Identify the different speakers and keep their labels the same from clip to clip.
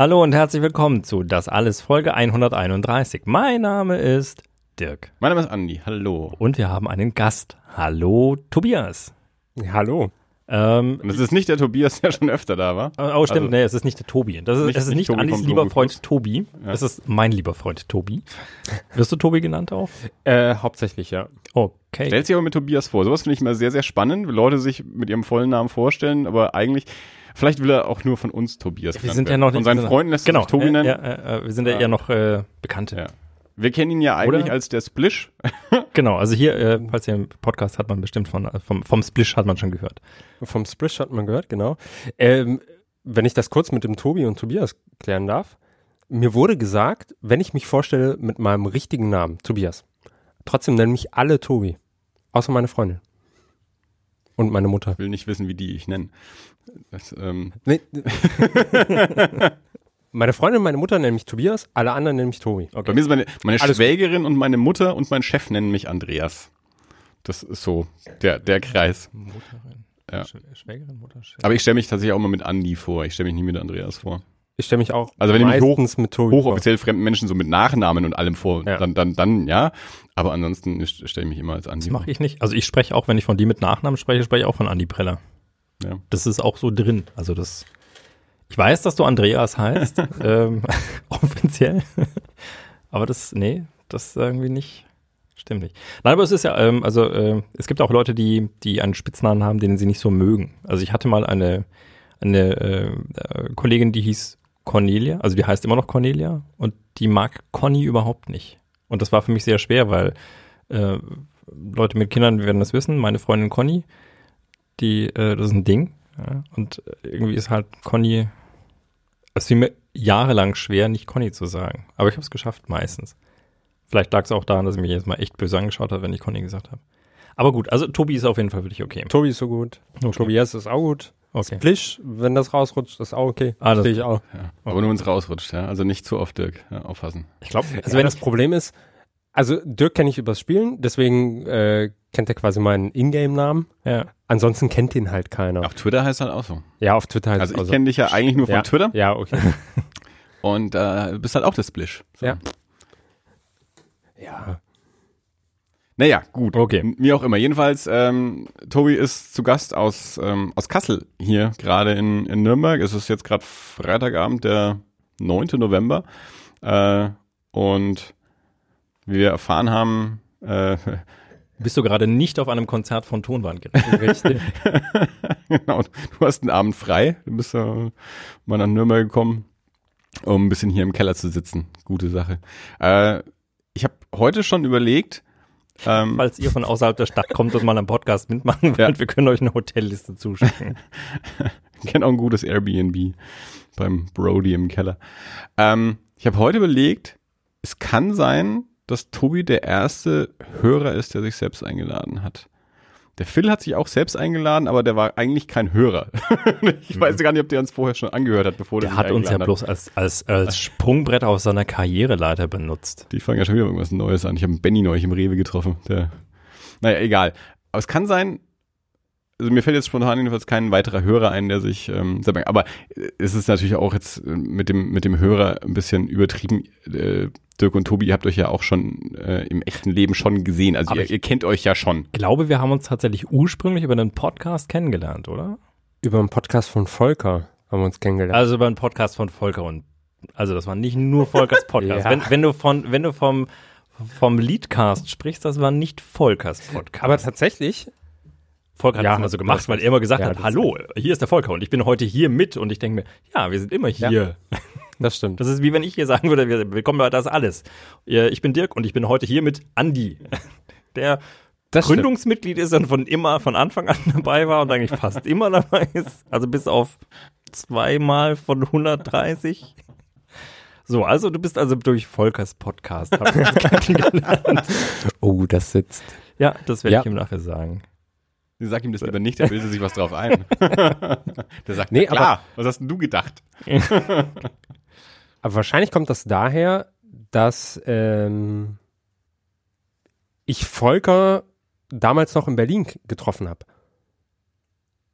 Speaker 1: Hallo und herzlich willkommen zu Das Alles Folge 131. Mein Name ist Dirk
Speaker 2: Mein Name ist Andi, hallo.
Speaker 1: und wir haben einen Gast. Hallo Tobias.
Speaker 3: Hallo.
Speaker 1: Ähm,
Speaker 2: Und es ist nicht der Tobias, der schon öfter da war.
Speaker 1: oh, stimmt,
Speaker 2: Also-
Speaker 1: nee, es ist nicht der Tobi. Das ist,
Speaker 2: Nicht-
Speaker 1: es ist
Speaker 2: nicht
Speaker 1: nicht Andis lieber Freund. Tobi.
Speaker 2: Ja.
Speaker 1: Es ist mein lieber Freund Tobi. Wirst du Tobi genannt auch?
Speaker 3: Äh, hauptsächlich, ja.
Speaker 1: Okay.
Speaker 2: Stellt sich aber mit Tobias vor. Sowas finde ich immer sehr, sehr spannend, wenn Leute sich mit ihrem vollen Namen vorstellen, aber eigentlich, vielleicht will er auch nur von uns Tobias
Speaker 1: wir sind ja noch
Speaker 2: Von seinen
Speaker 1: wir sind-
Speaker 2: Freunden lässt
Speaker 1: genau,
Speaker 2: sich Tobi nennen.
Speaker 1: Ja, äh, wir sind ja,
Speaker 2: Ja.
Speaker 1: eher noch äh, Bekannte.
Speaker 2: Ja. Wir kennen ihn ja eigentlich
Speaker 1: Oder?
Speaker 2: als der Splish.
Speaker 1: Genau, also hier, äh, falls ihr im Podcast hat man bestimmt von, äh, vom, vom Splish hat man schon gehört.
Speaker 3: Vom Splish hat man gehört, genau. Ähm, wenn ich das kurz mit dem Tobi und Tobias klären darf. Mir wurde gesagt, wenn ich mich vorstelle mit meinem richtigen Namen, Tobias, trotzdem nennen mich alle Tobi. Außer meine Freundin. Und meine Mutter.
Speaker 2: Will nicht wissen, wie die ich nenne. Das, ähm,
Speaker 3: Nee. meine Freundin und meine Mutter nennen mich Tobias, alle anderen nennen mich Tobi.
Speaker 2: Bei mir ist meine, meine
Speaker 3: Alles
Speaker 2: Schwägerin und meine Mutter und mein Chef nennen mich Andreas. Das ist so der, der Kreis.
Speaker 1: Mutterin.
Speaker 2: Ja.
Speaker 1: Sch Schwägerin, Mutter, Schwägerin.
Speaker 2: Aber ich stelle mich tatsächlich auch immer mit Andi vor. Ich stelle mich nie mit Andreas vor.
Speaker 3: Ich stelle mich auch
Speaker 2: Also wenn ich mich hoch-
Speaker 3: mit Tobi vor.
Speaker 2: Hochoffiziell fremden Menschen so mit Nachnamen und allem vor.
Speaker 3: Ja.
Speaker 2: Dann, dann, dann, ja. Aber ansonsten stelle ich mich immer als Andi
Speaker 1: Das mache ich nicht. Also ich spreche auch, wenn ich von dir mit Nachnamen spreche, spreche ich auch von Andi Preller.
Speaker 2: Ja.
Speaker 1: Das ist auch so drin. Also das. Ich weiß, dass du Andreas heißt, ähm, offiziell. aber das, nee, das irgendwie nicht. Stimmt nicht. Nein, aber es ist ja, ähm, also äh, es gibt auch Leute, die, die einen Spitznamen haben, den sie nicht so mögen. Also ich hatte mal eine, eine äh, äh, Kollegin, die hieß Cornelia, also die heißt immer noch Cornelia und die mag Conny überhaupt nicht. Und das war für mich sehr schwer, weil äh, Leute mit Kindern werden das wissen. Meine Freundin Conny, die, äh, das ist ein Ding. Ja? Und irgendwie ist halt Conny, es fiel mir jahrelang schwer, nicht Conny zu sagen. Aber ich habe es geschafft, meistens. Vielleicht lag es auch daran, dass ich mich jetzt mal echt böse angeschaut habe, wenn ich Conny gesagt habe. Aber gut, also Tobi ist auf jeden Fall wirklich okay.
Speaker 3: Tobi ist so gut.
Speaker 1: Okay.
Speaker 3: Tobias ist auch gut.
Speaker 1: Okay.
Speaker 3: Splish, wenn das rausrutscht, ist auch okay.
Speaker 1: Ah, das-
Speaker 3: Sehe ich auch.
Speaker 2: Ja. Aber nur wenn es rausrutscht, ja. Also nicht zu oft, Dirk. Ja, aufpassen.
Speaker 1: Ich glaube, also
Speaker 3: Also
Speaker 1: wenn
Speaker 3: das Problem ist, also Dirk kenne ich übers Spielen, deswegen äh, kennt er quasi meinen Ingame-Namen.
Speaker 1: ja,
Speaker 3: Ansonsten kennt ihn halt keiner.
Speaker 2: Auf Twitter heißt halt auch so.
Speaker 3: Ja, auf Twitter heißt
Speaker 2: Also ich kenne dich ja eigentlich nur von
Speaker 3: ja.
Speaker 2: Twitter
Speaker 3: Ja, okay.
Speaker 2: und äh, du bist halt auch der Splish. So.
Speaker 3: Ja. ja.
Speaker 2: Naja, gut.
Speaker 1: Okay.
Speaker 2: Wie auch immer. Jedenfalls, ähm, Tobi ist zu Gast aus, ähm, aus Kassel hier, gerade in, in Nürnberg. Es ist jetzt gerade Freitagabend, der 9. November. Äh, und wie wir erfahren haben, äh,
Speaker 1: bist du gerade nicht auf einem Konzert von Tonbandgerät.
Speaker 3: Richtig.
Speaker 2: genau, du hast einen Abend frei. Du bist äh, mal nach Nürnberg gekommen, um ein bisschen hier im Keller zu sitzen. Gute Sache. Äh, ich habe heute schon überlegt, ähm,
Speaker 1: Falls ihr von außerhalb der Stadt kommt und mal am Podcast mitmachen wollt,
Speaker 2: Ja.
Speaker 1: wir können euch eine Hotelliste zuschicken.
Speaker 2: Ich kenne auch ein gutes Airbnb beim Brody im Keller. Ähm, ich habe heute überlegt, es kann sein, dass Tobi der erste Hörer ist, der sich selbst eingeladen hat. Der Phil hat sich auch selbst eingeladen, aber der war eigentlich kein Hörer. ich weiß gar nicht, ob der uns vorher schon angehört hat, bevor der,
Speaker 1: Der hat uns ja
Speaker 2: eingeladen
Speaker 1: bloß als, als, als Sprungbrett auf seiner Karriereleiter benutzt.
Speaker 2: Die fangen ja schon wieder irgendwas Neues an. Ich habe einen Benny neulich im Rewe getroffen. Der, naja, egal. Aber es kann sein, also mir fällt jetzt spontan jedenfalls kein weiterer Hörer ein, der sich ähm, selber, aber äh, es ist natürlich auch jetzt äh, mit dem, mit dem Hörer ein bisschen übertrieben. Äh, Dirk und Tobi, ihr habt euch ja auch schon äh, im echten Leben schon gesehen. Also ihr, ihr kennt euch ja schon.
Speaker 1: Ich glaube, wir haben uns tatsächlich ursprünglich über einen Podcast kennengelernt, oder?
Speaker 3: Über einen Podcast von Volker haben wir uns kennengelernt.
Speaker 1: Also über einen Podcast von Volker und also das war nicht nur Volkers Podcast.
Speaker 3: Ja.
Speaker 1: wenn, wenn du von, wenn du vom vom Leadcast sprichst, das war nicht Volkers Podcast.
Speaker 3: Aber tatsächlich,
Speaker 1: Volker hat
Speaker 3: Ja,
Speaker 1: das immer so gemacht, weil er immer gesagt
Speaker 3: ja,
Speaker 1: hat, hallo, hier ist der Volker und ich bin heute hier mit und ich denke mir, ja, wir sind immer hier.
Speaker 3: das stimmt.
Speaker 1: Das ist wie wenn ich hier sagen würde, wir willkommen bei das alles. Ja, Ich bin Dirk und ich bin heute hier mit Andi, der
Speaker 3: Das stimmt.
Speaker 1: Gründungsmitglied ist und von immer, von Anfang an dabei war und eigentlich fast immer dabei ist. Also bis auf zweimal von 130. So, also du bist also durch Volkers Podcast.
Speaker 3: Oh, das sitzt.
Speaker 1: Ja, das werde
Speaker 3: Ja.
Speaker 1: ich ihm nachher sagen.
Speaker 2: Sag ihm das lieber nicht, der bildet sich was drauf ein. der sagt,
Speaker 3: Nee,
Speaker 2: klar, was hast denn du gedacht?
Speaker 3: Aber wahrscheinlich kommt das daher, dass ähm, ich Volker damals noch in Berlin getroffen habe.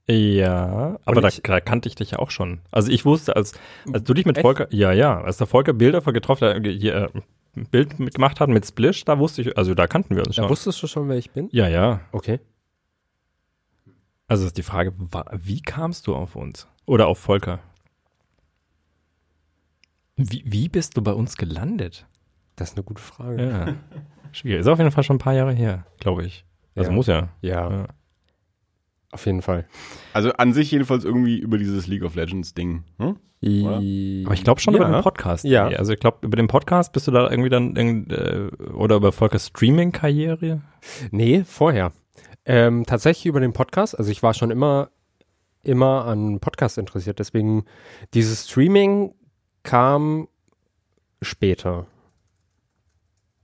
Speaker 1: Ja, aber da,
Speaker 3: ich-
Speaker 1: da kannte ich dich ja auch schon. Also ich wusste, als, als du dich mit
Speaker 3: Echt?
Speaker 1: Volker, ja, ja, als der Volker Bilder getroffen hat, hier, äh, ein Bild gemacht hat mit Splish, da wusste ich, also da kannten wir uns
Speaker 3: Da
Speaker 1: schon.
Speaker 3: wusstest du schon, wer ich bin?
Speaker 1: ja, ja.
Speaker 3: Okay.
Speaker 1: Also ist die Frage, wie kamst du auf uns? Oder auf Volker? Wie, wie bist du bei uns gelandet?
Speaker 3: Das ist eine gute Frage.
Speaker 1: Ja. Schwierig. Ist auf jeden Fall schon ein paar Jahre her, glaube ich. Also
Speaker 3: Ja.
Speaker 1: muss ja.
Speaker 3: Ja,
Speaker 1: ja.
Speaker 3: auf jeden Fall.
Speaker 2: Also an sich jedenfalls irgendwie über dieses League of Legends Ding. Hm? Oder?
Speaker 1: Aber ich glaube schon
Speaker 3: ja.
Speaker 1: über den Podcast.
Speaker 3: Ja.
Speaker 1: Also ich glaube, über den Podcast bist du da irgendwie dann äh, oder über Volkers Streaming-Karriere?
Speaker 3: Nee, vorher. Ähm, tatsächlich über den Podcast. Also ich war schon immer, immer an Podcast interessiert. Deswegen dieses Streaming kam später.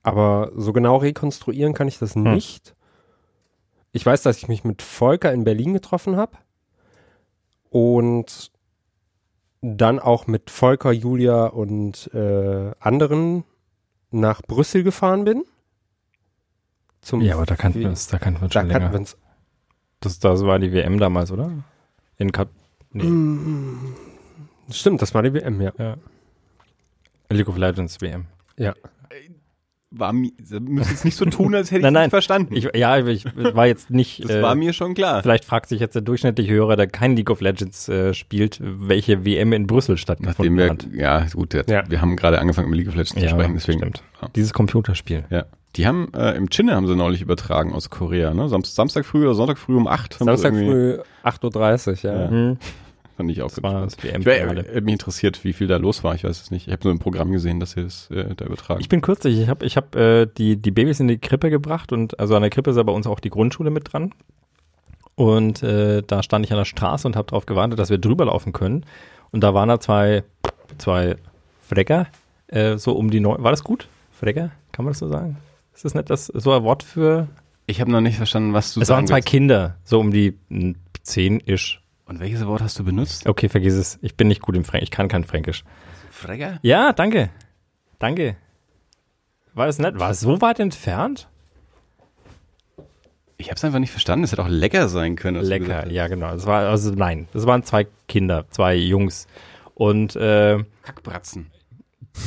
Speaker 3: Aber so genau rekonstruieren kann ich das nicht. Ich weiß, dass ich mich mit Volker in Berlin getroffen habe und dann auch mit Volker, Julia und äh, anderen nach Brüssel gefahren bin. Zum
Speaker 1: Ja, aber da kannten wir uns, da kannten wir uns
Speaker 3: da
Speaker 1: schon
Speaker 3: kannten
Speaker 1: länger.
Speaker 3: uns
Speaker 1: Das, das war die WM damals, oder? In Kat nee,
Speaker 3: Stimmt, das war die WM, ja.
Speaker 1: ja. League of Legends WM.
Speaker 3: Ja.
Speaker 2: War mir, Sie müssen jetzt nicht so tun, als hätte ich
Speaker 1: Nein, nein.
Speaker 2: nicht verstanden.
Speaker 1: Ich, ja, ich war jetzt nicht.
Speaker 2: das
Speaker 1: äh,
Speaker 2: war mir schon klar.
Speaker 1: Vielleicht fragt sich jetzt der durchschnittliche Hörer, der kein League of Legends äh, spielt, welche WM in Brüssel
Speaker 2: Nachdem
Speaker 1: stattgefunden
Speaker 2: wir,
Speaker 1: hat.
Speaker 2: ja gut, jetzt,
Speaker 3: Ja.
Speaker 2: wir haben gerade angefangen mit League of Legends zu sprechen, deswegen.
Speaker 1: stimmt.
Speaker 2: Ja.
Speaker 1: Dieses Computerspiel.
Speaker 2: Ja. Die haben, äh, im Chinne haben sie neulich übertragen aus Korea, ne? Sam Samstag früh oder Sonntag früh um 8. haben sie
Speaker 3: Samstag früh 8.30 Uhr, ja.
Speaker 2: Ja.
Speaker 1: Hm,
Speaker 2: Fand ich auch
Speaker 1: das war das WM.
Speaker 2: Ich wär, hätte mich interessiert, wie viel da los war. Ich weiß es nicht. Ich habe nur im Programm gesehen, dass sie das äh, da übertragen.
Speaker 1: Ich bin kürzlich, ich habe ich hab, äh, die, die Babys in die Krippe gebracht und also an der Krippe ist ja bei uns auch die Grundschule mit dran. Und äh, da stand ich an der Straße und habe darauf gewartet, dass wir drüber laufen können. Und da waren da zwei, zwei Frecker, äh, so um die neun. War das gut? Frecker? Kann man das so sagen? Ist das nicht das so ein Wort für?
Speaker 2: Ich habe noch nicht verstanden, was du
Speaker 1: Es waren zwei
Speaker 2: willst.
Speaker 1: Kinder, so um die zehn-ish.
Speaker 2: Und welches Wort hast du benutzt?
Speaker 1: Okay, vergiss es. Ich bin nicht gut im Fränkisch. Ich kann kein Fränkisch.
Speaker 2: Fregger?
Speaker 1: Ja, danke. Danke. War es nett? War es so weit entfernt?
Speaker 2: Ich habe es einfach nicht verstanden. Es hätte auch lecker sein können.
Speaker 1: Lecker, ja genau. Das war also nein, das waren zwei Kinder, zwei Jungs und äh,
Speaker 2: Kackbratzen.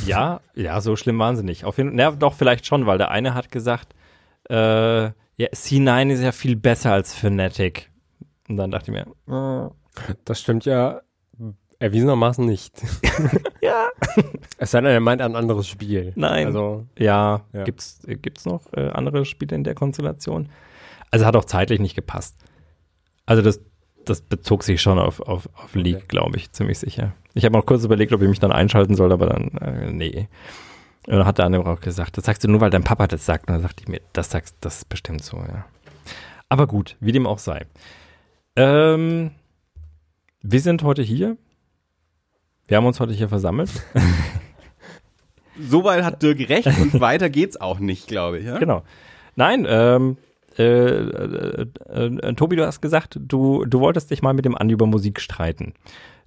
Speaker 1: Ja, ja, so schlimm waren sie nicht. Auf jeden Fall, doch vielleicht schon, weil der eine hat gesagt, äh, ja, C9 ist ja viel besser als Fnatic. Und dann dachte ich mir, äh,
Speaker 3: Das stimmt ja erwiesenermaßen nicht.
Speaker 1: ja,
Speaker 3: Es sei denn, er meint ein anderes Spiel.
Speaker 1: Nein.
Speaker 3: Also,
Speaker 1: ja,
Speaker 3: Ja.
Speaker 1: gibt's äh, gibt's noch äh, andere Spiele in der Konstellation? Also hat auch zeitlich nicht gepasst. Also das das bezog sich schon auf, auf, auf League,
Speaker 3: Okay.
Speaker 1: glaube ich, ziemlich sicher. Ich habe auch kurz überlegt, ob ich mich dann einschalten soll, aber dann, äh, nee. Und dann hat der andere auch gesagt, das sagst du nur, weil dein Papa das sagt. Und dann sagte ich mir, das sagst, das ist bestimmt so, ja. Aber gut, wie dem auch sei. Ähm, wir sind heute hier. Wir haben uns heute hier versammelt.
Speaker 2: Soweit hat Dirk recht und weiter geht's auch nicht, glaube ich. Ja?
Speaker 1: Genau. Nein, ähm, äh, äh, äh, Tobi, du hast gesagt, du, du wolltest dich mal mit dem Andi über Musik streiten.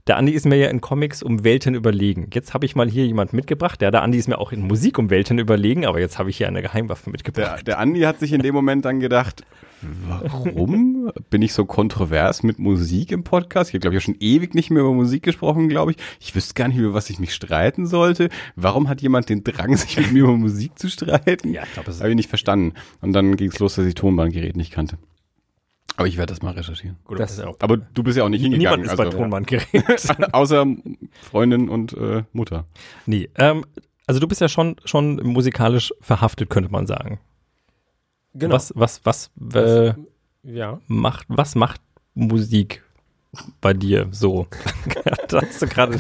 Speaker 1: Der Andi ist mir ja in Comics um Welten überlegen. Jetzt habe ich mal hier jemand mitgebracht. Ja, der Andi ist mir auch in Musik um Welten überlegen, aber jetzt habe ich hier eine Geheimwaffe mitgebracht.
Speaker 2: Der, der Andi hat sich in dem Moment dann gedacht, warum bin ich so kontrovers mit Musik im Podcast? Ich habe, glaube ich, auch schon ewig nicht mehr über Musik gesprochen, glaube ich. Ich wüsste gar nicht, über was ich mich streiten sollte. Warum hat jemand den Drang, sich mit mir über Musik zu streiten?
Speaker 1: Ja, ich glaube, das
Speaker 2: Habe ich nicht verstanden. Und dann ging es los, dass ich Tonbandgerät nicht kannte. Aber ich werde das mal recherchieren.
Speaker 1: gut.
Speaker 3: das-
Speaker 1: auch
Speaker 2: Aber du bist ja auch nicht hingegangen.
Speaker 1: Niemand ist bei
Speaker 2: also-
Speaker 1: Tonbandgerät.
Speaker 2: Außer Freundin und äh, Mutter.
Speaker 1: nee, ähm, also du bist ja schon, schon musikalisch verhaftet, könnte man sagen.
Speaker 3: Genau.
Speaker 1: Was, was, was, äh,
Speaker 3: ja.
Speaker 1: macht, was macht Musik bei dir so? da hast du gerade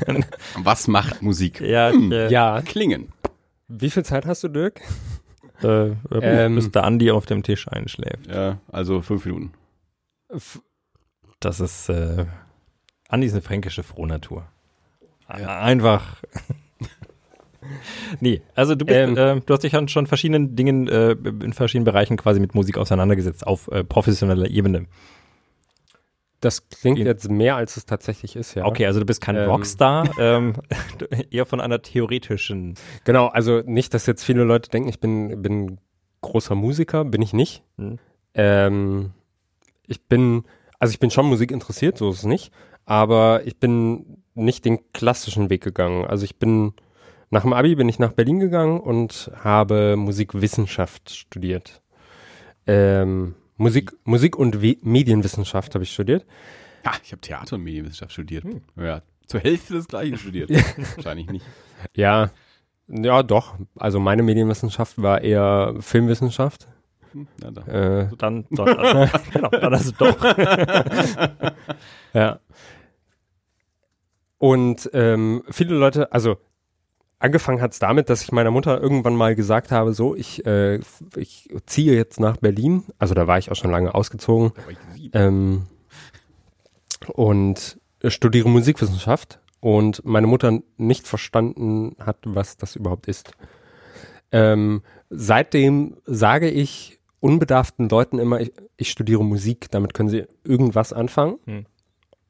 Speaker 2: Was macht Musik?
Speaker 1: ja, äh,
Speaker 3: Ja.
Speaker 2: Klingen.
Speaker 3: Wie viel Zeit hast du, Dirk?
Speaker 1: äh,
Speaker 3: Ähm.
Speaker 1: bis der Andi auf dem Tisch einschläft.
Speaker 2: Ja, also fünf Minuten.
Speaker 3: F
Speaker 1: Das ist, äh, Andi ist eine fränkische Frohnatur. Einfach. nee, also du bist,
Speaker 3: Ähm.
Speaker 1: äh, du hast dich an schon verschiedenen Dingen, äh, in verschiedenen Bereichen quasi mit Musik auseinandergesetzt, auf äh, professioneller Ebene.
Speaker 3: Das klingt
Speaker 1: In-
Speaker 3: jetzt mehr, als es tatsächlich ist, ja.
Speaker 1: Okay, also du bist kein
Speaker 3: Ähm.
Speaker 1: Rockstar, ähm, eher von einer theoretischen.
Speaker 3: Genau, also nicht, dass jetzt viele Leute denken, ich bin, bin großer Musiker, bin ich nicht.
Speaker 1: Hm.
Speaker 3: Ähm, ich bin Also ich bin schon Musik interessiert, so ist es nicht. Aber ich bin nicht den klassischen Weg gegangen. Also ich bin nach dem Abi bin ich nach Berlin gegangen und habe Musikwissenschaft studiert. Ähm, Musik, Musik und We Medienwissenschaft habe ich studiert.
Speaker 2: Ah, ich habe Theater und Medienwissenschaft studiert. Ja, zur Hälfte das gleiche studiert. Wahrscheinlich nicht.
Speaker 3: Ja, ja, doch. Also meine Medienwissenschaft war eher Filmwissenschaft.
Speaker 2: Hm, na da.
Speaker 3: Äh,
Speaker 1: Dann, dann, also, genau, dann hast du doch.
Speaker 3: Ja. Und ähm, viele Leute, also angefangen hat es damit, dass ich meiner Mutter irgendwann mal gesagt habe, so, ich, äh, ich ziehe jetzt nach Berlin. Also da war ich auch schon lange ausgezogen. Ähm, und studiere Musikwissenschaft. Und meine Mutter nicht verstanden hat, was das überhaupt ist. Ähm, seitdem sage ich unbedarften Leuten immer, ich, ich studiere Musik, damit können sie irgendwas anfangen.
Speaker 1: Hm.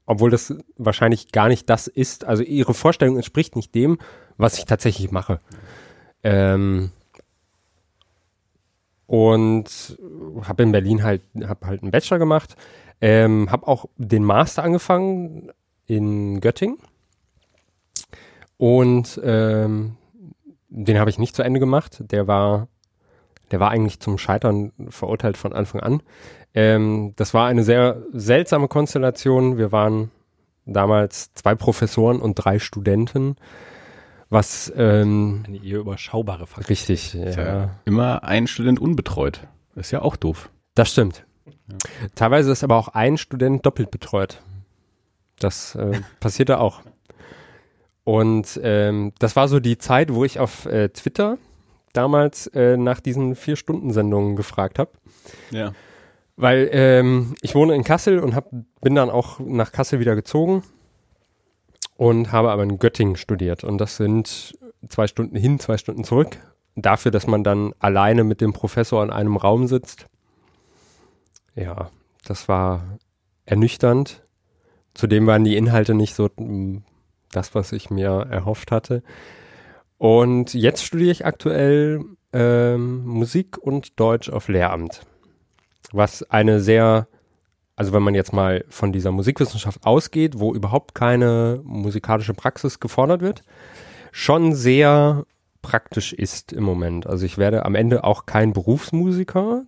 Speaker 3: Obwohl das wahrscheinlich gar nicht das ist. Also ihre Vorstellung entspricht nicht dem, was ich tatsächlich mache. Ähm, und habe in Berlin halt, habe halt einen Bachelor gemacht, ähm, habe auch den Master angefangen in Göttingen und ähm, den habe ich nicht zu Ende gemacht. Der war, der war eigentlich zum Scheitern verurteilt von Anfang an. Ähm, das war eine sehr seltsame Konstellation. Wir waren damals zwei Professoren und drei Studenten, was ähm,
Speaker 1: Eine eher überschaubare Faktor.
Speaker 3: richtig,
Speaker 2: Ist
Speaker 3: ja.
Speaker 2: ja immer ein Student unbetreut. Ist ja auch doof.
Speaker 3: Das stimmt. Teilweise ist aber auch ein Student doppelt betreut. Das äh, passierte auch. Und ähm, das war so die Zeit, wo ich auf äh, Twitter damals äh, nach diesen Vier-Stunden-Sendungen gefragt habe.
Speaker 2: Ja.
Speaker 3: Weil ähm, ich wohne in Kassel und hab, bin dann auch nach Kassel wieder gezogen und habe aber in Göttingen studiert. Und das sind zwei Stunden hin, zwei Stunden zurück. Dafür, dass man dann alleine mit dem Professor in einem Raum sitzt. Ja, das war ernüchternd. Zudem waren die Inhalte nicht so mm, das, was ich mir erhofft hatte. Und jetzt studiere ich aktuell ähm, Musik und Deutsch auf Lehramt was eine sehr, also wenn man jetzt mal von dieser Musikwissenschaft ausgeht, wo überhaupt keine musikalische Praxis gefordert wird, schon sehr praktisch ist im Moment. Also ich werde am Ende auch kein Berufsmusiker,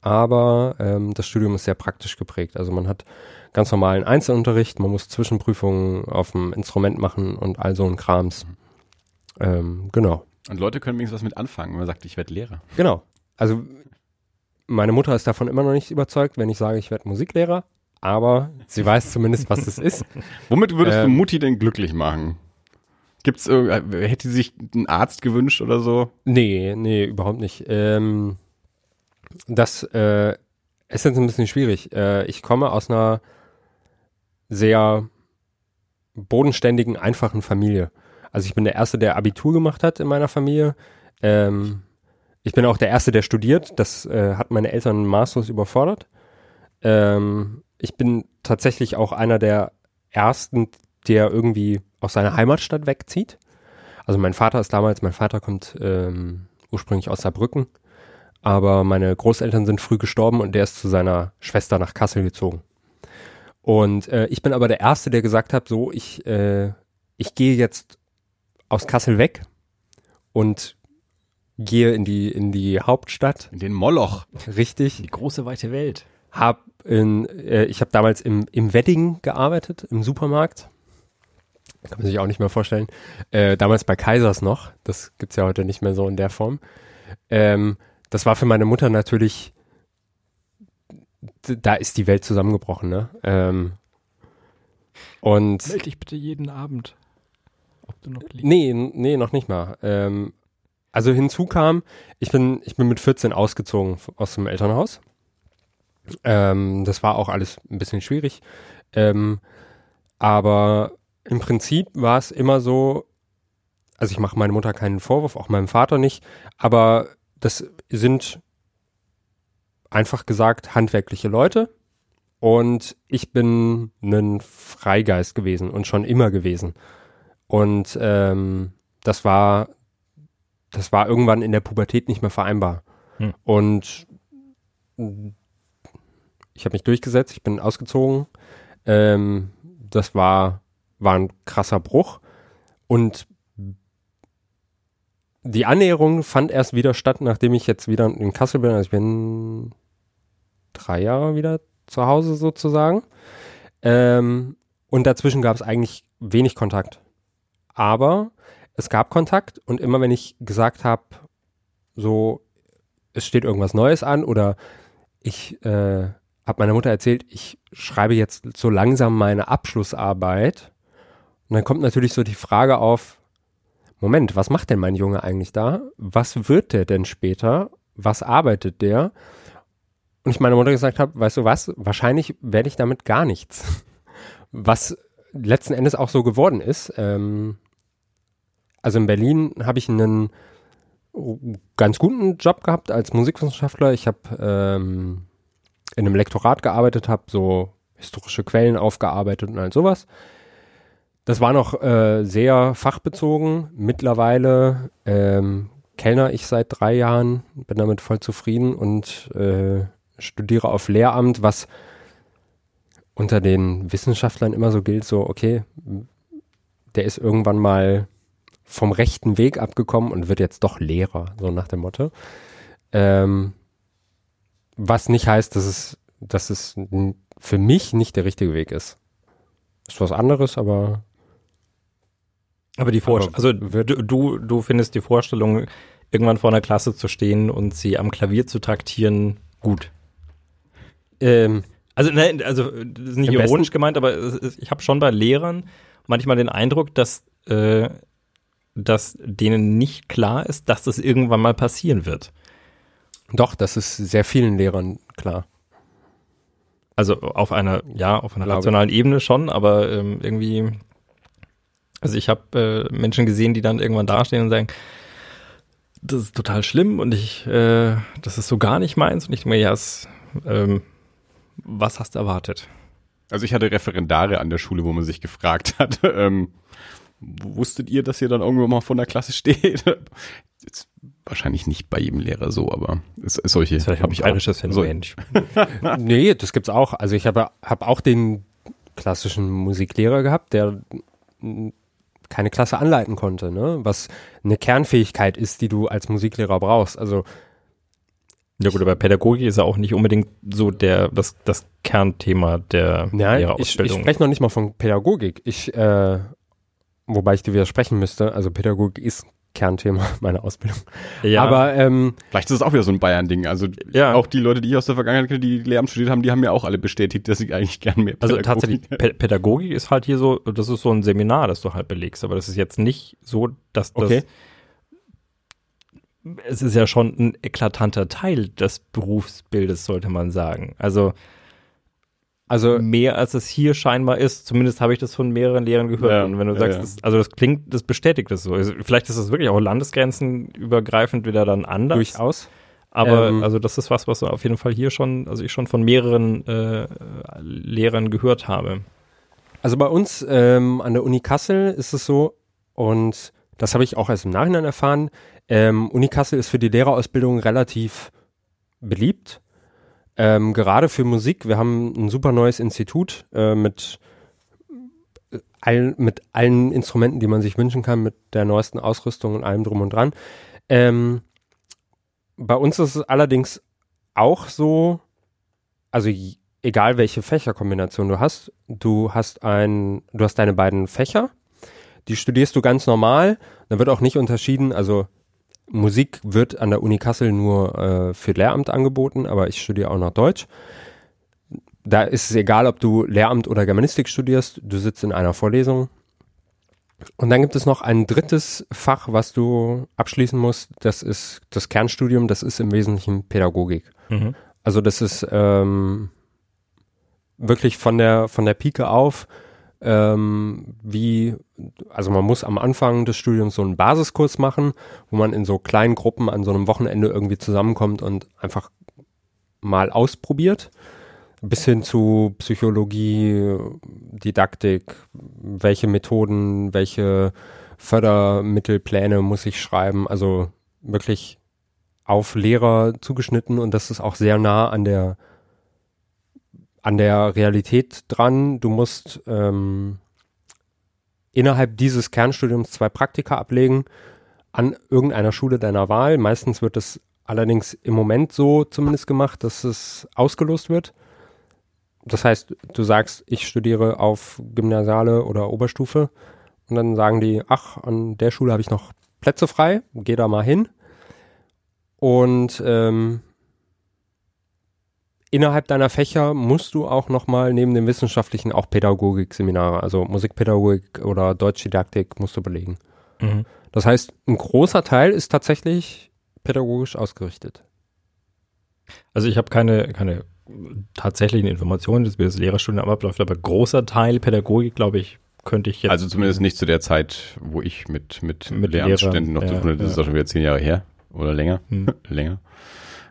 Speaker 3: aber ähm, das Studium ist sehr praktisch geprägt. Also man hat ganz normalen Einzelunterricht, man muss Zwischenprüfungen auf dem Instrument machen und all so ein Krams. Ähm, genau.
Speaker 2: Und Leute können wenigstens was mit anfangen, wenn man sagt, ich werde Lehrer.
Speaker 3: Genau. Also meine Mutter ist davon immer noch nicht überzeugt, wenn ich sage, ich werde Musiklehrer, aber sie weiß zumindest, was es ist.
Speaker 2: Womit würdest du
Speaker 3: Ähm.
Speaker 2: Mutti denn glücklich machen? Gibt's äh, hätte sie sich einen Arzt gewünscht oder so?
Speaker 3: Nee, nee, überhaupt nicht. Ähm, das äh, ist jetzt ein bisschen schwierig. Äh, ich komme aus einer sehr bodenständigen, einfachen Familie. Also ich bin der Erste, der Abitur gemacht hat in meiner Familie. Ähm, ich bin auch der Erste, der studiert. Das äh, hat meine Eltern maßlos überfordert. Ähm, ich bin tatsächlich auch einer der Ersten, der irgendwie aus seiner Heimatstadt wegzieht. Also mein Vater ist damals, mein Vater kommt ähm, ursprünglich aus Saarbrücken, aber meine Großeltern sind früh gestorben und der ist zu seiner Schwester nach Kassel gezogen. Und äh, ich bin aber der Erste, der gesagt hat, so, ich, äh, ich gehe jetzt aus Kassel weg und gehe in die, in die Hauptstadt,
Speaker 2: In den Moloch.
Speaker 3: richtig.
Speaker 1: Die große weite Welt.
Speaker 3: Hab in, äh, ich habe damals im, im Wedding gearbeitet, im Supermarkt. Kann man sich auch nicht mehr vorstellen. Äh, damals bei Kaisers noch. Das gibt's ja heute nicht mehr so in der Form. Ähm, das war für meine Mutter natürlich, da ist die Welt zusammengebrochen, ne? Ähm, und
Speaker 1: Meld dich bitte jeden Abend. Ob du noch liebst.
Speaker 3: Nee, nee, noch nicht mal. Ähm, also hinzu kam, ich bin, ich bin mit 14 ausgezogen aus dem Elternhaus. Ähm, das war auch alles ein bisschen schwierig. Ähm, aber im Prinzip war es immer so, also ich mache meiner Mutter keinen Vorwurf, auch meinem Vater nicht, aber das sind einfach gesagt handwerkliche Leute. Und ich bin ein Freigeist gewesen und schon immer gewesen. Und ähm, das war, das war irgendwann in der Pubertät nicht mehr vereinbar.
Speaker 1: Hm.
Speaker 3: Und ich habe mich durchgesetzt, ich bin ausgezogen. Ähm, das war, war ein krasser Bruch. Und die Annäherung fand erst wieder statt, nachdem ich jetzt wieder in Kassel bin. Also ich bin drei Jahre wieder zu Hause sozusagen. Ähm, und dazwischen gab es eigentlich wenig Kontakt. Aber es gab Kontakt und immer wenn ich gesagt habe, so, es steht irgendwas Neues an oder ich äh, habe meiner Mutter erzählt, ich schreibe jetzt so langsam meine Abschlussarbeit. Und dann kommt natürlich so die Frage auf, Moment, was macht denn mein Junge eigentlich da? Was wird der denn später? Was arbeitet der? Und ich meiner Mutter gesagt habe, weißt du was, wahrscheinlich werde ich damit gar nichts. Was letzten Endes auch so geworden ist. Ähm, also in Berlin habe ich einen ganz guten Job gehabt als Musikwissenschaftler. Ich habe ähm, in einem Lektorat gearbeitet, habe so historische Quellen aufgearbeitet und all sowas. Das war noch äh, sehr fachbezogen. Mittlerweile ähm, Kellner ich seit drei Jahren, bin damit voll zufrieden und äh, studiere auf Lehramt, was unter den Wissenschaftlern immer so gilt, so, okay, der ist irgendwann mal vom rechten Weg abgekommen und wird jetzt doch Lehrer, so nach dem Motto. Ähm, was nicht heißt, dass es, dass es für mich nicht der richtige Weg ist. Ist was anderes, aber.
Speaker 1: Aber die Vorstellung, also du, du findest die Vorstellung, irgendwann vor einer Klasse zu stehen und sie am Klavier zu taktieren, gut. Ähm, also, ne, also das ist nicht ironisch gemeint, aber ich habe schon bei Lehrern manchmal den Eindruck, dass, äh, dass denen nicht klar ist, dass das irgendwann mal passieren wird.
Speaker 3: Doch, das ist sehr vielen Lehrern klar.
Speaker 1: Also auf einer, ja, auf einer rationalen Ebene schon, aber ähm, irgendwie, also ich habe äh, Menschen gesehen, die dann irgendwann dastehen und sagen, das ist total schlimm und ich, äh, das ist so gar nicht meins. Und ich denke mir, ja, es, ähm, was hast du erwartet?
Speaker 2: Also ich hatte Referendare an der Schule, wo man sich gefragt hat, ähm, wusstet ihr, dass ihr dann irgendwann mal von der Klasse steht? Jetzt wahrscheinlich nicht bei jedem Lehrer so, aber es, es solche
Speaker 1: habe ich auch.
Speaker 3: Phänomen. So. nee, das gibt's auch. Also ich habe hab auch den klassischen Musiklehrer gehabt, der keine Klasse anleiten konnte, ne? was eine Kernfähigkeit ist, die du als Musiklehrer brauchst. Also
Speaker 1: ja gut, aber Pädagogik ist ja auch nicht unbedingt so der das, das Kernthema der
Speaker 3: Nein, Lehrerausbildung. Ich, ich spreche noch nicht mal von Pädagogik. Ich, äh, wobei ich dir widersprechen müsste. Also Pädagogik ist Kernthema meiner Ausbildung.
Speaker 2: Ja. Aber ähm, vielleicht ist es auch wieder so ein Bayern-Ding. Also ja. auch die Leute, die ich aus der Vergangenheit kenne, die Lehramt studiert haben, die haben mir auch alle bestätigt, dass ich eigentlich gern mehr
Speaker 1: Pädagogik Also tatsächlich, P Pädagogik ist halt hier so, das ist so ein Seminar, das du halt belegst. Aber das ist jetzt nicht so, dass das okay es ist ja schon ein eklatanter Teil des Berufsbildes, sollte man sagen. Also, also mehr als es hier scheinbar ist, zumindest habe ich das von mehreren Lehrern gehört. Ja, und wenn du sagst, ja. Das, also das klingt, das bestätigt das so. Also vielleicht ist es wirklich auch landesgrenzenübergreifend wieder dann anders.
Speaker 3: Durchaus.
Speaker 1: Aber ähm, also das ist was, was auf jeden Fall hier schon, also ich schon von mehreren äh, Lehrern gehört habe.
Speaker 3: Also bei uns ähm, an der Uni Kassel ist es so, und das habe ich auch erst im Nachhinein erfahren, ähm, Uni Kassel ist für die Lehrerausbildung relativ beliebt. Ähm, gerade für Musik. Wir haben ein super neues Institut äh, mit, äh, all, mit allen Instrumenten, die man sich wünschen kann, mit der neuesten Ausrüstung und allem drum und dran. Ähm, bei uns ist es allerdings auch so, also egal welche Fächerkombination du hast, du hast ein, du hast deine beiden Fächer, die studierst du ganz normal, da wird auch nicht unterschieden, also Musik wird an der Uni Kassel nur äh, für Lehramt angeboten, aber ich studiere auch noch Deutsch. Da ist es egal, ob du Lehramt oder Germanistik studierst, du sitzt in einer Vorlesung. Und dann gibt es noch ein drittes Fach, was du abschließen musst. Das ist das Kernstudium, das ist im Wesentlichen Pädagogik. Mhm. Also das ist ähm, wirklich von der, von der Pike auf ähm, wie, also man muss am Anfang des Studiums so einen Basiskurs machen, wo man in so kleinen Gruppen an so einem Wochenende irgendwie zusammenkommt und einfach mal ausprobiert. Bis hin zu Psychologie, Didaktik, welche Methoden, welche Fördermittelpläne muss ich schreiben. Also wirklich auf Lehrer zugeschnitten und das ist auch sehr nah an der an der Realität dran. Du musst ähm, innerhalb dieses Kernstudiums zwei Praktika ablegen an irgendeiner Schule deiner Wahl. Meistens wird es allerdings im Moment so zumindest gemacht, dass es ausgelost wird. Das heißt, du sagst, ich studiere auf Gymnasiale oder Oberstufe und dann sagen die, ach, an der Schule habe ich noch Plätze frei, geh da mal hin. Und ähm, innerhalb deiner Fächer musst du auch nochmal neben dem wissenschaftlichen auch Pädagogik-Seminare, also Musikpädagogik oder Deutschdidaktik musst du belegen.
Speaker 1: Mhm.
Speaker 3: Das heißt, ein großer Teil ist tatsächlich pädagogisch ausgerichtet.
Speaker 1: Also ich habe keine, keine tatsächlichen Informationen, wie das Lehrerstudium abläuft, aber großer Teil Pädagogik, glaube ich, könnte ich jetzt.
Speaker 2: Also zumindest nicht zu der Zeit, wo ich mit, mit,
Speaker 1: Mit
Speaker 2: Lehramtsstudenten noch zu tun hatte. Das
Speaker 1: ja,
Speaker 2: ist auch schon wieder zehn Jahre her oder länger.
Speaker 1: Hm.
Speaker 2: länger.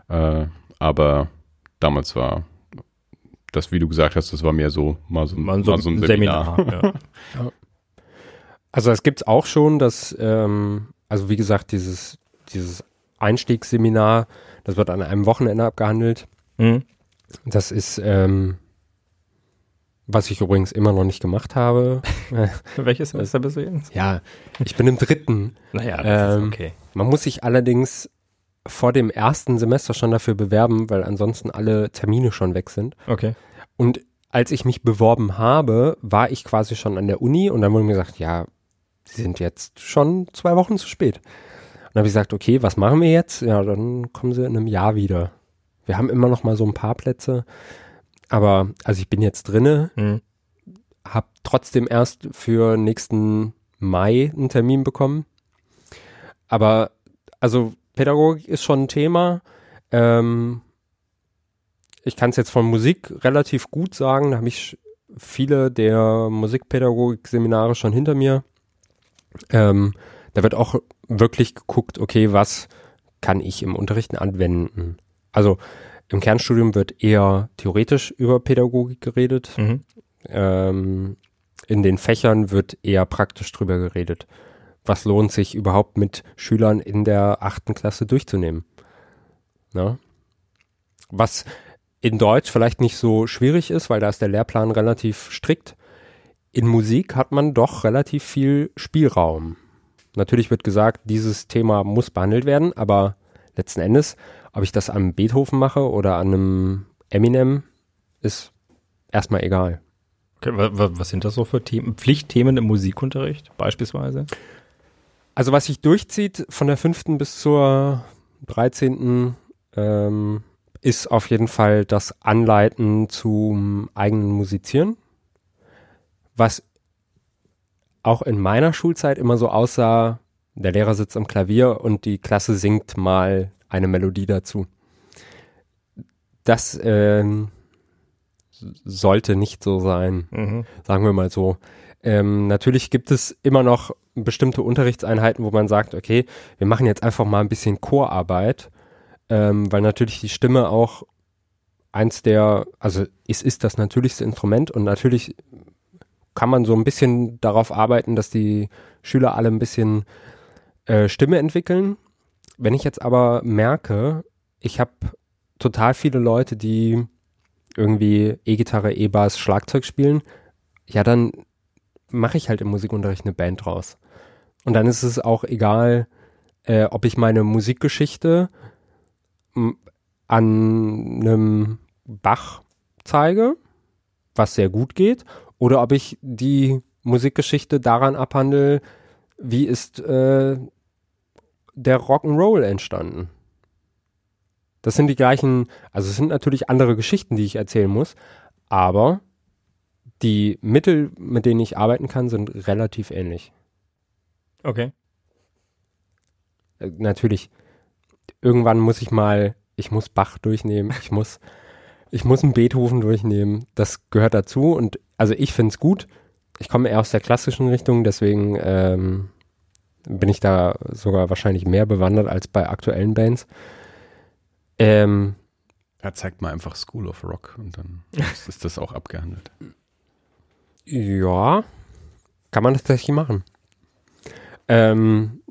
Speaker 2: Äh, aber damals war das, wie du gesagt hast, das war mehr so mal so,
Speaker 1: mal so,
Speaker 2: mal so ein Seminar.
Speaker 1: Seminar. ja.
Speaker 3: Also es gibt auch schon, dass, ähm, also wie gesagt, dieses, dieses Einstiegsseminar, das wird an einem Wochenende abgehandelt.
Speaker 1: Mhm.
Speaker 3: Das ist, ähm, was ich übrigens immer noch nicht gemacht habe.
Speaker 1: Welches Semester bist du jetzt?
Speaker 3: ja, ich bin im dritten.
Speaker 1: Naja,
Speaker 3: das ist
Speaker 1: okay.
Speaker 3: Man muss sich allerdings vor dem ersten Semester schon dafür bewerben, weil ansonsten alle Termine schon weg sind.
Speaker 1: Okay.
Speaker 3: Und als ich mich beworben habe, war ich quasi schon an der Uni und dann wurde mir gesagt, ja, Sie sind jetzt schon zwei Wochen zu spät. Und dann habe ich gesagt, okay, was machen wir jetzt? Ja, dann kommen Sie in einem Jahr wieder. Wir haben immer noch mal so ein paar Plätze, aber also ich bin jetzt drinne,
Speaker 1: Mhm.
Speaker 3: habe trotzdem erst für nächsten Mai einen Termin bekommen. Aber also Pädagogik ist schon ein Thema. Ähm, ich kann es jetzt von Musik relativ gut sagen. Da habe ich viele der Musikpädagogik-Seminare schon hinter mir. Ähm, da wird auch wirklich geguckt, okay, was kann ich im Unterrichten anwenden? Also im Kernstudium wird eher theoretisch über Pädagogik geredet.
Speaker 1: Mhm.
Speaker 3: Ähm, in den Fächern wird eher praktisch drüber geredet. Was lohnt sich überhaupt mit Schülern in der achten Klasse durchzunehmen? Na? Was in Deutsch vielleicht nicht so schwierig ist, weil da ist der Lehrplan relativ strikt. In Musik hat man doch relativ viel Spielraum. Natürlich wird gesagt, dieses Thema muss behandelt werden, aber letzten Endes, ob ich das an Beethoven mache oder an einem Eminem, ist erstmal egal.
Speaker 1: okay. wa- wa- Was sind das so für Themen? Pflichtthemen im Musikunterricht beispielsweise?
Speaker 3: Also was sich durchzieht von der fünften bis zur 13. Ähm, ist auf jeden Fall das Anleiten zum eigenen Musizieren. Was auch in meiner Schulzeit immer so aussah, der Lehrer sitzt am Klavier und die Klasse singt mal eine Melodie dazu. Das ähm, sollte nicht so sein
Speaker 1: Mhm.
Speaker 3: sagen wir mal so. Ähm, natürlich gibt es immer noch bestimmte Unterrichtseinheiten, wo man sagt, okay, wir machen jetzt einfach mal ein bisschen Chorarbeit, ähm, weil natürlich die Stimme auch eins der, also es ist das natürlichste Instrument und natürlich kann man so ein bisschen darauf arbeiten, dass die Schüler alle ein bisschen äh, Stimme entwickeln. Wenn ich jetzt aber merke, ich habe total viele Leute, die irgendwie E-Gitarre, E-Bass, Schlagzeug spielen, ja, dann mache ich halt im Musikunterricht eine Band draus. Und dann ist es auch egal, äh, ob ich meine Musikgeschichte an einem Bach zeige, was sehr gut geht, oder ob ich die Musikgeschichte daran abhandle, wie ist äh, der Rock'n'Roll entstanden. Das sind die gleichen, also es sind natürlich andere Geschichten, die ich erzählen muss, aber die Mittel, mit denen ich arbeiten kann, sind relativ ähnlich.
Speaker 1: Okay.
Speaker 3: Äh, natürlich, irgendwann muss ich mal, ich muss Bach durchnehmen, ich muss, ich muss einen Beethoven durchnehmen. Das gehört dazu und also ich finde es gut. Ich komme eher aus der klassischen Richtung, deswegen ähm, bin ich da sogar wahrscheinlich mehr bewandert als bei aktuellen Bands. Ähm,
Speaker 2: Er zeigt mal einfach School of Rock und dann ist, ist das auch abgehandelt.
Speaker 3: Ja, kann man tatsächlich machen. Ähm,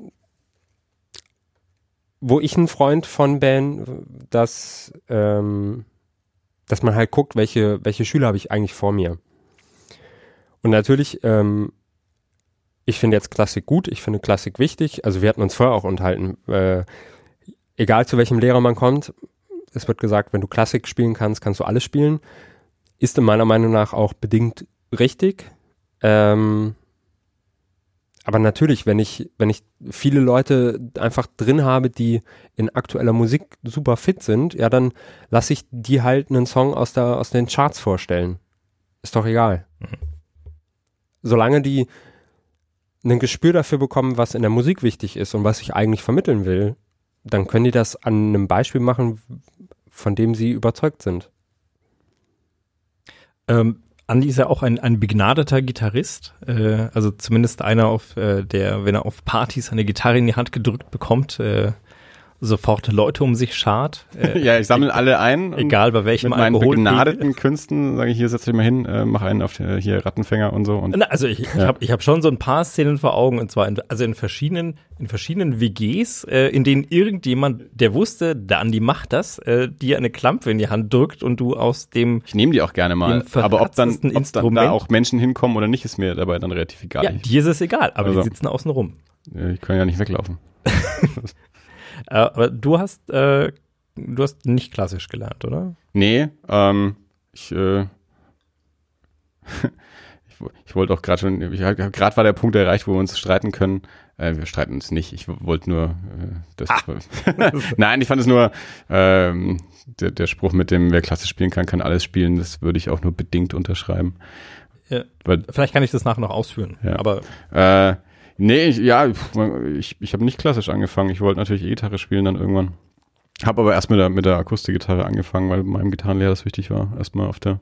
Speaker 3: wo ich ein Freund von bin, dass, ähm, dass man halt guckt, welche, welche Schüler habe ich eigentlich vor mir. Und natürlich, ähm, ich finde jetzt Klassik gut, ich finde Klassik wichtig. Also wir hatten uns vorher auch unterhalten, äh, egal zu welchem Lehrer man kommt, es wird gesagt, wenn du Klassik spielen kannst, kannst du alles spielen. Ist in meiner Meinung nach auch bedingt richtig. Ähm, aber natürlich, wenn ich, wenn ich viele Leute einfach drin habe, die in aktueller Musik super fit sind, ja, dann lasse ich die halt einen Song aus, der, aus den Charts vorstellen. Ist doch egal. Mhm. Solange die ein Gespür dafür bekommen, was in der Musik wichtig ist und was ich eigentlich vermitteln will, dann können die das an einem Beispiel machen, von dem sie überzeugt sind.
Speaker 1: Ähm, Andi ist ja auch ein, ein begnadeter Gitarrist, äh, also zumindest einer, auf äh, der, wenn er auf Partys eine Gitarre in die Hand gedrückt bekommt, äh, sofort Leute um sich schart.
Speaker 2: Äh, ja, ich sammle alle ein.
Speaker 1: Egal bei welchem
Speaker 2: Mit meinen Alkohol begnadeten Künsten sage ich, hier setz dich mal hin, äh, mach einen auf die, hier Rattenfänger und so. Und,
Speaker 1: Na, also ich, ja. ich habe ich hab schon so ein paar Szenen vor Augen und zwar in, also in verschiedenen in verschiedenen WGs, äh, in denen irgendjemand, der wusste, der Andi macht das, äh, dir eine Klampe in die Hand drückt und du aus dem
Speaker 2: Ich nehme die auch gerne mal, aber ob dann, ob dann da auch Menschen hinkommen oder nicht, ist mir dabei dann relativ egal.
Speaker 1: Ja, dir ist es egal, aber also, die sitzen außen rum.
Speaker 2: Ich kann ja nicht weglaufen.
Speaker 1: Äh, aber du hast, äh, du hast nicht klassisch gelernt, oder?
Speaker 2: Nee, ähm, ich, äh, ich, ich wollte auch gerade schon, gerade war der Punkt erreicht, wo wir uns streiten können. Äh, wir streiten uns nicht. Ich wollte nur äh, das. Ah. Nein, ich fand es nur ähm, der, der Spruch mit dem, wer klassisch spielen kann, kann alles spielen. Das würde ich auch nur bedingt unterschreiben.
Speaker 1: Ja, Weil, vielleicht kann ich das nachher noch ausführen.
Speaker 2: Ja.
Speaker 1: Aber
Speaker 2: äh, Nee, ich, ja, ich, ich habe nicht klassisch angefangen. Ich wollte natürlich E-Gitarre spielen dann irgendwann. Habe aber erst mit der, mit der Akustikgitarre angefangen, weil meinem Gitarrenlehrer das wichtig war. Erstmal auf der,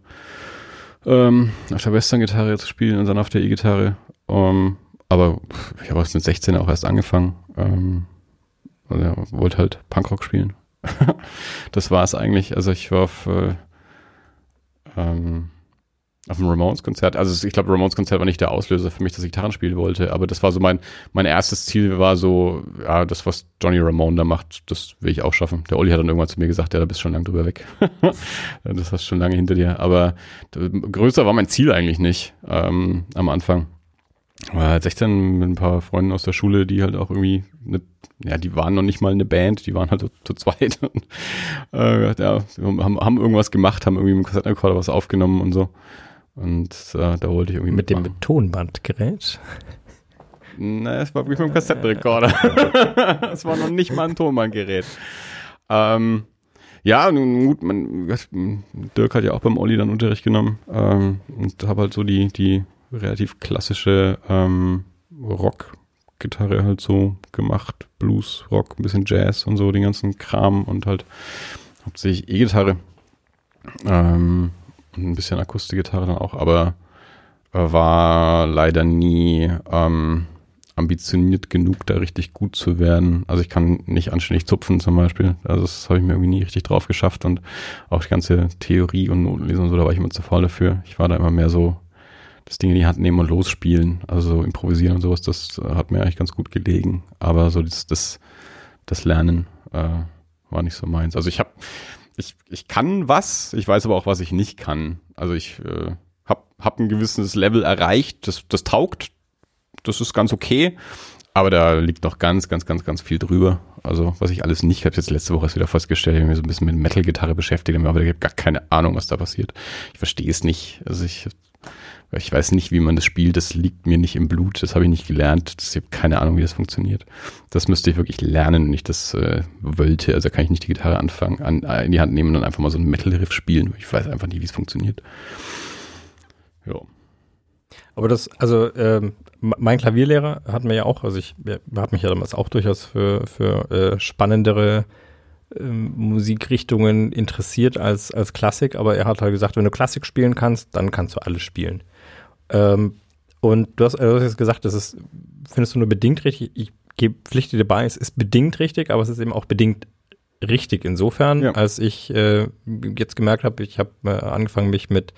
Speaker 2: ähm, auf der Western-Gitarre zu spielen und dann auf der E-Gitarre. Um, ähm, aber ich habe mit 16 auch erst angefangen. Ähm, also ja, wollte halt Punkrock spielen. das war es eigentlich. Also ich war auf äh, ähm, auf dem Ramones-Konzert. Also ich glaube, Ramones-Konzert war nicht der Auslöser für mich, dass ich Gitarren spielen wollte, aber das war so mein, mein erstes Ziel war so, ja, das, was Johnny Ramone da macht, das will ich auch schaffen. Der Olli hat dann irgendwann zu mir gesagt, ja, da bist schon lange drüber weg. das hast du schon lange hinter dir. Aber größer war mein Ziel eigentlich nicht ähm, am Anfang. War halt 16 mit ein paar Freunden aus der Schule, die halt auch irgendwie, eine, ja, die waren noch nicht mal eine Band, die waren halt zu, zu zweit. Und, äh, ja, haben, haben irgendwas gemacht, haben irgendwie mit dem Kassettenrekorder was aufgenommen und so. Und äh, da wollte ich irgendwie
Speaker 1: Mit mitmachen. dem Tonbandgerät?
Speaker 2: Na, es war wirklich mit dem Kassettenrekorder. es war noch nicht mal ein Tonbandgerät. Ähm, ja, nun gut, man, Dirk hat ja auch beim Olli dann Unterricht genommen ähm, und habe halt so die, die relativ klassische ähm, Rock-Gitarre halt so gemacht. Blues, Rock, ein bisschen Jazz und so, den ganzen Kram und halt hauptsächlich E-Gitarre. Ähm, ein bisschen Akustikgitarre dann auch, aber äh, war leider nie ähm, ambitioniert genug, da richtig gut zu werden. Also ich kann nicht anständig zupfen zum Beispiel. Also das habe ich mir irgendwie nie richtig drauf geschafft und auch die ganze Theorie und Notenlesen und so, da war ich immer zu faul dafür. Ich war da immer mehr so das Ding in die Hand nehmen und losspielen, also improvisieren und sowas, das hat mir eigentlich ganz gut gelegen. Aber so das, das, das Lernen äh, war nicht so meins. Also ich habe ich, ich kann was, ich weiß aber auch, was ich nicht kann. Also ich äh, habe hab ein gewisses Level erreicht, das, das taugt, das ist ganz okay, aber da liegt noch ganz, ganz, ganz, ganz viel drüber. Also was ich alles nicht, habe jetzt letzte Woche erst wieder festgestellt, ich habe mich so ein bisschen mit Metal-Gitarre beschäftigt, aber ich habe gar keine Ahnung, was da passiert. Ich verstehe es nicht. Also ich ich weiß nicht, wie man das spielt. Das liegt mir nicht im Blut. Das habe ich nicht gelernt. Ich habe keine Ahnung, wie das funktioniert. Das müsste ich wirklich lernen, wenn ich das äh, wollte. Also kann ich nicht die Gitarre anfangen, an, äh, in die Hand nehmen und einfach mal so einen Metal-Riff spielen. Ich weiß einfach nicht, wie es funktioniert.
Speaker 1: Ja. Aber das, also ähm, mein Klavierlehrer hat mir ja auch, also ich hat mich ja damals auch durchaus für, für äh, spannendere ähm, Musikrichtungen interessiert als, als Klassik, aber er hat halt gesagt, wenn du Klassik spielen kannst, dann kannst du alles spielen. Ähm, und du hast, du hast jetzt gesagt, das ist, findest du nur bedingt richtig. Ich gebe Pflicht dir bei, es ist bedingt richtig, aber es ist eben auch bedingt richtig insofern, ja. als ich äh, jetzt gemerkt habe, ich habe äh, angefangen, mich mit,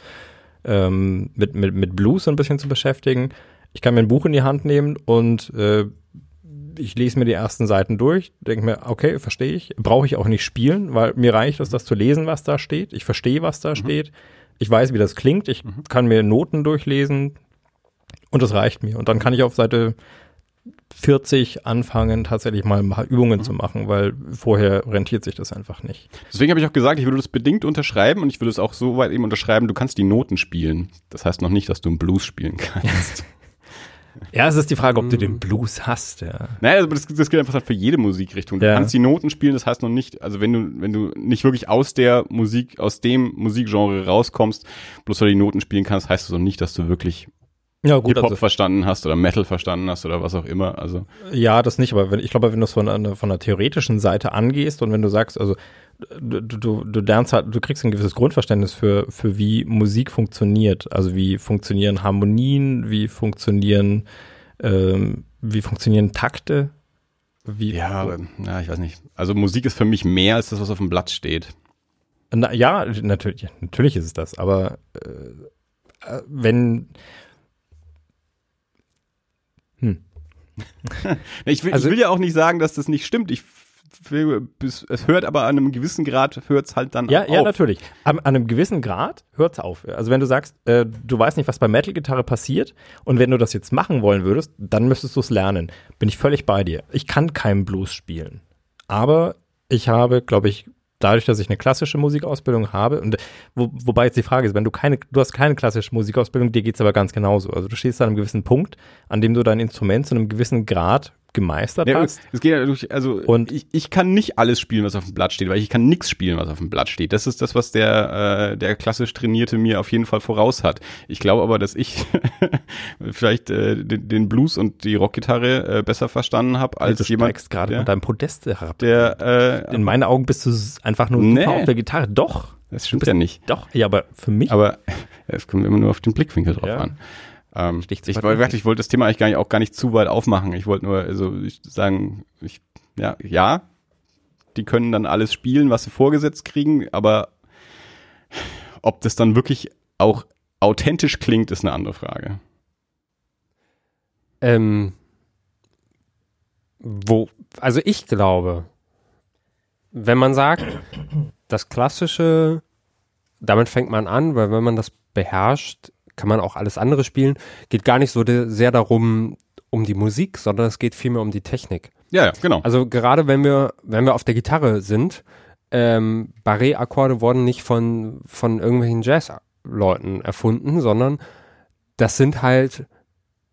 Speaker 1: ähm, mit, mit, mit Blues ein bisschen zu beschäftigen. Ich kann mir ein Buch in die Hand nehmen und äh, ich lese mir die ersten Seiten durch, denke mir, okay, verstehe ich, brauche ich auch nicht spielen, weil mir reicht es, das zu lesen, was da steht. Ich verstehe, was da mhm. steht. Ich weiß, wie das klingt. Ich mhm. kann mir Noten durchlesen und das reicht mir. Und dann kann ich auf Seite 40 anfangen, tatsächlich mal Übungen mhm. zu machen, weil vorher rentiert sich das einfach nicht.
Speaker 2: Deswegen habe ich auch gesagt, ich würde das bedingt unterschreiben und ich würde es auch so weit eben unterschreiben, du kannst die Noten spielen. Das heißt noch nicht, dass du einen Blues spielen kannst.
Speaker 1: Ja, es ist die Frage, ob du den Blues hast, ja.
Speaker 2: Naja, aber das, das gilt einfach für jede Musikrichtung. Du ja. kannst die Noten spielen, das heißt noch nicht, also wenn du, wenn du nicht wirklich aus der Musik, aus dem Musikgenre rauskommst, bloß weil du die Noten spielen kannst, heißt das noch nicht, dass du wirklich ja, gut, Hip-Hop also, verstanden hast oder Metal verstanden hast oder was auch immer. Also
Speaker 1: ja, das nicht, aber wenn, ich glaube, wenn du es von einer, von einer theoretischen Seite angehst und wenn du sagst, also du, du, du lernst halt, du kriegst ein gewisses Grundverständnis für, für wie Musik funktioniert. Also wie funktionieren Harmonien, wie funktionieren, ähm, wie funktionieren Takte. Wie
Speaker 2: ja, aber, ja, ich weiß nicht. Also Musik ist für mich mehr als das, was auf dem Blatt steht.
Speaker 1: Na, ja, natürlich, natürlich ist es das, aber äh, wenn
Speaker 2: hm. ich, will, also, ich will ja auch nicht sagen, dass das nicht stimmt. Ich es hört aber an einem gewissen Grad, hört es halt dann
Speaker 1: ja, auf. Ja, natürlich. An, an einem gewissen Grad hört es auf. Also wenn du sagst, äh, du weißt nicht, was bei Metal-Gitarre passiert und wenn du das jetzt machen wollen würdest, dann müsstest du es lernen. Bin ich völlig bei dir. Ich kann keinen Blues spielen. Aber ich habe, glaube ich, dadurch, dass ich eine klassische Musikausbildung habe, und wo, wobei jetzt die Frage ist, wenn du keine, du hast keine klassische Musikausbildung, dir geht's aber ganz genauso. Also du stehst an einem gewissen Punkt, an dem du dein Instrument zu einem gewissen Grad gemeistert ja, hast.
Speaker 2: Es geht ja durch, also und ich, ich kann nicht alles spielen, was auf dem Blatt steht, weil ich kann nichts spielen, was auf dem Blatt steht. Das ist das, was der, äh, der klassisch Trainierte mir auf jeden Fall voraus hat. Ich glaube aber, dass ich vielleicht äh, den, den Blues und die Rockgitarre äh, besser verstanden habe als
Speaker 1: du
Speaker 2: jemand.
Speaker 1: gerade von deinem Podest herab.
Speaker 2: Der,
Speaker 1: äh, In meinen Augen bist du einfach nur
Speaker 2: nee.
Speaker 1: auf der Gitarre. Doch.
Speaker 2: Das stimmt ja nicht.
Speaker 1: Doch, ja, aber für mich.
Speaker 2: Aber es kommt immer nur auf den Blickwinkel drauf ja. an. Ähm, ich, ich, wollte, ich wollte das Thema eigentlich gar nicht, auch gar nicht zu weit aufmachen. Ich wollte nur also ich sagen, ich, ja, ja, die können dann alles spielen, was sie vorgesetzt kriegen, aber ob das dann wirklich auch authentisch klingt, ist eine andere Frage.
Speaker 3: Ähm, wo, also ich glaube, wenn man sagt, das Klassische, damit fängt man an, weil wenn man das beherrscht, kann man auch alles andere spielen. Geht gar nicht so sehr darum, um die Musik, sondern es geht vielmehr um die Technik.
Speaker 2: Ja, ja, genau.
Speaker 3: Also gerade wenn wir, wenn wir auf der Gitarre sind, ähm, Barré-Akkorde wurden nicht von, von irgendwelchen Jazz-Leuten erfunden, sondern das sind halt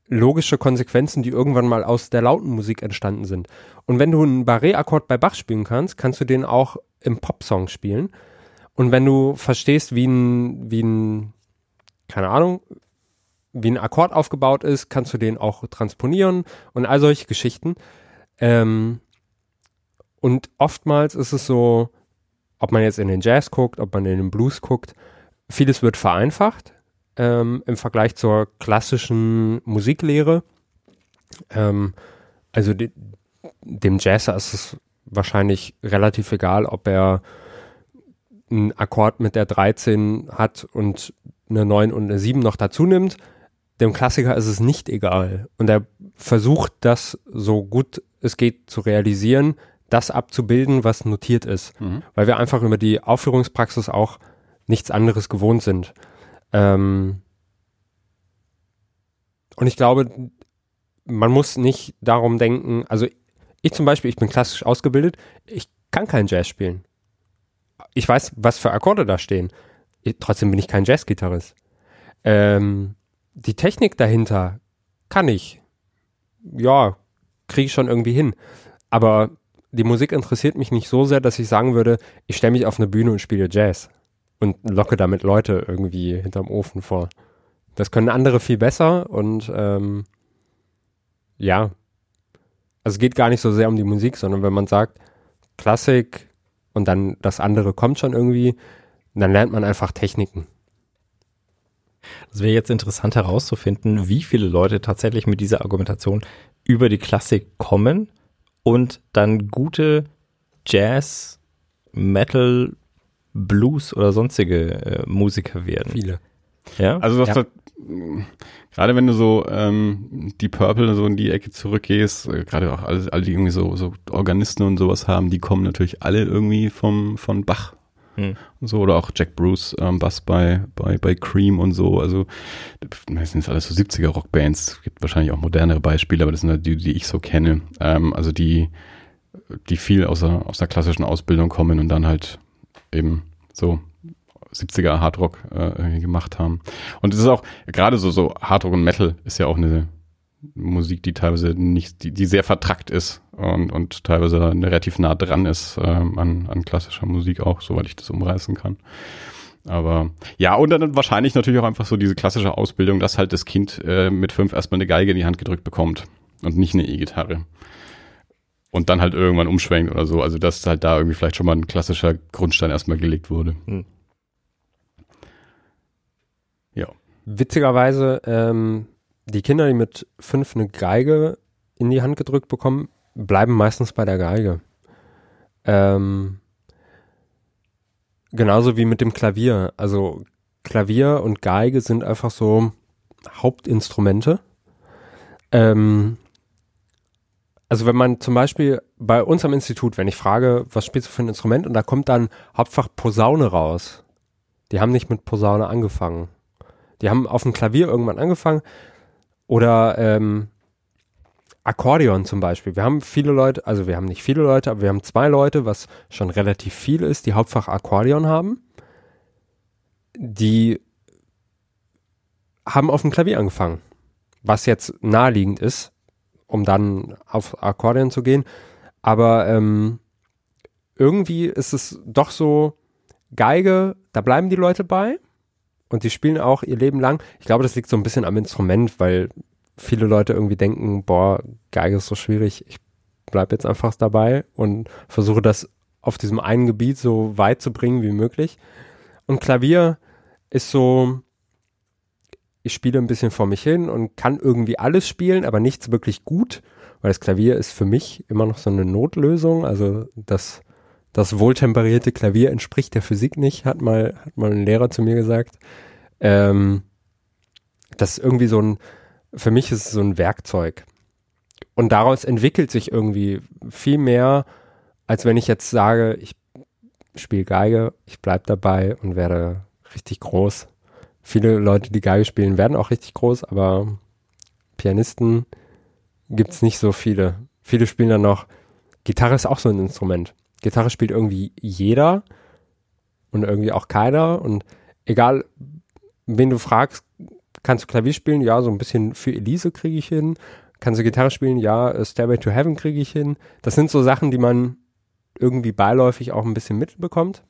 Speaker 3: logische Konsequenzen, die irgendwann mal aus der lauten Musik entstanden sind. Und wenn du einen Barré-Akkord bei Bach spielen kannst, kannst du den auch im Popsong spielen. Und wenn du verstehst, wie ein, wie ein keine Ahnung, wie ein Akkord aufgebaut ist, kannst du den auch transponieren und all solche Geschichten. Ähm, und oftmals ist es so, ob man jetzt in den Jazz guckt, ob man in den Blues guckt, vieles wird vereinfacht ähm, im Vergleich zur klassischen Musiklehre. Ähm, also de, dem Jazzer ist es wahrscheinlich relativ egal, ob er einen Akkord mit der 13 hat und eine 9 und eine 7 noch dazu nimmt, dem Klassiker ist es nicht egal. Und er versucht das so gut es geht zu realisieren, das abzubilden, was notiert ist. Mhm. Weil wir einfach über die Aufführungspraxis auch nichts anderes gewohnt sind. Ähm und ich glaube, man muss nicht darum denken, also ich zum Beispiel, ich bin klassisch ausgebildet, ich kann kein Jazz spielen. Ich weiß, was für Akkorde da stehen trotzdem bin ich kein Jazzgitarrist. Ähm, die Technik dahinter kann ich. Ja, kriege ich schon irgendwie hin. Aber die Musik interessiert mich nicht so sehr, dass ich sagen würde, ich stelle mich auf eine Bühne und spiele Jazz und locke damit Leute irgendwie hinterm Ofen vor. Das können andere viel besser und ähm, ja, also es geht gar nicht so sehr um die Musik, sondern wenn man sagt Klassik und dann das andere kommt schon irgendwie, dann lernt man einfach Techniken.
Speaker 1: Es wäre jetzt interessant herauszufinden, wie viele Leute tatsächlich mit dieser Argumentation über die Klassik kommen und dann gute Jazz, Metal, Blues oder sonstige äh, Musiker werden.
Speaker 3: Viele.
Speaker 1: Ja?
Speaker 2: Also du hast
Speaker 3: Ja.
Speaker 2: gerade wenn du so ähm, die Purple so in die Ecke zurückgehst, äh, gerade auch alle, alle, die irgendwie so, so Organisten und sowas haben, die kommen natürlich alle irgendwie vom von Bach.
Speaker 1: Hm.
Speaker 2: Und so, oder auch Jack Bruce ähm, Bass bei, bei, bei Cream und so. Also meistens alles so 70er Rockbands. Es gibt wahrscheinlich auch modernere Beispiele, aber das sind halt die, die ich so kenne. Ähm, also die, die viel aus der, aus der klassischen Ausbildung kommen und dann halt eben so 70er Hardrock äh, gemacht haben. Und es ist auch, gerade so, so Hardrock und Metal ist ja auch eine Musik, die teilweise nicht, die, die sehr vertrackt ist und, und teilweise relativ nah dran ist ähm, an, an klassischer Musik auch, soweit ich das umreißen kann. Aber ja, und dann wahrscheinlich natürlich auch einfach so diese klassische Ausbildung, dass halt das Kind äh, mit fünf erstmal eine Geige in die Hand gedrückt bekommt und nicht eine E-Gitarre. Und dann halt irgendwann umschwenkt oder so. Also dass halt da irgendwie vielleicht schon mal ein klassischer Grundstein erstmal gelegt wurde.
Speaker 1: Hm.
Speaker 2: Ja.
Speaker 3: Witzigerweise, ähm, die Kinder, die mit fünf eine Geige in die Hand gedrückt bekommen, bleiben meistens bei der Geige. Ähm, genauso wie mit dem Klavier. Also Klavier und Geige sind einfach so Hauptinstrumente. Ähm, also wenn man zum Beispiel bei uns am Institut, wenn ich frage, was spielst du für ein Instrument, und da kommt dann Hauptfach Posaune raus. Die haben nicht mit Posaune angefangen. Die haben auf dem Klavier irgendwann angefangen. Oder ähm, Akkordeon zum Beispiel. Wir haben viele Leute, also wir haben nicht viele Leute, aber wir haben zwei Leute, was schon relativ viel ist, die Hauptfach Akkordeon haben. Die haben auf dem Klavier angefangen. Was jetzt naheliegend ist, um dann auf Akkordeon zu gehen. Aber ähm, irgendwie ist es doch so, Geige, da bleiben die Leute bei und die spielen auch ihr Leben lang. Ich glaube, das liegt so ein bisschen am Instrument, weil viele Leute irgendwie denken, boah, Geige ist so schwierig, ich bleibe jetzt einfach dabei und versuche das auf diesem einen Gebiet so weit zu bringen wie möglich. Und Klavier ist so, ich spiele ein bisschen vor mich hin und kann irgendwie alles spielen, aber nichts wirklich gut, weil das Klavier ist für mich immer noch so eine Notlösung. Also das, das wohltemperierte Klavier entspricht der Physik nicht, hat mal, hat mal ein Lehrer zu mir gesagt. Ähm, das ist irgendwie so ein, für mich ist es so ein Werkzeug. Und daraus entwickelt sich irgendwie viel mehr, als wenn ich jetzt sage, ich spiele Geige, ich bleibe dabei und werde richtig groß. Viele Leute, die Geige spielen, werden auch richtig groß, aber Pianisten gibt es nicht so viele. Viele spielen dann noch, Gitarre ist auch so ein Instrument. Gitarre spielt irgendwie jeder und irgendwie auch keiner und egal, wen du fragst, kannst du Klavier spielen? Ja, so ein bisschen für Elise kriege ich hin. Kannst du Gitarre spielen? Ja, äh, Stairway to Heaven kriege ich hin. Das sind so Sachen, die man irgendwie beiläufig auch ein bisschen mitbekommt.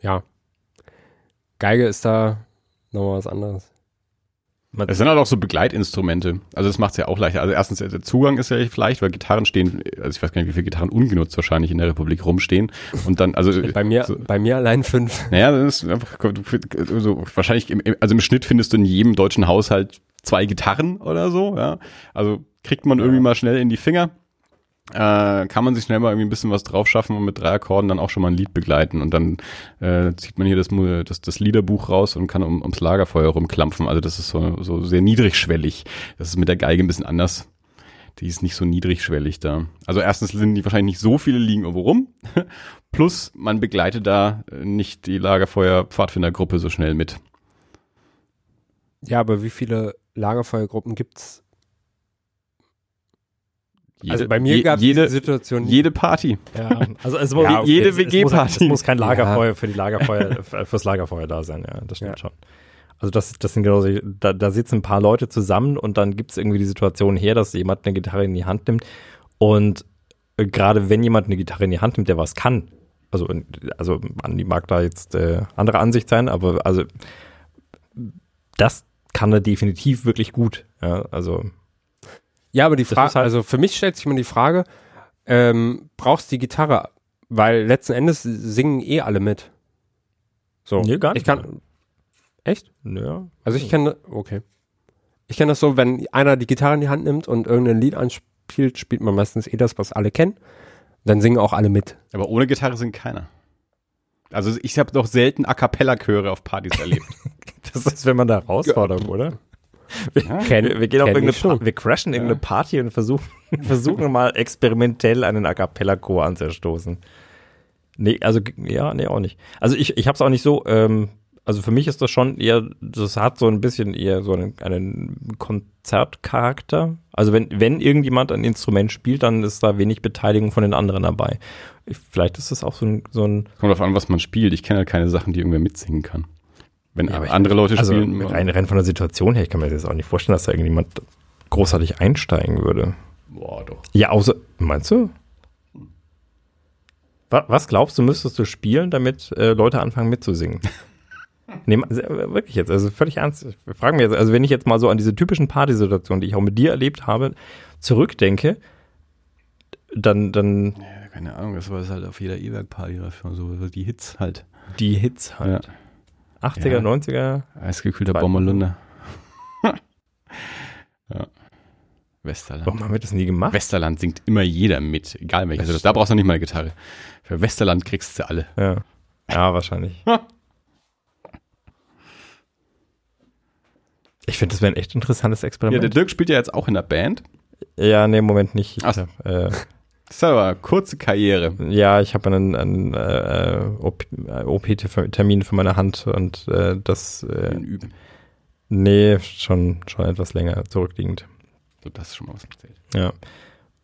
Speaker 3: Ja. Geige ist da nochmal was anderes.
Speaker 2: Es sind halt auch so Begleitinstrumente. Also das macht es ja auch leichter. Also erstens, der Zugang ist ja leicht, weil Gitarren stehen, also ich weiß gar nicht, wie viele Gitarren ungenutzt wahrscheinlich in der Republik rumstehen. Und dann, also
Speaker 3: Bei mir,
Speaker 2: so,
Speaker 3: bei mir allein fünf.
Speaker 2: naja, das ist einfach, so, wahrscheinlich, im, also im Schnitt findest du in jedem deutschen Haushalt zwei Gitarren oder so, ja. Also kriegt man irgendwie mal schnell in die Finger. Äh, kann man sich schnell mal irgendwie ein bisschen was drauf schaffen und mit drei Akkorden dann auch schon mal ein Lied begleiten und dann äh, zieht man hier das, das, das Liederbuch raus und kann um, ums Lagerfeuer rumklampfen. Also das ist so, so sehr niedrigschwellig. Das ist mit der Geige ein bisschen anders. Die ist nicht so niedrigschwellig da. Also erstens sind die wahrscheinlich nicht so viele liegen irgendwo rum. Plus man begleitet da äh, nicht die Lagerfeuer-Pfadfindergruppe so schnell mit.
Speaker 3: Ja, aber wie viele Lagerfeuergruppen gibt's?
Speaker 2: Jede,
Speaker 3: also bei mir
Speaker 2: je-
Speaker 3: gab es
Speaker 2: jede,
Speaker 3: diese Situation nicht.
Speaker 2: jede Party.
Speaker 1: Ja, also es muss,
Speaker 2: Ja,
Speaker 1: es-
Speaker 2: jede
Speaker 1: es, es,
Speaker 2: WG-Party.
Speaker 1: es muss kein Lagerfeuer für die Lagerfeuer, für- fürs Lagerfeuer da sein, ja, das stimmt schon. Also das, das sind genau so, da, da sitzen ein paar Leute zusammen und dann gibt es irgendwie die Situation her, dass jemand eine Gitarre in die Hand nimmt und äh, gerade wenn jemand eine Gitarre in die Hand nimmt, der was kann, also, in- also Andi mag da jetzt äh, andere Ansicht sein, aber also das kann er definitiv wirklich gut. Ja, also
Speaker 3: Ja, aber die Frage,
Speaker 1: halt-
Speaker 3: also für mich stellt sich immer die Frage, ähm, brauchst du die Gitarre? Weil letzten Endes singen eh alle mit. So.
Speaker 1: Nee, gar nicht
Speaker 3: Ich kann, echt?
Speaker 1: ja,
Speaker 3: Also ich kenne, okay. Ich kenne das so, wenn einer die Gitarre in die Hand nimmt und irgendein Lied anspielt, spielt man meistens eh das, was alle kennen. Dann singen auch alle mit.
Speaker 2: Aber ohne Gitarre singt keiner. Also ich habe doch selten A Cappella-Chöre auf Partys erlebt.
Speaker 1: Das ist, wenn man da rausfordert, oder? Wir,
Speaker 3: Kenn-
Speaker 1: wir, gehen auf irgendeine wir crashen irgendeine Party und versuchen, versuchen mal experimentell einen A Cappella-Chor anzustoßen. Nee, also ja, nee, auch nicht. Also ich, ich habe es auch nicht so, ähm, also für mich ist das schon eher, das hat so ein bisschen eher so einen, einen Konzertcharakter. Also wenn, wenn irgendjemand ein Instrument spielt, dann ist da wenig Beteiligung von den anderen dabei. Ich, vielleicht ist das auch so ein, so ein
Speaker 2: Kommt drauf an, was man spielt. Ich kenne halt keine Sachen, die irgendwer mitsingen kann. Wenn
Speaker 1: Ja,
Speaker 2: andere Leute
Speaker 1: also
Speaker 2: spielen.
Speaker 1: rein, rein von der Situation her, ich kann mir das jetzt auch nicht vorstellen, dass da irgendjemand großartig einsteigen würde.
Speaker 2: Boah, doch.
Speaker 1: Ja, außer, meinst du? Was, glaubst du, müsstest du spielen, damit äh, Leute anfangen mitzusingen? nee, wirklich jetzt, also völlig ernst. Ich frage mich jetzt, also wenn ich jetzt mal so an diese typischen Partysituationen, die ich auch mit dir erlebt habe, zurückdenke, dann, dann
Speaker 2: Ja, keine Ahnung, das war halt auf jeder E-Werk-Party so, so die Hits halt.
Speaker 1: die Hits halt. 80er,
Speaker 2: Ja.
Speaker 1: 90er,
Speaker 2: Eisgekühlter. Bommerlunder. ja. Westerland.
Speaker 1: warum haben wir das nie gemacht?
Speaker 2: Westerland singt immer jeder mit, egal welches. Also da brauchst du nicht mal eine Gitarre. Für Westerland kriegst du alle.
Speaker 1: Ja, ja wahrscheinlich. Ich finde, das wäre ein echt interessantes
Speaker 2: Ja,
Speaker 1: Experiment.
Speaker 2: der Dirk spielt ja jetzt auch in der Band.
Speaker 1: Ja, nee, im Moment nicht. Ich
Speaker 2: Ach so.
Speaker 1: äh,
Speaker 2: Das ist aber eine kurze Karriere.
Speaker 1: ja, ich habe einen, einen äh, OP-Termin für meine Hand und äh, das, äh,
Speaker 2: Üben.
Speaker 1: nee, schon, schon etwas länger zurückliegend.
Speaker 2: So, das ist schon mal was erzählt.
Speaker 1: Ja.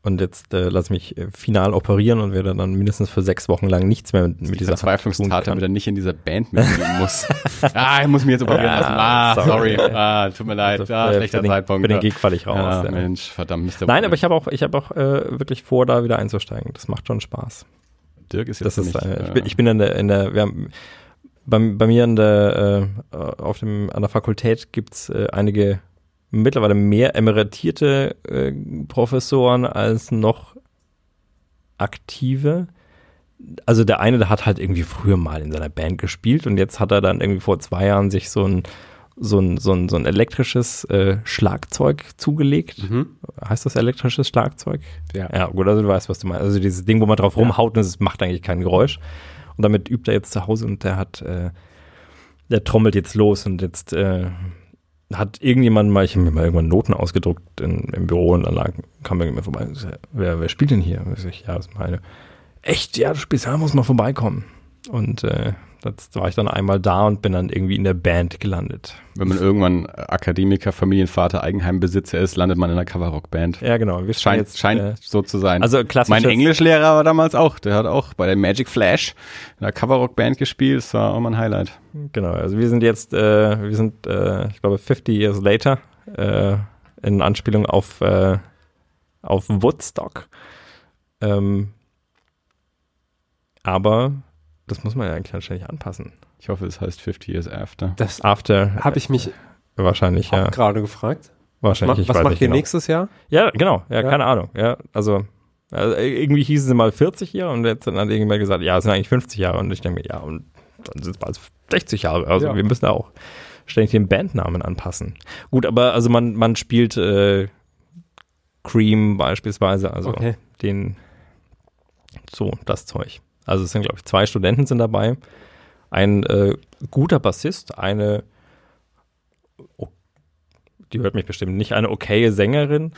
Speaker 1: Und jetzt äh, lass mich äh, final operieren und werde dann mindestens für sechs Wochen lang nichts mehr mit, mit
Speaker 2: Die
Speaker 1: dieser kann.
Speaker 2: damit er nicht in dieser Band mitspielen muss. ah, ich muss mich jetzt operieren lassen. Ah,
Speaker 1: sorry.
Speaker 2: sorry. Ah, tut mir leid.
Speaker 1: Also
Speaker 2: ah,
Speaker 1: für-
Speaker 2: schlechter
Speaker 1: für den,
Speaker 2: Zeitpunkt.
Speaker 1: Für den Gig falle ich raus.
Speaker 2: ja,
Speaker 1: ja.
Speaker 2: Mensch, verdammt, Mr.
Speaker 1: Nein, aber ich habe auch, ich habe auch äh, wirklich vor, da wieder einzusteigen. Das macht schon Spaß.
Speaker 2: Dirk ist
Speaker 1: Das
Speaker 2: jetzt
Speaker 1: ist,
Speaker 2: nicht,
Speaker 1: äh, ich,
Speaker 2: äh,
Speaker 1: bin, ich bin in der, in der, wir haben, bei, bei mir in der, äh, auf dem, an der Fakultät gibt's äh, einige mittlerweile mehr emeritierte äh, Professoren als noch aktive. Also der eine, der hat halt irgendwie früher mal in seiner Band gespielt und jetzt hat er dann irgendwie vor zwei Jahren sich so ein so ein, so ein, so ein elektrisches äh, Schlagzeug zugelegt.
Speaker 3: Mhm.
Speaker 1: Heißt das elektrisches Schlagzeug?
Speaker 3: Ja.
Speaker 1: Ja, gut, also du weißt, was du meinst. Also dieses Ding, wo man drauf rumhaut und es macht eigentlich kein Geräusch. Und damit übt er jetzt zu Hause und der hat, äh, der trommelt jetzt los und jetzt äh, hat irgendjemand mal, ich habe mir mal irgendwann Noten ausgedruckt in, im Büro und dann lag, kam irgendjemand vorbei wer, wer spielt denn hier? Und ich ja, das ist meine. Echt? Ja, du spielst, ja, muss mal vorbeikommen. Und äh, das war ich dann einmal da und bin dann irgendwie in der Band gelandet.
Speaker 2: Wenn man irgendwann Akademiker, Familienvater, Eigenheimbesitzer ist, landet man in einer Coverrock-Band.
Speaker 1: Ja, genau. Wir
Speaker 2: Scheint,
Speaker 1: jetzt,
Speaker 2: scheint
Speaker 1: äh,
Speaker 2: so zu sein.
Speaker 1: also klassisch.
Speaker 2: mein Englischlehrer war damals auch, der hat auch bei der Magic Flash in einer Coverrock-Band gespielt. Das war auch mal ein Highlight.
Speaker 1: Genau, also wir sind jetzt, äh, wir sind, äh, ich glaube, 50 years later, äh, in Anspielung auf, äh, auf Woodstock. Ähm, aber das muss man ja eigentlich anständig anpassen.
Speaker 2: Ich hoffe, es heißt 50 Years After.
Speaker 3: Das
Speaker 1: After
Speaker 3: habe ich mich
Speaker 1: wahrscheinlich,
Speaker 3: auch
Speaker 1: ja.
Speaker 3: gerade gefragt.
Speaker 1: Wahrscheinlich,
Speaker 3: was
Speaker 1: weiß
Speaker 3: macht ihr
Speaker 1: genau.
Speaker 3: nächstes Jahr?
Speaker 1: Ja, genau, ja,
Speaker 3: Ja.
Speaker 1: keine Ahnung. Ja, also, also irgendwie hießen sie mal 40 Jahre und jetzt hat irgendjemand gesagt, ja, es sind eigentlich 50 Jahre. Und ich denke mir, ja, und dann sind es bald 60 Jahre. Also
Speaker 3: Ja.
Speaker 1: wir müssen da auch ständig den Bandnamen anpassen. Gut, aber also man, man spielt äh, Cream beispielsweise, also
Speaker 3: Okay.
Speaker 1: den so, das Zeug. Also es sind, glaube ich, zwei Studenten sind dabei. Ein äh, guter Bassist, eine oh, die hört mich bestimmt nicht, eine okaye Sängerin.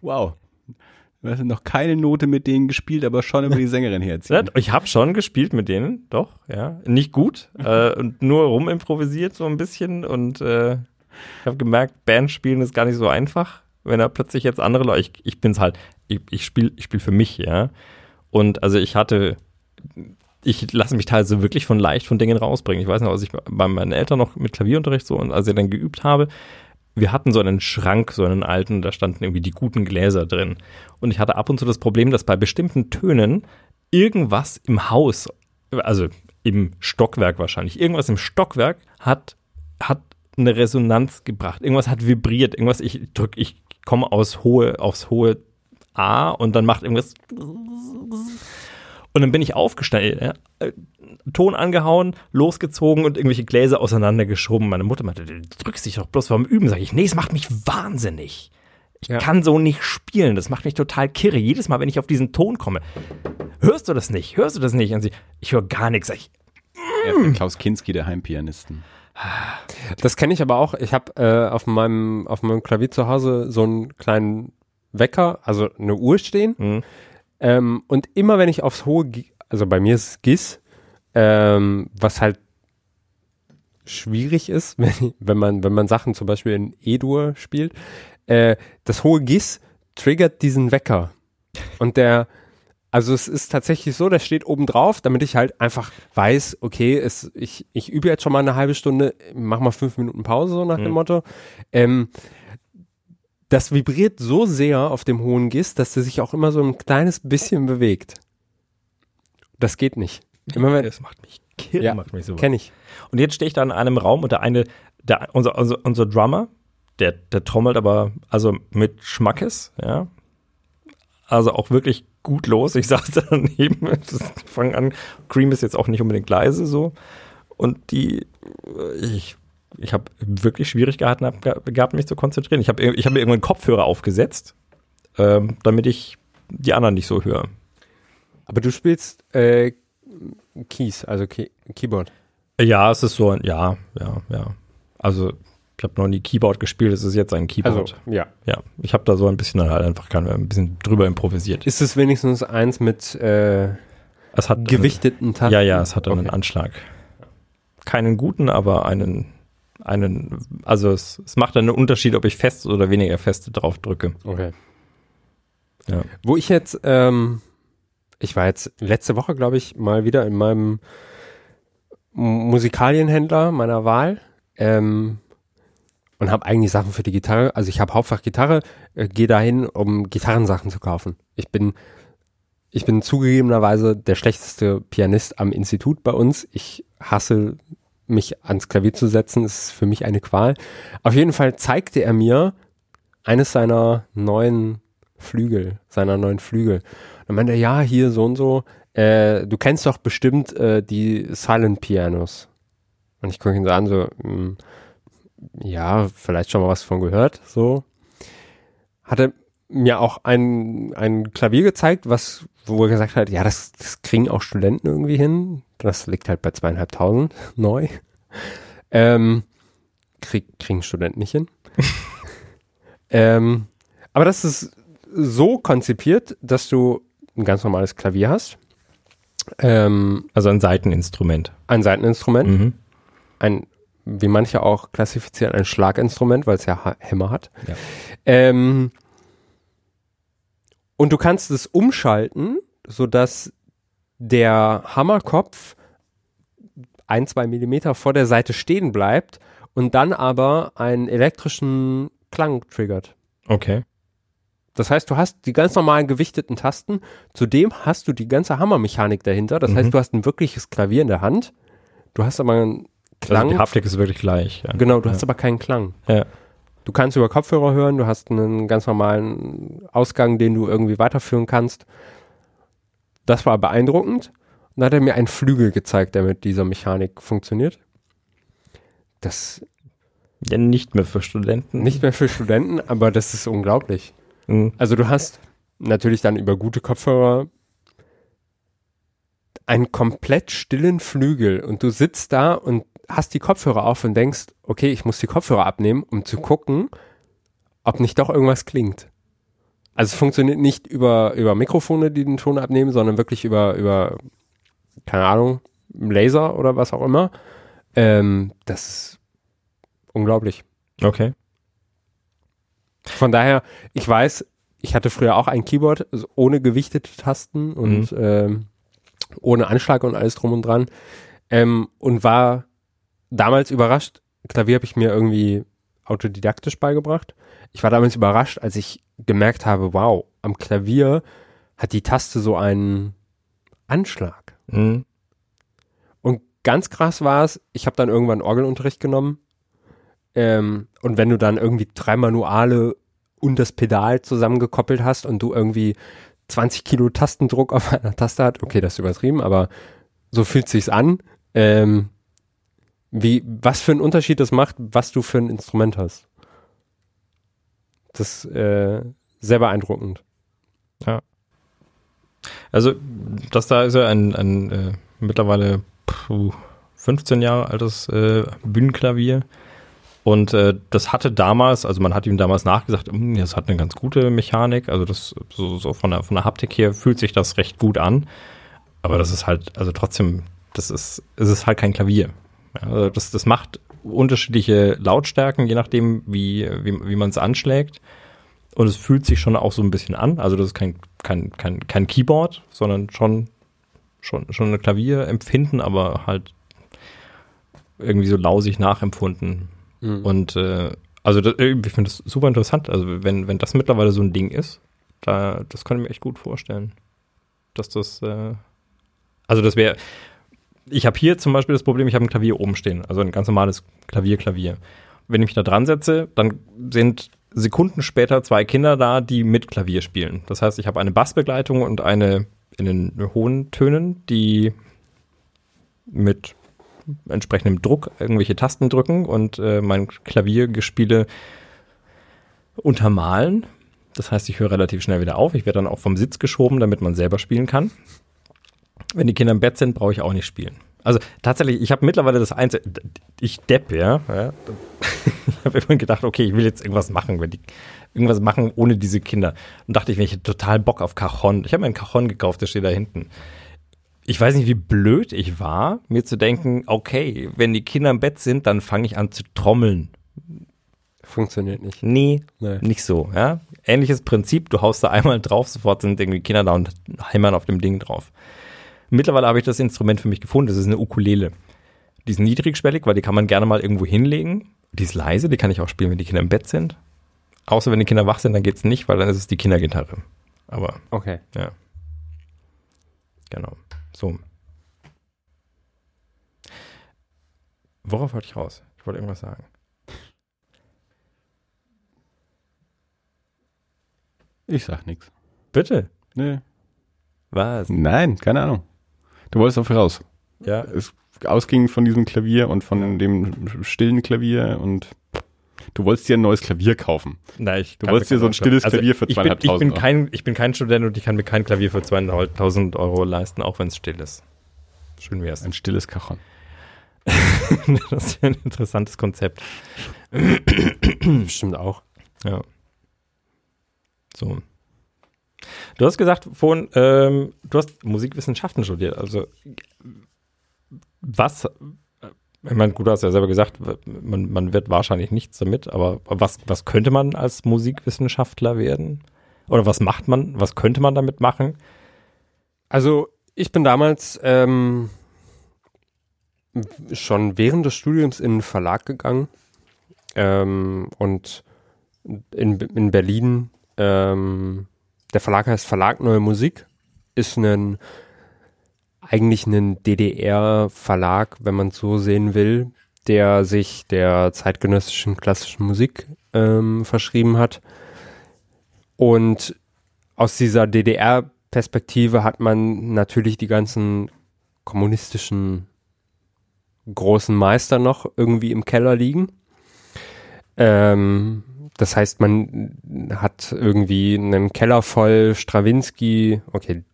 Speaker 2: Wow. Du hast noch keine Note mit denen gespielt, aber schon über die Sängerin herziehen.
Speaker 1: Ich habe schon gespielt mit denen, doch, ja. Nicht gut, äh, und nur rumimprovisiert so ein bisschen und äh, ich habe gemerkt, Band spielen ist gar nicht so einfach, wenn da plötzlich jetzt andere Leute, ich, ich bin's halt, ich, ich spiele ich spiel für mich, ja. Und also ich hatte, ich lasse mich teilweise wirklich von leicht von Dingen rausbringen. Ich weiß noch, als ich bei meinen Eltern noch mit Klavierunterricht so und als ich dann geübt habe, wir hatten so einen Schrank, so einen alten, da standen irgendwie die guten Gläser drin. Und ich hatte ab und zu das Problem, dass bei bestimmten Tönen irgendwas im Haus, also im Stockwerk wahrscheinlich, irgendwas im Stockwerk hat, hat eine Resonanz gebracht. Irgendwas hat vibriert, irgendwas, ich drück, ich komme aus hohe, aufs hohe A und dann macht irgendwas und dann bin ich aufgestanden, ja, äh, Ton angehauen, losgezogen und irgendwelche Gläser auseinandergeschoben. Meine Mutter meinte, du drückst dich doch bloß vorm Üben. Sag ich, nee, es macht mich wahnsinnig. Ich
Speaker 3: Ja.
Speaker 1: kann so nicht spielen. Das macht mich total kirre. Jedes Mal, wenn ich auf diesen Ton komme. Hörst du das nicht? Hörst du das nicht? Und sie, ich höre gar nichts. Sag ich,
Speaker 2: ist der Klaus Kinski der Heimpianisten.
Speaker 3: Das kenne ich aber auch. Ich habe äh, auf meinem auf meinem Klavier zu Hause so einen kleinen Wecker, also eine Uhr stehen.
Speaker 1: Mhm.
Speaker 3: Ähm, und immer wenn ich aufs hohe, Gi- also bei mir ist es Gis, ähm, was halt schwierig ist, wenn, wenn man wenn man Sachen zum Beispiel in E-Dur spielt, äh, das hohe Gis triggert diesen Wecker und der also es ist tatsächlich so, der steht oben drauf, damit ich halt einfach weiß, okay, es, ich, ich übe jetzt schon mal eine halbe Stunde, mach mal fünf Minuten Pause, so nach dem
Speaker 1: Mhm.
Speaker 3: Motto. Ähm, das vibriert so sehr auf dem hohen Gis, dass der sich auch immer so ein kleines bisschen bewegt. Das geht nicht. Immer wenn,
Speaker 1: Das macht mich kirre,
Speaker 3: Ja,
Speaker 1: macht mich so.
Speaker 3: kenne ich.
Speaker 1: Und jetzt stehe ich da in einem Raum und der eine, der, unser, unser, unser Drummer, der, der trommelt aber also mit Schmackes, ja. Also auch wirklich gut los. Ich saß da daneben, fangen an. Cream ist jetzt auch nicht unbedingt leise so. Und die, ich, ich habe wirklich Schwierigkeiten hab, gehabt, mich zu konzentrieren. Ich habe ich hab mir irgendwann Kopfhörer aufgesetzt, ähm, damit ich die anderen nicht so höre.
Speaker 3: Aber du spielst äh, Keys, also Key Keyboard.
Speaker 1: Ja, es ist so ein, ja, ja, ja. Also ich habe noch nie Keyboard gespielt, es ist jetzt ein Keyboard.
Speaker 3: Also, ja.
Speaker 1: Ja, ich habe da so ein bisschen dann halt einfach kann, ein bisschen drüber improvisiert.
Speaker 3: Ist es wenigstens eins mit äh,
Speaker 1: Es hat
Speaker 3: gewichteten Tasten?
Speaker 1: Ja, ja, es hat einen
Speaker 3: Okay.
Speaker 1: Anschlag. Keinen guten, aber einen, einen, also es, es macht einen Unterschied, ob ich fest oder weniger fest drauf drücke.
Speaker 3: Okay.
Speaker 1: Ja.
Speaker 3: Wo ich jetzt, ähm, ich war jetzt letzte Woche, glaube ich, mal wieder in meinem Musikalienhändler meiner Wahl ähm, und habe eigentlich Sachen für die Gitarre. Also ich habe Hauptfach Gitarre, äh, gehe dahin, um Gitarrensachen zu kaufen. Ich bin ich bin zugegebenerweise der schlechteste Pianist am Institut bei uns. Ich hasse mich ans Klavier zu setzen, ist für mich eine Qual. Auf jeden Fall zeigte er mir eines seiner neuen Flügel, seiner neuen Flügel. Und dann meinte er, ja, hier so und so, äh, du kennst doch bestimmt äh, die Silent Pianos. Und ich gucke ihn so an, so, mm, ja, vielleicht schon mal was von gehört, so. Hat er mir auch ein, ein Klavier gezeigt, was, wo er gesagt hat, ja, das, das kriegen auch Studenten irgendwie hin. Das liegt halt bei zweieinhalbtausend neu. Ähm, krieg, kriegen Studenten nicht hin. ähm, aber das ist so konzipiert, dass du ein ganz normales Klavier hast, ähm,
Speaker 1: Also ein Seiteninstrument.
Speaker 3: ein Seiteninstrument,
Speaker 1: Mhm.
Speaker 3: ein, wie manche auch klassifizieren, ein Schlaginstrument, weil es ja Hämmer hat.
Speaker 1: Ja.
Speaker 3: Ähm, und du kannst es umschalten, sodass der Hammerkopf ein, zwei Millimeter vor der Seite stehen bleibt und dann aber einen elektrischen Klang triggert.
Speaker 1: Okay.
Speaker 3: Das heißt, du hast die ganz normalen gewichteten Tasten, zudem hast du die ganze Hammermechanik dahinter. Das
Speaker 1: Mhm.
Speaker 3: heißt, du hast ein wirkliches Klavier in der Hand. Du hast aber einen Klang.
Speaker 1: Also die Haptik ist wirklich gleich. Ja.
Speaker 3: genau, du
Speaker 1: ja.
Speaker 3: hast aber keinen Klang.
Speaker 1: Ja.
Speaker 3: Du kannst über Kopfhörer hören, du hast einen ganz normalen Ausgang, den du irgendwie weiterführen kannst. Das war beeindruckend. Und dann hat er mir einen Flügel gezeigt, der mit dieser Mechanik funktioniert. Das
Speaker 1: ja, nicht mehr für Studenten.
Speaker 3: nicht mehr für Studenten, aber das ist unglaublich.
Speaker 1: Mhm.
Speaker 3: Also du hast natürlich dann über gute Kopfhörer einen komplett stillen Flügel und du sitzt da und hast die Kopfhörer auf und denkst, okay, ich muss die Kopfhörer abnehmen, um zu gucken, ob nicht doch irgendwas klingt. Also es funktioniert nicht über, über Mikrofone, die den Ton abnehmen, sondern wirklich über, über, keine Ahnung, Laser oder was auch immer. Ähm, das ist unglaublich.
Speaker 1: Okay.
Speaker 3: Von daher, ich weiß, ich hatte früher auch ein Keyboard also ohne gewichtete Tasten und ähm, ohne Anschlag und alles drum und dran ähm, und war damals überrascht. Klavier habe ich mir irgendwie autodidaktisch beigebracht. Ich war damals überrascht, als ich gemerkt habe, wow, am Klavier hat die Taste so einen Anschlag.
Speaker 1: Mhm.
Speaker 3: Und ganz krass war es, ich habe dann irgendwann Orgelunterricht genommen. Ähm, und wenn du dann irgendwie drei Manuale und das Pedal zusammengekoppelt hast und du irgendwie 20 Kilo Tastendruck auf einer Taste hat, okay, das ist übertrieben, aber so fühlt sich's an. Ähm, wie, was für einen Unterschied das macht, was du für ein Instrument hast. Das ist äh, sehr beeindruckend.
Speaker 1: Also, das da ist ja ein, ein äh, mittlerweile puh, 15 Jahre altes äh, Bühnenklavier. Und äh, das hatte damals, also man hat ihm damals nachgesagt, "Hm, das hat eine ganz gute Mechanik, also das so, so von der von der Haptik her fühlt sich das recht gut an. Aber das ist halt, also trotzdem, das ist, es ist halt kein Klavier. Also das, das macht unterschiedliche Lautstärken, je nachdem, wie, wie, wie man es anschlägt. Und es fühlt sich schon auch so ein bisschen an. Also das ist kein, kein, kein, kein Keyboard, sondern schon, schon, schon ein Klavierempfinden, aber halt irgendwie so lausig nachempfunden.
Speaker 3: Mhm.
Speaker 1: Und äh, also das, ich finde das super interessant. Also wenn, wenn das mittlerweile so ein Ding ist, da, das kann ich mir echt gut vorstellen. Dass das, äh, also das wäre, ich habe hier zum Beispiel das Problem, ich habe ein Klavier oben stehen, also ein ganz normales Klavier-Klavier. Wenn ich mich da dran setze, dann sind Sekunden später zwei Kinder da, die mit Klavier spielen. Das heißt, ich habe eine Bassbegleitung und eine in den hohen Tönen, die mit entsprechendem Druck irgendwelche Tasten drücken und äh, mein Klaviergespiele untermalen. Das heißt, ich höre relativ schnell wieder auf. Ich werde dann auch vom Sitz geschoben, damit man selber spielen kann. Wenn die Kinder im Bett sind, brauche ich auch nicht spielen. Also tatsächlich, ich habe mittlerweile das Einzige, ich depp, ja. ja ich habe immer gedacht, okay, ich will jetzt irgendwas machen, wenn die irgendwas machen ohne diese Kinder. Und dachte ich, wenn ich hätte total Bock auf Cajon. Ich habe mir einen Cajon gekauft, der steht da hinten. Ich weiß nicht, wie blöd ich war, mir zu denken, okay, wenn die Kinder im Bett sind, dann fange ich an zu trommeln.
Speaker 3: Funktioniert nicht.
Speaker 1: Nee,
Speaker 3: Nee.
Speaker 1: nicht so, ja. Ähnliches Prinzip, du haust da einmal drauf, sofort sind irgendwie Kinder da und hämmern auf dem Ding drauf. Mittlerweile habe ich das Instrument für mich gefunden, das ist eine Ukulele. Die ist niedrigschwellig, weil die kann man gerne mal irgendwo hinlegen. Die ist leise, die kann ich auch spielen, wenn die Kinder im Bett sind. Außer wenn die Kinder wach sind, dann geht's nicht, weil dann ist es die Kindergitarre. Aber
Speaker 3: Okay.
Speaker 1: ja. Genau. So. Worauf wollte ich raus? Ich wollte irgendwas sagen.
Speaker 2: Ich sag nichts.
Speaker 1: Bitte.
Speaker 2: Nee.
Speaker 1: Was?
Speaker 2: Nein, keine Ahnung. Du wolltest auf raus.
Speaker 1: Ja,
Speaker 2: Es ausging von diesem Klavier und von dem stillen Klavier und du wolltest dir ein neues Klavier kaufen.
Speaker 1: Na, ich
Speaker 2: Du wolltest dir so ein stilles
Speaker 1: also
Speaker 2: Klavier für
Speaker 1: ich bin, ich bin
Speaker 2: zweieinhalbtausend
Speaker 1: kein, Ich bin kein Student und ich kann mir kein Klavier für zweieinhalbtausend Euro leisten, auch wenn es still ist. Schön wär's.
Speaker 2: Ein stilles Cajon.
Speaker 1: das ist ja ein interessantes Konzept.
Speaker 3: Stimmt auch.
Speaker 1: Ja. So. Du hast gesagt vorhin, ähm, du hast Musikwissenschaften studiert. Also, was, äh, ich meine, gut, du hast ja selber gesagt, man, man wird wahrscheinlich nichts damit, aber was, was könnte man als Musikwissenschaftler werden? Oder was macht man, was könnte man damit machen?
Speaker 3: Also ich bin damals ähm, schon während des Studiums in einen Verlag gegangen ähm, und in, in Berlin, ähm, der Verlag heißt Verlag Neue Musik, ist ein eigentlich ein DDR-Verlag, wenn man es so sehen will, der sich der zeitgenössischen klassischen Musik ähm, verschrieben hat. Und aus dieser DDR-Perspektive hat man natürlich die ganzen kommunistischen großen Meister noch irgendwie im Keller liegen. Ähm, das heißt, man hat irgendwie einen Keller voll Strawinski, okay,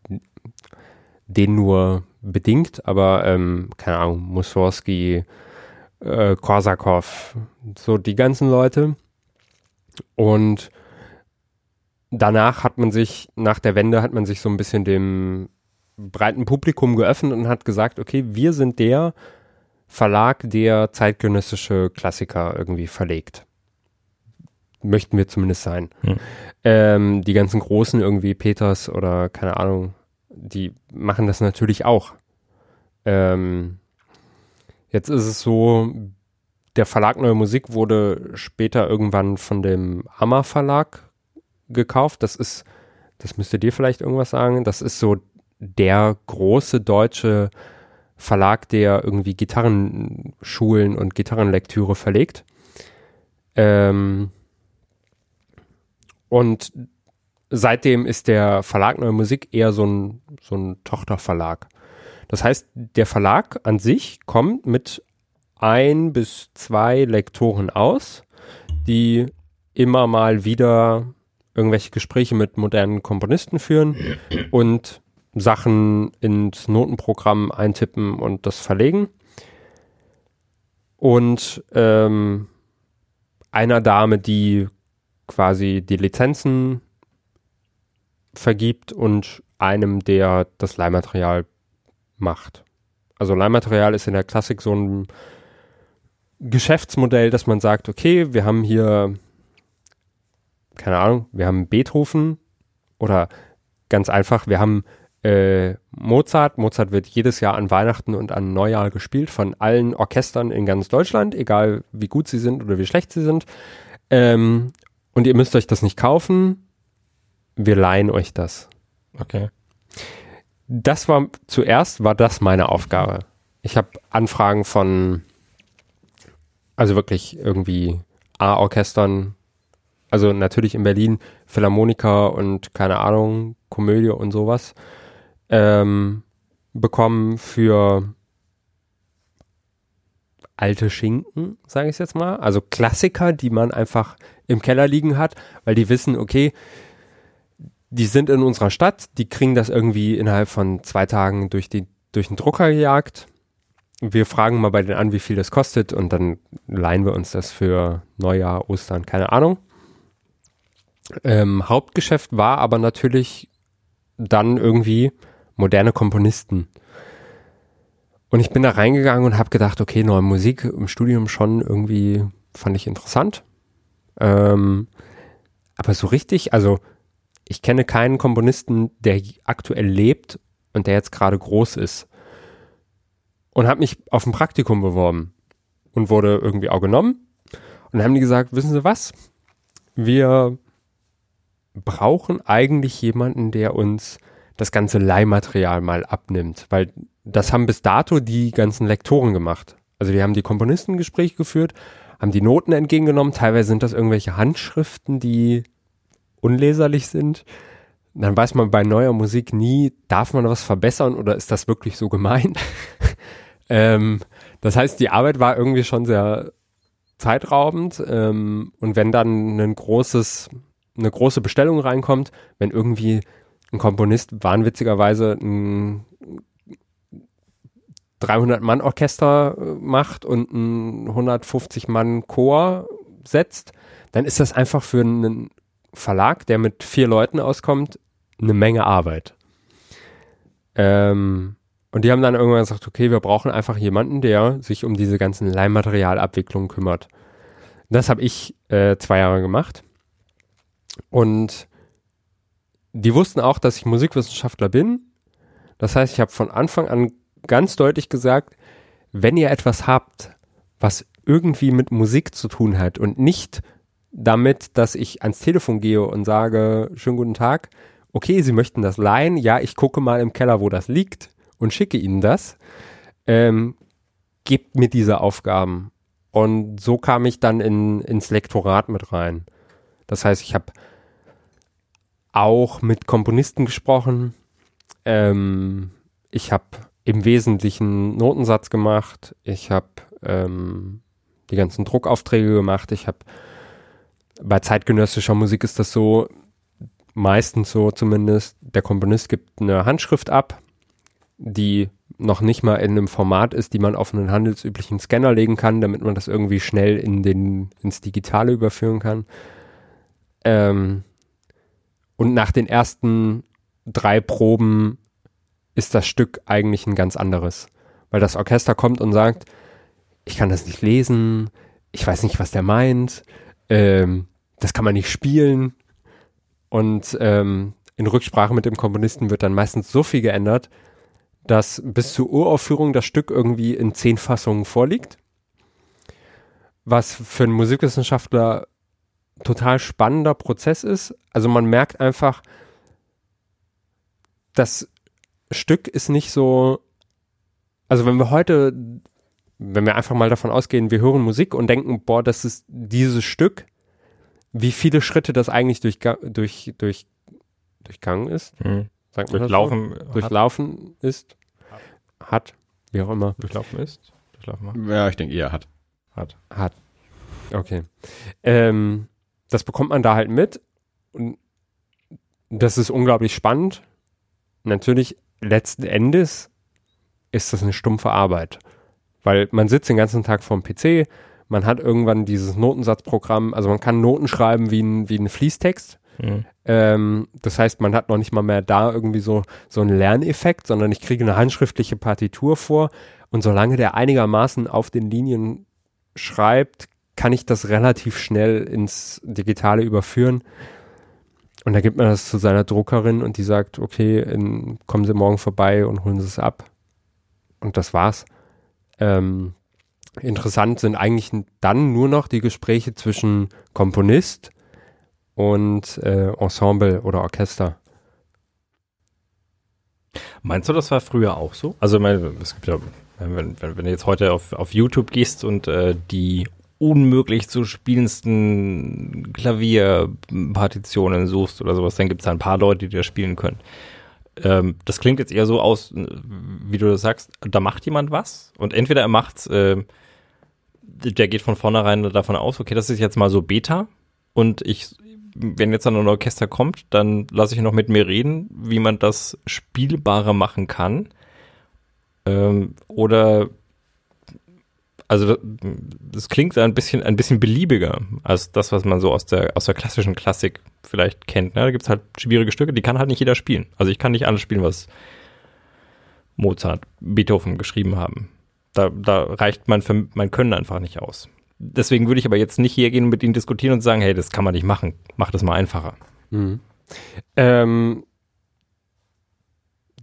Speaker 3: den nur bedingt, aber ähm, keine Ahnung, Mussorgsky, äh, Korsakow, so die ganzen Leute. Und danach hat man sich, nach der Wende hat man sich so ein bisschen dem breiten Publikum geöffnet und hat gesagt, okay, wir sind der Verlag, der zeitgenössische Klassiker irgendwie verlegt. Möchten wir zumindest sein.
Speaker 1: Hm.
Speaker 3: Ähm, die ganzen Großen irgendwie, Peters oder keine Ahnung, die machen das natürlich auch. Ähm, jetzt ist es so, der Verlag Neue Musik wurde später irgendwann von dem Hammer Verlag gekauft. Das ist, das müsste dir vielleicht irgendwas sagen. Das ist so der große deutsche Verlag, der irgendwie Gitarrenschulen und Gitarrenlektüre verlegt. Ähm, und seitdem ist der Verlag Neue Musik eher so ein, so ein Tochterverlag. Das heißt, der Verlag an sich kommt mit ein bis zwei Lektoren aus, die immer mal wieder irgendwelche Gespräche mit modernen Komponisten führen und Sachen ins Notenprogramm eintippen und das verlegen. und ähm, einer Dame, die quasi die Lizenzen vergibt und einem, der das Leihmaterial macht. Also Leihmaterial ist in der Klassik so ein Geschäftsmodell, dass man sagt, okay, wir haben hier, keine Ahnung, wir haben Beethoven oder ganz einfach, wir haben äh, Mozart. Mozart wird jedes Jahr an Weihnachten und an Neujahr gespielt von allen Orchestern in ganz Deutschland, egal wie gut sie sind oder wie schlecht sie sind. Ähm, und ihr müsst euch das nicht kaufen. Wir leihen euch das.
Speaker 1: Okay.
Speaker 3: Das war zuerst war das meine Aufgabe. Ich habe Anfragen von also wirklich irgendwie A-Orchestern, also natürlich in Berlin Philharmoniker und keine Ahnung, Komödie und sowas ähm, bekommen für alte Schinken, sage ich jetzt mal. Also Klassiker, die man einfach im Keller liegen hat, weil die wissen, okay, die sind in unserer Stadt, die kriegen das irgendwie innerhalb von zwei Tagen durch, die, durch den Drucker gejagt wir fragen mal bei denen an, wie viel das kostet und dann leihen wir uns das für Neujahr, Ostern, keine Ahnung. Ähm, Hauptgeschäft war aber natürlich dann irgendwie moderne Komponisten. Und ich bin da reingegangen und habe gedacht, okay, neue Musik im Studium schon irgendwie fand ich interessant. Ähm, aber so richtig, also ich kenne keinen Komponisten, der aktuell lebt und der jetzt gerade groß ist und habe mich auf ein Praktikum beworben und wurde irgendwie auch genommen. Und dann haben die gesagt, wissen Sie was? Wir brauchen eigentlich jemanden, der uns das ganze Leihmaterial mal abnimmt, weil das haben bis dato die ganzen Lektoren gemacht. Also die haben die Komponistengespräche geführt, haben die Noten entgegengenommen, teilweise sind das irgendwelche Handschriften, die unleserlich sind. Dann weiß man bei neuer Musik nie, darf man was verbessern oder ist das wirklich so gemeint? Ähm, das heißt, die Arbeit war irgendwie schon sehr zeitraubend. Ähm, und wenn dann ein großes, eine große Bestellung reinkommt, wenn irgendwie ein Komponist wahnwitzigerweise ein 300-Mann-Orchester äh, macht und ein 150-Mann-Chor setzt, dann ist das einfach für einen Verlag, der mit vier Leuten auskommt, eine Menge Arbeit. Ähm, und die haben dann irgendwann gesagt, okay, wir brauchen einfach jemanden, der sich um diese ganzen Leihmaterialabwicklungen kümmert. Das habe ich äh, zwei Jahre gemacht. Und die wussten auch, dass ich Musikwissenschaftler bin. Das heißt, ich habe von Anfang an ganz deutlich gesagt, wenn ihr etwas habt, was irgendwie mit Musik zu tun hat und nicht damit, dass ich ans Telefon gehe und sage, schönen guten Tag, okay, Sie möchten das leihen, ja, ich gucke mal im Keller, wo das liegt und schicke ihnen das. Ähm, gebt mir diese Aufgaben. Und so kam ich dann in, ins Lektorat mit rein. Das heißt, ich habe auch mit Komponisten gesprochen. Ähm, ich habe im Wesentlichen Notensatz gemacht. Ich habe ähm, die ganzen Druckaufträge gemacht. Ich habe bei zeitgenössischer Musik ist das so, meistens so zumindest, der Komponist gibt eine Handschrift ab die noch nicht mal in einem Format ist, die man auf einen handelsüblichen Scanner legen kann, damit man das irgendwie schnell in den, ins Digitale überführen kann. Ähm, und nach den ersten drei Proben ist das Stück eigentlich ein ganz anderes. Weil das Orchester kommt und sagt, ich kann das nicht lesen, ich weiß nicht, was der meint, ähm, das kann man nicht spielen. Und ähm, in Rücksprache mit dem Komponisten wird dann meistens so viel geändert, dass bis zur Uraufführung das Stück irgendwie in zehn Fassungen vorliegt. Was für einen Musikwissenschaftler total spannender Prozess ist. Also man merkt einfach, das Stück ist nicht so, also wenn wir heute, wenn wir einfach mal davon ausgehen, wir hören Musik und denken, boah, das ist dieses Stück, wie viele Schritte das eigentlich durch, durch, durch, durchgangen ist.
Speaker 1: Hm. Sagt man durchlaufen,
Speaker 3: so? durchlaufen ist, hat, wie auch immer.
Speaker 1: Durchlaufen ist?
Speaker 2: Durchlaufen Ja, ich denke eher hat.
Speaker 3: Hat. Hat. Okay. Ähm, das bekommt man da halt mit und das ist unglaublich spannend. Natürlich, letzten Endes ist das eine stumpfe Arbeit. Weil man sitzt den ganzen Tag vorm PC, man hat irgendwann dieses Notensatzprogramm, also man kann Noten schreiben wie ein, wie ein Fließtext.
Speaker 1: Mhm.
Speaker 3: Ähm, das heißt, man hat noch nicht mal mehr da irgendwie so, so einen Lerneffekt, sondern ich kriege eine handschriftliche Partitur vor und solange der einigermaßen auf den Linien schreibt, kann ich das relativ schnell ins Digitale überführen. Und da gibt man das zu seiner Druckerin und die sagt, okay, in, kommen Sie morgen vorbei und holen Sie es ab. Und das war's. Ähm, interessant sind eigentlich dann nur noch die Gespräche zwischen Komponist und äh, Ensemble oder Orchester.
Speaker 1: Meinst du, das war früher auch so? Also, es gibt ja, wenn, wenn, wenn du jetzt heute auf, auf YouTube gehst und äh, die unmöglich zu spielendsten Klavierpartitionen suchst oder sowas, dann gibt es da ein paar Leute, die das spielen können. Ähm, das klingt jetzt eher so aus, wie du das sagst, da macht jemand was und entweder er macht's, äh, der geht von vornherein davon aus, okay, das ist jetzt mal so Beta und ich, wenn jetzt dann ein Orchester kommt, dann lasse ich noch mit mir reden, wie man das spielbarer machen kann. Ähm, oder also das klingt ein bisschen, ein bisschen beliebiger als das, was man so aus der, aus der klassischen Klassik vielleicht kennt. Ne? Da gibt es halt schwierige Stücke, die kann halt nicht jeder spielen. Also ich kann nicht alles spielen, was Mozart, Beethoven geschrieben haben. Da, da reicht mein, mein Können einfach nicht aus. Deswegen würde ich aber jetzt nicht hier gehen und mit ihnen diskutieren und sagen, hey, das kann man nicht machen. Mach das mal einfacher.
Speaker 3: Mhm. Ähm,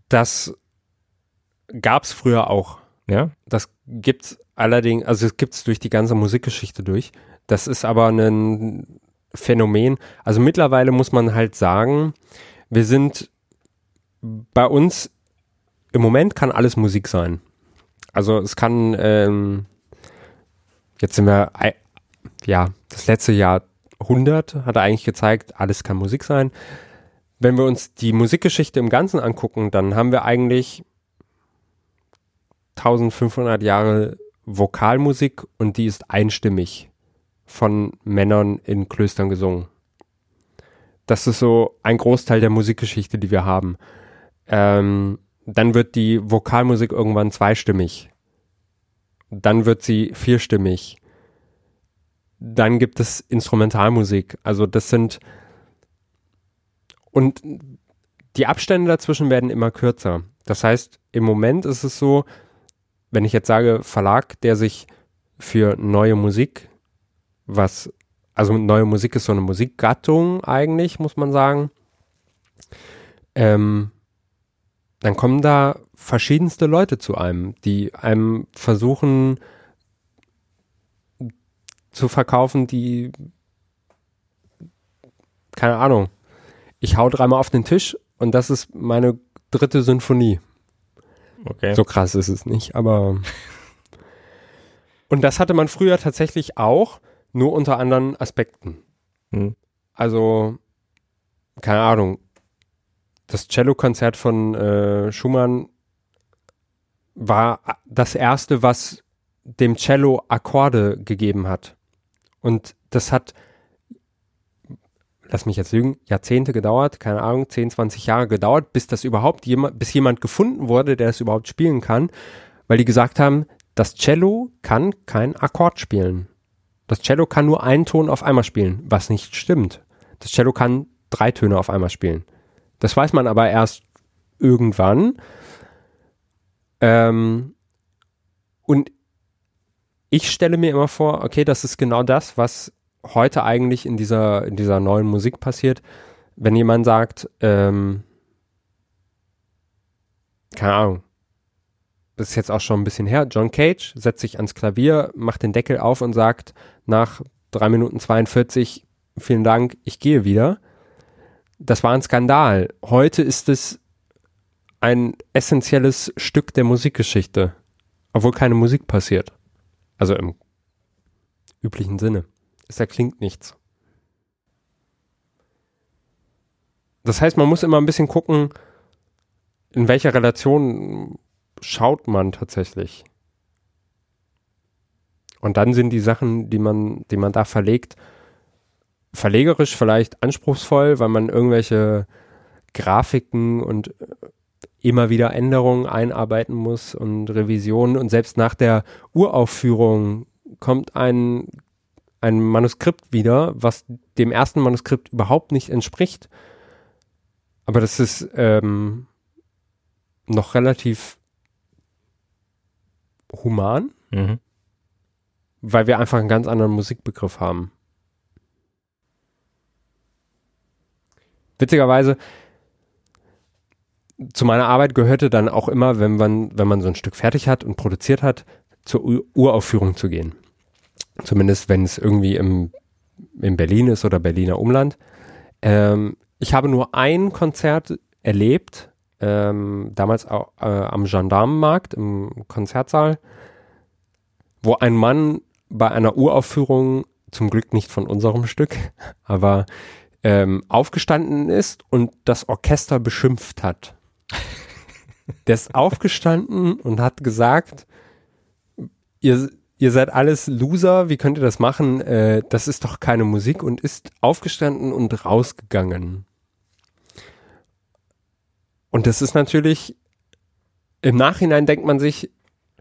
Speaker 3: das gab es früher auch.
Speaker 1: Ja?
Speaker 3: Das gibt's allerdings, also es gibt's durch die ganze Musikgeschichte durch. Das ist aber ein Phänomen. Also mittlerweile muss man halt sagen, wir sind bei uns im Moment kann alles Musik sein. Also es kann, ähm, jetzt sind wir, ja, das letzte Jahr 100 hat eigentlich gezeigt, alles kann Musik sein. Wenn wir uns die Musikgeschichte im Ganzen angucken, dann haben wir eigentlich 1500 Jahre Vokalmusik und die ist einstimmig von Männern in Klöstern gesungen. Das ist so ein Großteil der Musikgeschichte, die wir haben. Ähm, dann wird die Vokalmusik irgendwann zweistimmig. Dann wird sie vierstimmig. Dann gibt es Instrumentalmusik. Also das sind und die Abstände dazwischen werden immer kürzer. Das heißt, im Moment ist es so, wenn ich jetzt sage Verlag, der sich für neue Musik, was, also neue Musik ist so eine Musikgattung eigentlich, muss man sagen, ähm, dann kommen da verschiedenste Leute zu einem, die einem versuchen zu verkaufen, die, keine Ahnung, ich hau dreimal auf den Tisch und das ist meine dritte Symphonie.
Speaker 1: Okay.
Speaker 3: So krass ist es nicht, aber. Und das hatte man früher tatsächlich auch, nur unter anderen Aspekten.
Speaker 1: Hm.
Speaker 3: Also, keine Ahnung, das Cello-Konzert von äh, Schumann war das erste, was dem Cello Akkorde gegeben hat. Und das hat lass mich jetzt lügen, Jahrzehnte gedauert, keine Ahnung, 10, 20 Jahre gedauert, bis das überhaupt jemand, bis jemand gefunden wurde, der es überhaupt spielen kann, weil die gesagt haben, das Cello kann kein Akkord spielen. Das Cello kann nur einen Ton auf einmal spielen, was nicht stimmt. Das Cello kann drei Töne auf einmal spielen. Das weiß man aber erst irgendwann. Ähm, und ich stelle mir immer vor, okay, das ist genau das, was heute eigentlich in dieser, in dieser neuen Musik passiert, wenn jemand sagt, ähm, keine Ahnung, das ist jetzt auch schon ein bisschen her, John Cage setzt sich ans Klavier, macht den Deckel auf und sagt nach drei Minuten 42, vielen Dank, ich gehe wieder. Das war ein Skandal. Heute ist es ein essentielles Stück der Musikgeschichte, obwohl keine Musik passiert. Also im üblichen Sinne es erklingt nichts. Das heißt, man muss immer ein bisschen gucken, in welcher Relation schaut man tatsächlich. Und dann sind die Sachen, die man, die man da verlegt, verlegerisch vielleicht anspruchsvoll, weil man irgendwelche Grafiken und immer wieder Änderungen einarbeiten muss und Revisionen und selbst nach der Uraufführung kommt ein, ein Manuskript wieder, was dem ersten Manuskript überhaupt nicht entspricht. Aber das ist ähm, noch relativ human,
Speaker 1: Mhm.
Speaker 3: weil wir einfach einen ganz anderen Musikbegriff haben. Witzigerweise, zu meiner Arbeit gehörte dann auch immer, wenn man, wenn man so ein Stück fertig hat und produziert hat, zur U Uraufführung zu gehen. Zumindest wenn es irgendwie im, in Berlin ist oder Berliner Umland. Ähm, ich habe nur ein Konzert erlebt, ähm, damals auch, äh, am Gendarmenmarkt im Konzertsaal, wo ein Mann bei einer Uraufführung, zum Glück nicht von unserem Stück, aber ähm, aufgestanden ist und das Orchester beschimpft hat. Der ist aufgestanden und hat gesagt, ihr, ihr seid alles Loser, wie könnt ihr das machen? Äh, das ist doch keine Musik und ist aufgestanden und rausgegangen. Und das ist natürlich, im Nachhinein denkt man sich,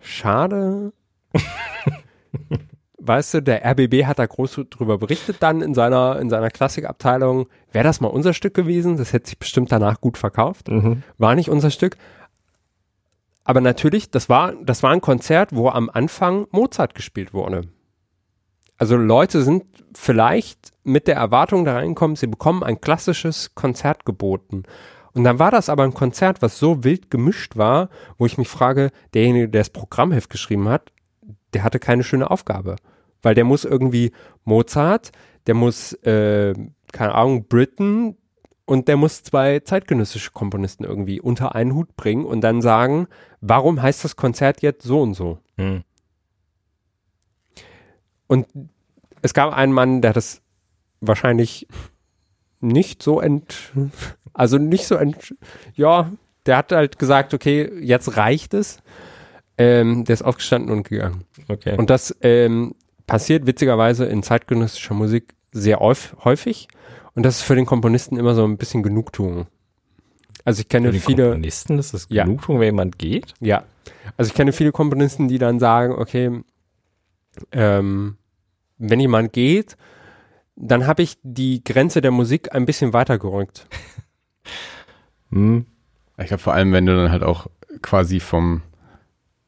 Speaker 3: schade. weißt du, der RBB hat da groß drüber berichtet dann in seiner, in seiner Klassikabteilung. Wäre das mal unser Stück gewesen? Das hätte sich bestimmt danach gut verkauft.
Speaker 1: Mhm.
Speaker 3: War nicht unser Stück. Aber natürlich, das war, das war ein Konzert, wo am Anfang Mozart gespielt wurde. Also Leute sind vielleicht mit der Erwartung da reingekommen, sie bekommen ein klassisches Konzert geboten. Und dann war das aber ein Konzert, was so wild gemischt war, wo ich mich frage, derjenige, der das Programmheft geschrieben hat, der hatte keine schöne Aufgabe. Weil der muss irgendwie Mozart, der muss, äh, keine Ahnung, Britten und der muss zwei zeitgenössische Komponisten irgendwie unter einen Hut bringen und dann sagen, warum heißt das Konzert jetzt so und so?
Speaker 1: Mhm.
Speaker 3: Und es gab einen Mann, der das wahrscheinlich nicht so ent, also nicht so ent, ja, der hat halt gesagt, okay, jetzt reicht es. Ähm, der ist aufgestanden und gegangen.
Speaker 1: Okay.
Speaker 3: Und das ähm, passiert witzigerweise in zeitgenössischer Musik sehr häuf- häufig. Und das ist für den Komponisten immer so ein bisschen Genugtuung. Also ich kenne
Speaker 1: Für die
Speaker 3: viele,
Speaker 1: Komponisten ist das
Speaker 3: Ja.
Speaker 1: Genugtuung, wenn jemand geht?
Speaker 3: ja, also ich kenne viele Komponisten, die dann sagen, okay, ähm, wenn jemand geht, dann habe ich die Grenze der Musik ein bisschen weitergerückt.
Speaker 1: Hm.
Speaker 2: Ich glaube vor allem, wenn du dann halt auch quasi vom,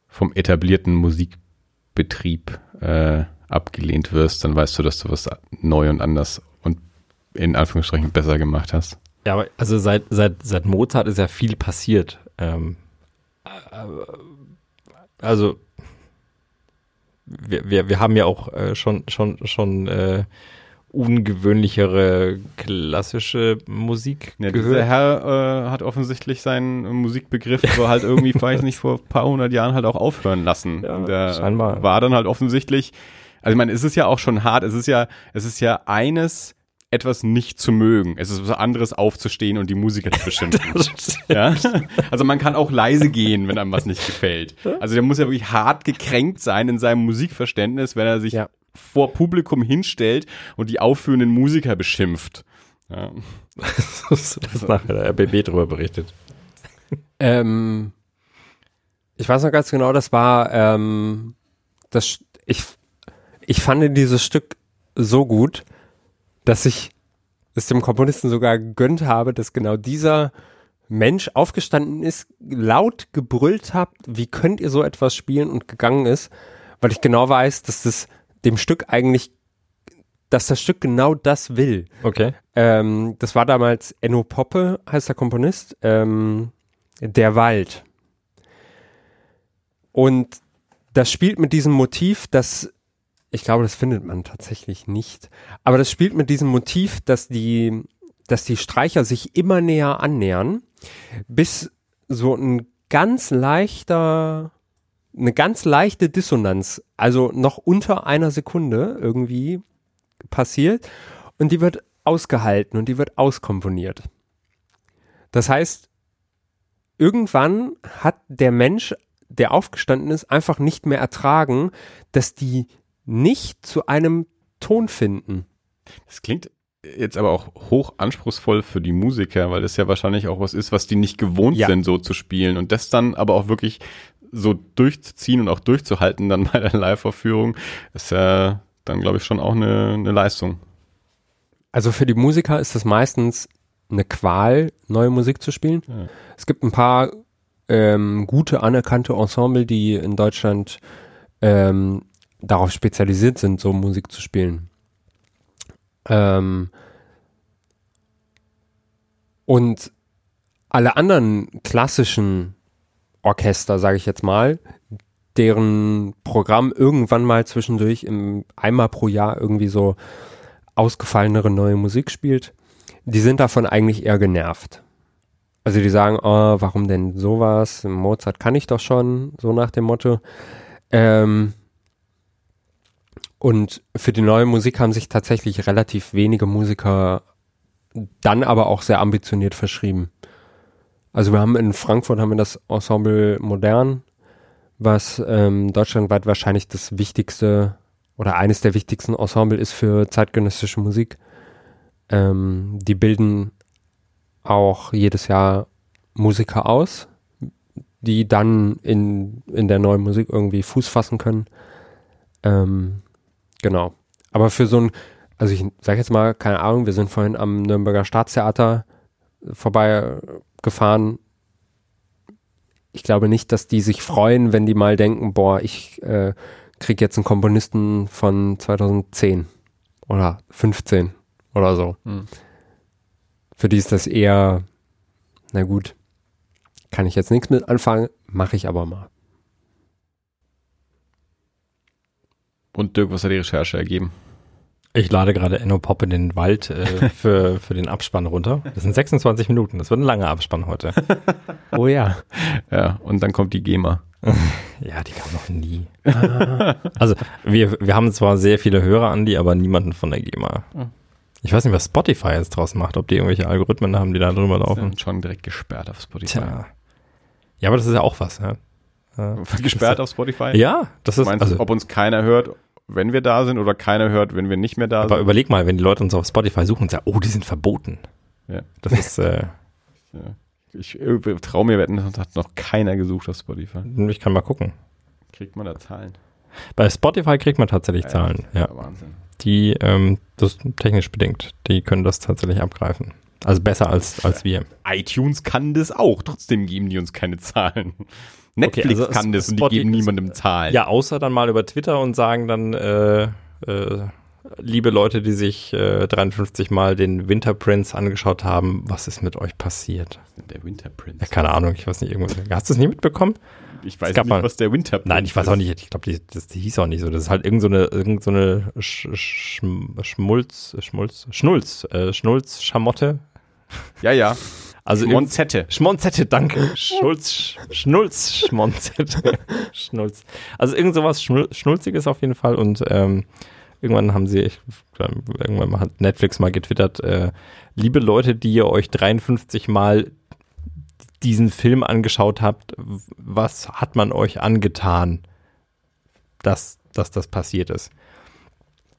Speaker 2: vom etablierten Musikbetrieb äh, abgelehnt wirst, dann weißt du, dass du was neu und anders in Anführungsstrichen besser gemacht hast.
Speaker 1: Ja, aber also seit, seit, seit Mozart ist ja viel passiert. Ähm, äh, also wir, wir, wir haben ja auch äh, schon, schon, schon äh, ungewöhnlichere klassische Musik
Speaker 2: Ja, dieser
Speaker 1: gehört.
Speaker 2: Herr äh, hat offensichtlich seinen Musikbegriff so halt irgendwie, weiß nicht, vor ein paar hundert Jahren halt auch aufhören lassen.
Speaker 1: Ja,
Speaker 2: Und der
Speaker 1: scheinbar.
Speaker 2: war dann halt offensichtlich, also ich meine, es ist ja auch schon hart, es ist ja, es ist ja eines, etwas nicht zu mögen. Es ist was anderes aufzustehen und die Musiker zu beschimpfen. ja? Also man kann auch leise gehen, wenn einem was nicht gefällt. Also der muss ja wirklich hart gekränkt sein in seinem Musikverständnis, wenn er sich
Speaker 3: Ja.
Speaker 2: vor Publikum hinstellt und die aufführenden Musiker beschimpft. Ja.
Speaker 1: das nachher der RBB drüber berichtet.
Speaker 3: Ähm, ich weiß noch ganz genau, das war, ähm, das, ich, ich fand dieses Stück so gut, dass ich es dem Komponisten sogar gegönnt habe, dass genau dieser Mensch aufgestanden ist, laut gebrüllt hat, wie könnt ihr so etwas spielen und gegangen ist, weil ich genau weiß, dass das dem Stück eigentlich, dass das Stück genau das will.
Speaker 1: Okay.
Speaker 3: Ähm, das war damals Enno Poppe, heißt der Komponist. Ähm, der Wald. Und das spielt mit diesem Motiv, das, ich glaube, das findet man tatsächlich nicht. Aber das spielt mit diesem Motiv, dass die, dass die Streicher sich immer näher annähern, bis so ein ganz leichter, eine ganz leichte Dissonanz, also noch unter einer Sekunde irgendwie passiert und die wird ausgehalten und die wird auskomponiert. Das heißt, irgendwann hat der Mensch, der aufgestanden ist, einfach nicht mehr ertragen, dass die nicht zu einem Ton finden.
Speaker 2: Das klingt jetzt aber auch hoch anspruchsvoll für die Musiker, weil das ja wahrscheinlich auch was ist, was die nicht gewohnt
Speaker 3: Ja.
Speaker 2: sind, so zu spielen. Und das dann aber auch wirklich so durchzuziehen und auch durchzuhalten dann bei der Live-Aufführung, ist ja dann, glaube ich, schon auch eine, eine Leistung.
Speaker 3: Also für die Musiker ist es meistens eine Qual, neue Musik zu spielen.
Speaker 2: Ja.
Speaker 3: Es gibt ein paar ähm, gute, anerkannte Ensemble, die in Deutschland ähm, darauf spezialisiert sind, so Musik zu spielen. Ähm, und alle anderen klassischen Orchester, sage ich jetzt mal, deren Programm irgendwann mal zwischendurch im, einmal pro Jahr irgendwie so ausgefallenere neue Musik spielt, die sind davon eigentlich eher genervt. Also die sagen, oh, warum denn sowas? Mozart kann ich doch schon, so nach dem Motto. Ähm, und für die neue Musik haben sich tatsächlich relativ wenige Musiker dann aber auch sehr ambitioniert verschrieben. Also wir haben in Frankfurt haben wir das Ensemble Modern, was ähm, deutschlandweit wahrscheinlich das wichtigste oder eines der wichtigsten Ensemble ist für zeitgenössische Musik. Ähm, die bilden auch jedes Jahr Musiker aus, die dann in, in der neuen Musik irgendwie Fuß fassen können. Ähm, genau. Aber für so ein, also ich sage jetzt mal, keine Ahnung, wir sind vorhin am Nürnberger Staatstheater vorbeigefahren. Ich glaube nicht, dass die sich freuen, wenn die mal denken, boah, ich äh, krieg jetzt einen Komponisten von 2010 oder 15 oder so.
Speaker 2: Hm.
Speaker 3: Für die ist das eher, na gut, kann ich jetzt nichts mit anfangen, mache ich aber mal.
Speaker 2: Und Dirk, was hat die Recherche ergeben?
Speaker 1: Ich lade gerade Enno Pop in den Wald äh, für, für den Abspann runter. Das sind 26 Minuten. Das wird ein langer Abspann heute.
Speaker 3: Oh ja.
Speaker 2: Ja, und dann kommt die GEMA.
Speaker 1: Ja, die kam noch nie. also wir, wir haben zwar sehr viele Hörer, Andi, aber niemanden von der GEMA. Ich weiß nicht, was Spotify jetzt draus macht, ob die irgendwelche Algorithmen haben, die da drüber laufen.
Speaker 2: Sind schon direkt gesperrt auf Spotify.
Speaker 1: Tja. Ja, aber das ist ja auch was. Ja.
Speaker 2: Gesperrt auf Spotify?
Speaker 1: ja das
Speaker 2: Du
Speaker 1: ist,
Speaker 2: meinst,
Speaker 1: also,
Speaker 2: ob uns keiner hört, wenn wir da sind oder keiner hört, wenn wir nicht mehr da
Speaker 1: aber
Speaker 2: sind?
Speaker 1: überleg mal, wenn die Leute uns auf Spotify suchen und sagen, oh, die sind verboten.
Speaker 2: Ja.
Speaker 1: Das ist, äh,
Speaker 2: Ich äh, traue mir das hat noch keiner gesucht auf Spotify.
Speaker 1: ich kann mal gucken.
Speaker 2: Kriegt man da Zahlen?
Speaker 1: Bei Spotify kriegt man tatsächlich Zahlen, ja.
Speaker 2: Wahnsinn.
Speaker 1: Die, ähm, das ist technisch bedingt, die können das tatsächlich abgreifen. Also besser als, als wir.
Speaker 2: iTunes kann das auch, trotzdem geben die uns keine Zahlen. Netflix
Speaker 1: also
Speaker 2: kann das und die geben niemandem Zahlen.
Speaker 1: Ja, außer dann mal über Twitter und sagen dann, äh, äh, liebe Leute, die sich äh, 53 Mal den Winter Prince angeschaut haben, was ist mit euch passiert?
Speaker 2: Der Winter Prince.
Speaker 1: Ja, keine Ahnung, ich weiß nicht, irgendwas. Hast du es nie mitbekommen?
Speaker 2: Ich weiß nicht,
Speaker 1: mal-
Speaker 2: was der Winter Prince
Speaker 1: Nein, ich weiß auch nicht. Ich glaube, die, das die hieß auch nicht so. Das ist halt irgend so eine, irgend so eine Sch Sch Schmulz, Schmulz, Schnulz, äh, Schnulz, Schamotte.
Speaker 2: Ja, ja.
Speaker 1: Also irgend-
Speaker 2: Monzette.
Speaker 1: Schmonzette, danke. Schulz, Sch- Schnulz, Schmonzette. Schnulz. Also irgend sowas Schnul Schnulziges auf jeden Fall. Und ähm, irgendwann haben sie, ich, irgendwann hat Netflix mal getwittert, äh, liebe Leute, die ihr euch 53 Mal diesen Film angeschaut habt, was hat man euch angetan, dass, dass das passiert ist?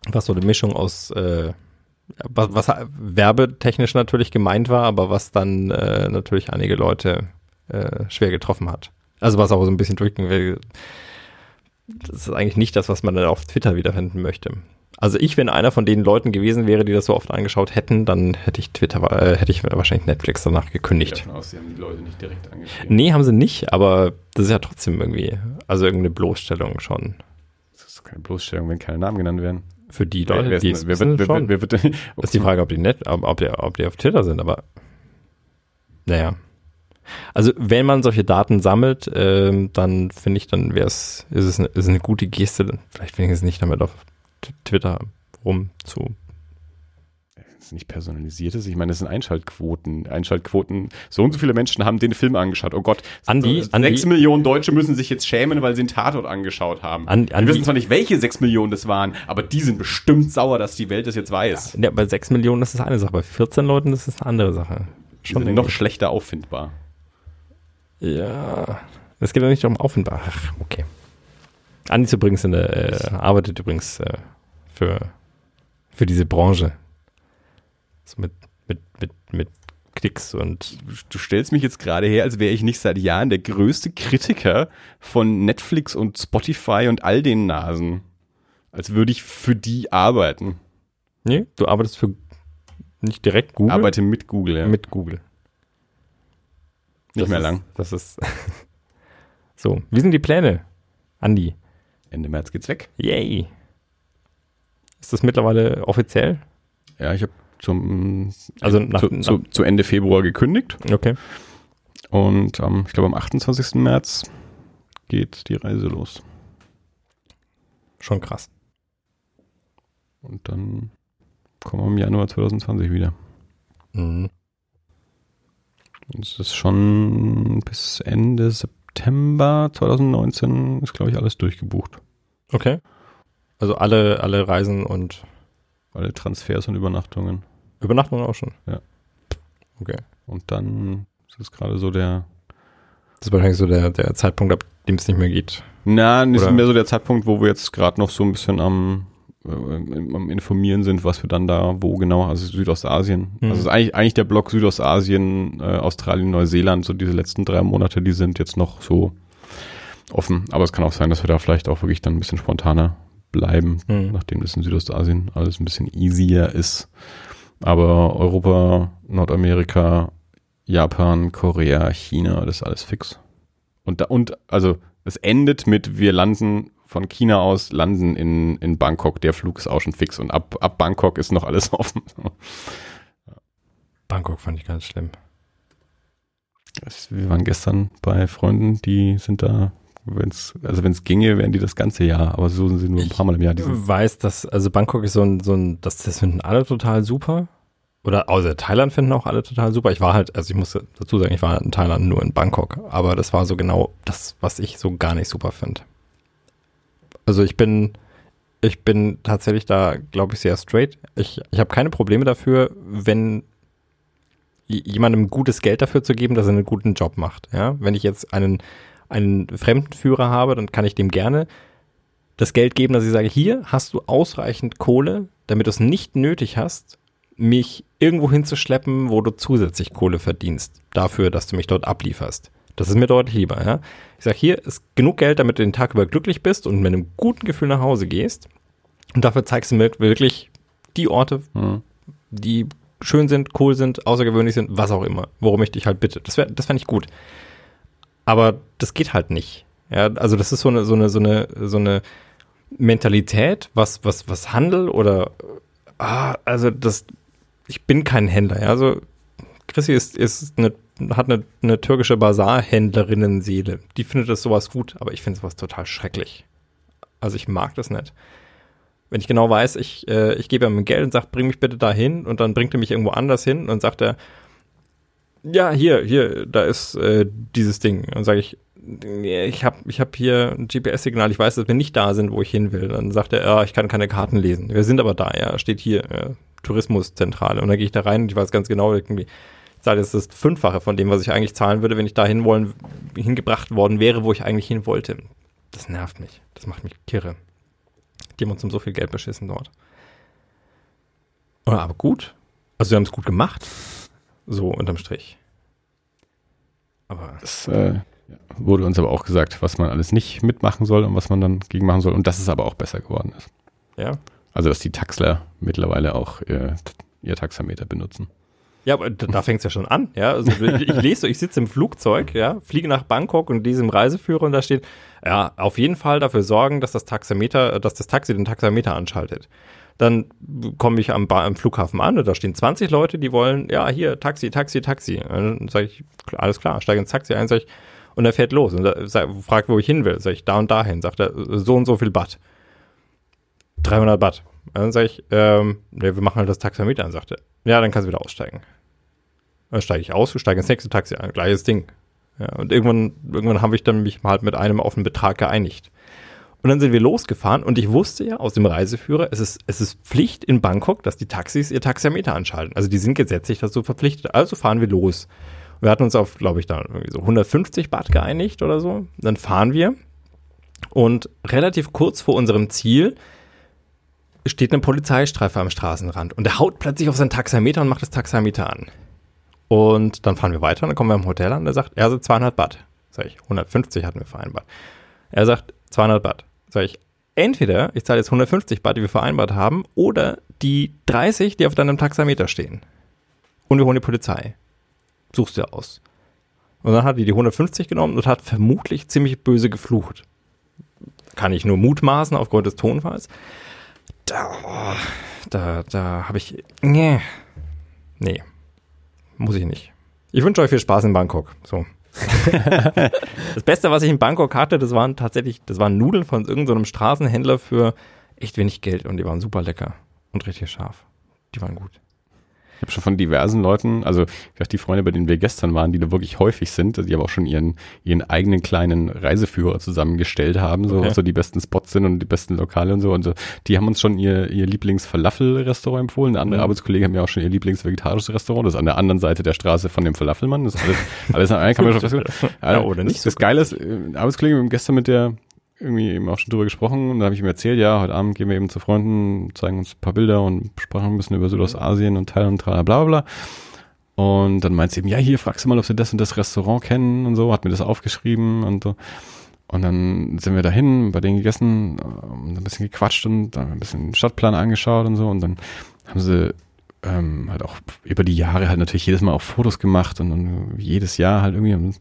Speaker 1: Was so eine Mischung aus äh, was, was werbetechnisch natürlich gemeint war, aber was dann äh, natürlich einige Leute äh, schwer getroffen hat. Also was auch so ein bisschen drücken will. Das ist eigentlich nicht das, was man dann auf Twitter wiederfinden möchte. Also ich, wenn einer von den Leuten gewesen wäre, die das so oft angeschaut hätten, dann hätte ich Twitter, äh, hätte ich wahrscheinlich Netflix danach
Speaker 2: Ich
Speaker 1: gekündigt.
Speaker 2: davon aus, sie haben die Leute nicht direkt angeschrieben.
Speaker 1: Nee, haben sie nicht, aber das ist ja trotzdem irgendwie, also irgendeine Bloßstellung schon.
Speaker 2: Das ist keine Bloßstellung, wenn keine Namen genannt werden.
Speaker 1: Für die Leute, die es
Speaker 2: wer,
Speaker 1: wissen,
Speaker 2: wer,
Speaker 1: schon.
Speaker 2: wer, wer wird,
Speaker 1: Das ist die Frage, ob die net, ob, ob, die, ob die auf Twitter sind, aber naja. Also wenn man solche Daten sammelt, ähm, dann finde ich, dann wäre es, ist es eine, ist eine gute Geste, vielleicht wenigstens nicht damit auf Twitter rum zu.
Speaker 2: Das ist nicht personalisiertes. Ich meine, das sind Einschaltquoten. Einschaltquoten. So und so viele Menschen haben den Film angeschaut. Oh Gott.
Speaker 1: Andi,
Speaker 2: sechs
Speaker 1: Andi-
Speaker 2: Millionen Deutsche müssen sich jetzt schämen, weil sie den Tatort angeschaut haben.
Speaker 1: An-
Speaker 2: Wir
Speaker 1: Andi-
Speaker 2: wissen zwar nicht, welche sechs Millionen das waren, aber die sind bestimmt sauer, dass die Welt das jetzt weiß.
Speaker 1: Ja, bei 6 Millionen das ist eine Sache, bei 14 Leuten das ist eine andere Sache.
Speaker 2: Die sind noch schlechter auffindbar.
Speaker 1: Ja, es geht ja nicht um Aufwendbar. Ach, okay. Andi ist übrigens in der, äh, arbeitet übrigens äh, für, für diese Branche. So mit, mit, mit, mit Klicks und
Speaker 2: Du stellst mich jetzt gerade her, als wäre ich nicht seit Jahren der größte Kritiker von Netflix und Spotify und all den Nasen. Als würde ich für die arbeiten.
Speaker 1: Nee, du arbeitest für nicht direkt Google,
Speaker 2: Arbeite mit Google, ja.
Speaker 1: mit Google.
Speaker 2: nicht
Speaker 1: Das
Speaker 2: mehr
Speaker 1: ist,
Speaker 2: lang.
Speaker 1: Das ist so. Wie sind die Pläne, Andi?
Speaker 2: Ende März geht's weg.
Speaker 1: Yay. Ist das mittlerweile offiziell?
Speaker 2: Ja, ich habe zum
Speaker 1: Also nach-
Speaker 2: zu, zu, zu Ende Februar gekündigt
Speaker 1: Okay.
Speaker 2: und ähm, ich glaube am 28. März geht die Reise los.
Speaker 1: Schon krass.
Speaker 2: Und dann kommen wir im Januar 2020 wieder.
Speaker 1: Mhm.
Speaker 2: Und es ist schon bis Ende September 2019 ist, glaube ich, alles durchgebucht.
Speaker 1: Okay. Also alle, alle Reisen und
Speaker 2: Alle Transfers und Übernachtungen.
Speaker 1: Übernachtungen auch schon.
Speaker 2: Ja.
Speaker 1: Okay.
Speaker 2: Und dann ist es gerade so der.
Speaker 1: Das ist wahrscheinlich so der, der Zeitpunkt, ab dem es nicht mehr geht.
Speaker 2: Na, das ist
Speaker 1: Oder-
Speaker 2: mehr so der Zeitpunkt, wo wir jetzt gerade noch so ein bisschen am, äh, am Informieren sind, was wir dann da, wo genau, also Südostasien.
Speaker 1: Mhm.
Speaker 2: Also eigentlich, eigentlich der Block Südostasien, äh, Australien, Neuseeland, so diese letzten drei Monate, die sind jetzt noch so offen. Aber es kann auch sein, dass wir da vielleicht auch wirklich dann ein bisschen spontaner bleiben,
Speaker 1: Mhm.
Speaker 2: nachdem das in Südostasien alles ein bisschen easier ist. Aber Europa, Nordamerika, Japan, Korea, China, das ist alles fix. Und da, und also es endet mit, wir landen von China aus, landen in, in Bangkok. Der Flug ist auch schon fix und ab, ab Bangkok ist noch alles offen.
Speaker 1: Bangkok fand ich ganz schlimm.
Speaker 2: Wir waren gestern bei Freunden, die sind da, wenn's, also wenn es ginge, wären die das ganze Jahr, aber so sind sie nur ein paar Mal im Jahr. Sind,
Speaker 1: weiß, dass, also Bangkok ist so ein, so ein, das, das finden alle total super. Oder außer Thailand finden auch alle total super. Ich war halt, also ich muss dazu sagen, ich war in Thailand nur in Bangkok, aber das war so genau das, was ich so gar nicht super finde. Also ich bin, ich bin tatsächlich da, glaube ich, sehr straight. Ich, ich habe keine Probleme dafür, wenn jemandem gutes Geld dafür zu geben, dass er einen guten Job macht. Ja, wenn ich jetzt einen, einen Fremdenführer habe, dann kann ich dem gerne das Geld geben, dass ich sage, hier hast du ausreichend Kohle, damit du es nicht nötig hast, mich irgendwo hinzuschleppen, wo du zusätzlich Kohle verdienst, dafür, dass du mich dort ablieferst. Das ist mir deutlich lieber, ja. Ich sage, hier ist genug Geld, damit du den Tag über glücklich bist und mit einem guten Gefühl nach Hause gehst. Und dafür zeigst du mir wirklich die Orte,
Speaker 2: hm.
Speaker 1: die schön sind, cool sind, außergewöhnlich sind, was auch immer, worum ich dich halt bitte. Das wäre, das fände ich gut. Aber das geht halt nicht. Ja, also das ist so eine, so eine, so eine, so eine Mentalität, was, was, was Handel oder, ah, also das, ich bin kein Händler, ja, also Chrissy ist, ist eine, hat eine, eine türkische Basarhändlerinnenseele. Die findet das sowas gut, aber ich finde sowas total schrecklich. Also ich mag das nicht. Wenn ich genau weiß, ich, äh, ich gebe ihm Geld und sage, bring mich bitte dahin und dann bringt er mich irgendwo anders hin und sagt er, ja, hier, hier, da ist äh, dieses Ding. Und sage ich, ich habe ich hab hier ein GPS-Signal, ich weiß, dass wir nicht da sind, wo ich hin will. Dann sagt er, ja, ich kann keine Karten lesen. Wir sind aber da, ja, steht hier, äh, Tourismuszentrale. Und dann gehe ich da rein und ich weiß ganz genau, irgendwie, ich zahle jetzt das Fünffache von dem, was ich eigentlich zahlen würde, wenn ich da hinwollen, hingebracht worden wäre, wo ich eigentlich hin wollte. Das nervt mich. Das macht mich kirre. Die haben uns um so viel Geld beschissen dort. Aber gut. Also, sie haben es gut gemacht. So unterm Strich. Aber
Speaker 2: Das äh, wurde uns aber auch gesagt, was man alles nicht mitmachen soll und was man dann gegen machen soll und dass es aber auch besser geworden ist.
Speaker 1: ja.
Speaker 2: Also dass die Taxler mittlerweile auch äh, ihr Taxameter benutzen.
Speaker 1: Ja, aber da, da fängt es ja schon an, ja. Also ich lese so, ich sitze im Flugzeug, ja, fliege nach Bangkok und diesem Reiseführer und da steht, ja, auf jeden Fall dafür sorgen, dass das Taxameter, dass das Taxi den Taxameter anschaltet. Dann komme ich am, ba am Flughafen an und da stehen 20 Leute, die wollen, ja, hier, Taxi, Taxi, Taxi. Dann sage ich, alles klar, steige ins Taxi ein, sag ich, und er fährt los und fragt, wo ich hin will. Sag ich, da und dahin. Sagt er, so und so viel Baht. 300 Baht. Dann sage ich, ähm, ja, wir machen halt das Taxameter an, sagt er. Ja, dann kannst du wieder aussteigen. Dann steige ich aus, steige ins nächste Taxi ein, gleiches Ding. Ja, und irgendwann, irgendwann habe ich dann mich halt mit einem auf einen Betrag geeinigt. Und dann sind wir losgefahren und ich wusste ja aus dem Reiseführer, es ist, es ist Pflicht in Bangkok, dass die Taxis ihr Taxameter anschalten. Also die sind gesetzlich dazu verpflichtet. Also fahren wir los. Wir hatten uns auf, glaube ich, da irgendwie so 150 Baht geeinigt oder so. Dann fahren wir und relativ kurz vor unserem Ziel steht eine Polizeistreife am Straßenrand und der haut plötzlich auf sein Taxameter und macht das Taxameter an. Und dann fahren wir weiter und dann kommen wir im Hotel an und er sagt, er hat 200 Baht. Sag ich, 150 hatten wir vereinbart. Er sagt, 200 Baht. Sag ich, entweder ich zahle jetzt 150 Baht, die wir vereinbart haben, oder die 30, die auf deinem Taxameter stehen. Und wir holen die Polizei. Suchst du aus. Und dann hat die die 150 genommen und hat vermutlich ziemlich böse geflucht. Kann ich nur mutmaßen aufgrund des Tonfalls. Da, da, da habe ich. Nee. Nee. Muss ich nicht. Ich wünsche euch viel Spaß in Bangkok. So. das Beste, was ich in Bangkok hatte, das waren tatsächlich, das waren Nudeln von irgendeinem Straßenhändler für echt wenig Geld und die waren super lecker und richtig scharf. Die waren gut.
Speaker 2: Ich habe schon von diversen Leuten, also die Freunde, bei denen wir gestern waren, die da wirklich häufig sind, die aber auch schon ihren, ihren eigenen kleinen Reiseführer zusammengestellt haben, so, okay. so die besten Spots sind und die besten Lokale und so. Und so. Die haben uns schon ihr, ihr Lieblings-Falafel-Restaurant empfohlen. Eine andere mhm. Arbeitskollege haben ja auch schon ihr Lieblings-vegetarisches Restaurant. Das ist an der anderen Seite der Straße von dem Falafelmann. Das ist alles, alles an einem kann man schon ja, oder nicht. Das, das Geile ist, äh, Arbeitskollege, wir haben gestern mit der irgendwie eben auch schon drüber gesprochen und dann habe ich ihm erzählt, ja, heute Abend gehen wir eben zu Freunden, zeigen uns ein paar Bilder und sprachen ein bisschen über Südostasien und Thailand und bla bla bla. Und dann meint sie eben, ja, hier fragst du mal, ob sie das und das Restaurant kennen und so, hat mir das aufgeschrieben und so. Und dann sind wir dahin, bei denen gegessen, ein bisschen gequatscht und dann ein bisschen den Stadtplan angeschaut und so. Und dann haben sie ähm, halt auch über die Jahre halt natürlich jedes Mal auch Fotos gemacht und, und jedes Jahr halt irgendwie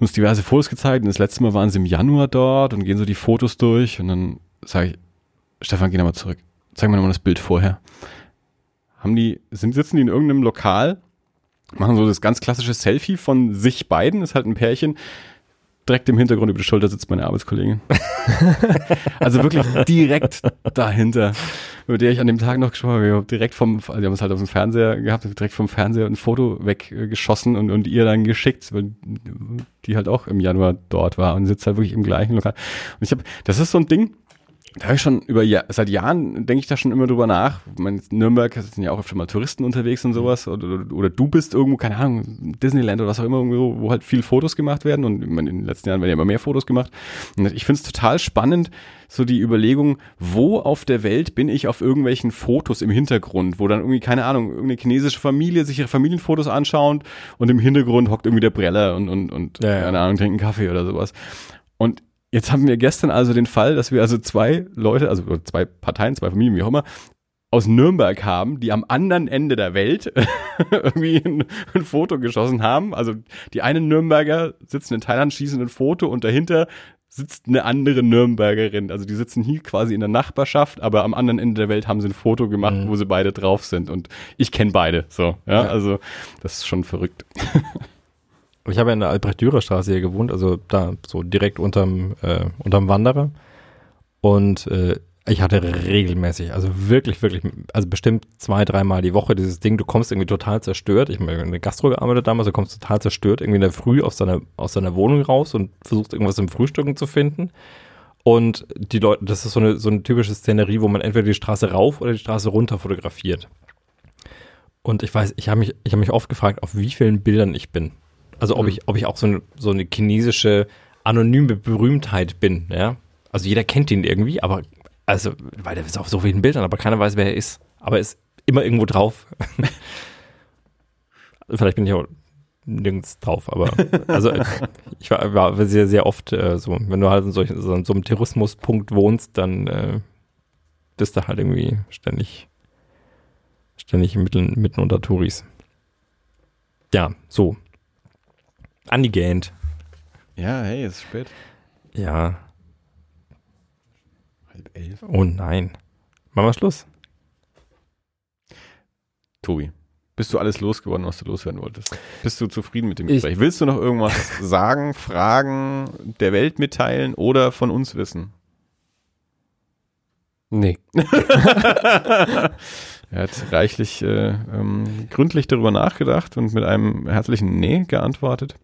Speaker 2: uns diverse Fotos gezeigt und das letzte Mal waren sie im Januar dort und gehen so die Fotos durch und dann sage ich, Stefan, geh nochmal zurück. Zeig mir nochmal das Bild vorher. Haben die, sind, sitzen die in irgendeinem Lokal, machen so das ganz klassische Selfie von sich beiden, ist halt ein Pärchen, direkt im Hintergrund über die Schulter sitzt meine Arbeitskollegin. also wirklich direkt dahinter, mit der ich an dem Tag noch gesprochen habe. Direkt vom, also haben es halt auf dem Fernseher gehabt, direkt vom Fernseher ein Foto weggeschossen und, und ihr dann geschickt, weil die halt auch im Januar dort war und sitzt halt wirklich im gleichen Lokal. Und ich habe, das ist so ein Ding, da habe ich schon über Jahr, seit Jahren denke ich da schon immer drüber nach. Ich meine, Nürnberg sind ja auch öfter mal Touristen unterwegs und sowas. Oder, oder, oder, du bist irgendwo, keine Ahnung, Disneyland oder was auch immer, irgendwo, wo halt viel Fotos gemacht werden. Und in den letzten Jahren werden ja immer mehr Fotos gemacht. Und ich finde es total spannend, so die Überlegung, wo auf der Welt bin ich auf irgendwelchen Fotos im Hintergrund, wo dann irgendwie, keine Ahnung, irgendeine chinesische Familie sich ihre Familienfotos anschaut und im Hintergrund hockt irgendwie der Breller und, und, und ja, ja. keine Ahnung, trinkt einen Kaffee oder sowas. Und Jetzt haben wir gestern also den Fall, dass wir also zwei Leute, also zwei Parteien, zwei Familien, wie auch immer, aus Nürnberg haben, die am anderen Ende der Welt irgendwie ein, ein, Foto geschossen haben. Also die einen Nürnberger sitzen in Thailand, schießen ein Foto und dahinter sitzt eine andere Nürnbergerin. Also die sitzen hier quasi in der Nachbarschaft, aber am anderen Ende der Welt haben sie ein Foto gemacht, mhm. wo sie beide drauf sind. Und ich kenne beide. So, ja, ja, also das ist schon verrückt.
Speaker 1: Ich habe ja in der Albrecht-Dürer-Straße hier gewohnt, also da so direkt unterm, äh, unterm Wanderer. Und äh, ich hatte regelmäßig, also wirklich, wirklich, also bestimmt zwei, dreimal die Woche dieses Ding, du kommst irgendwie total zerstört. Ich habe in der Gastro gearbeitet damals, du kommst total zerstört irgendwie in der Früh aus deiner, aus deiner Wohnung raus und versuchst irgendwas im Frühstücken zu finden. Und die Leute, das ist so eine, so eine typische Szenerie, wo man entweder die Straße rauf oder die Straße runter fotografiert. Und ich weiß, ich habe mich, ich habe mich oft gefragt, auf wie vielen Bildern ich bin. Also ob mhm. ich, ob ich auch so eine, so eine chinesische anonyme Berühmtheit bin, ja. Also jeder kennt ihn irgendwie, aber also, weil der ist auf so vielen Bildern, aber keiner weiß, wer er ist. Aber er ist immer irgendwo drauf. Vielleicht bin ich auch nirgends drauf, aber also ich war, war sehr, sehr oft äh, so, wenn du halt in, solch, so, in so einem Tourismuspunkt wohnst, dann äh, bist du halt irgendwie ständig, ständig mitten, mitten unter Touris. Ja, so. Andi gähnt.
Speaker 2: Ja, hey, es ist spät.
Speaker 1: Ja.
Speaker 2: Halb elf.
Speaker 1: Oh nein. Machen wir Schluss.
Speaker 2: Tobi, bist du alles losgeworden, was du loswerden wolltest? Bist du zufrieden mit dem Gespräch? Ich, Willst du noch irgendwas sagen, fragen, der Welt mitteilen oder von uns wissen?
Speaker 3: Nee.
Speaker 2: Er hat reichlich äh, ähm, gründlich darüber nachgedacht und mit einem herzlichen Nee geantwortet.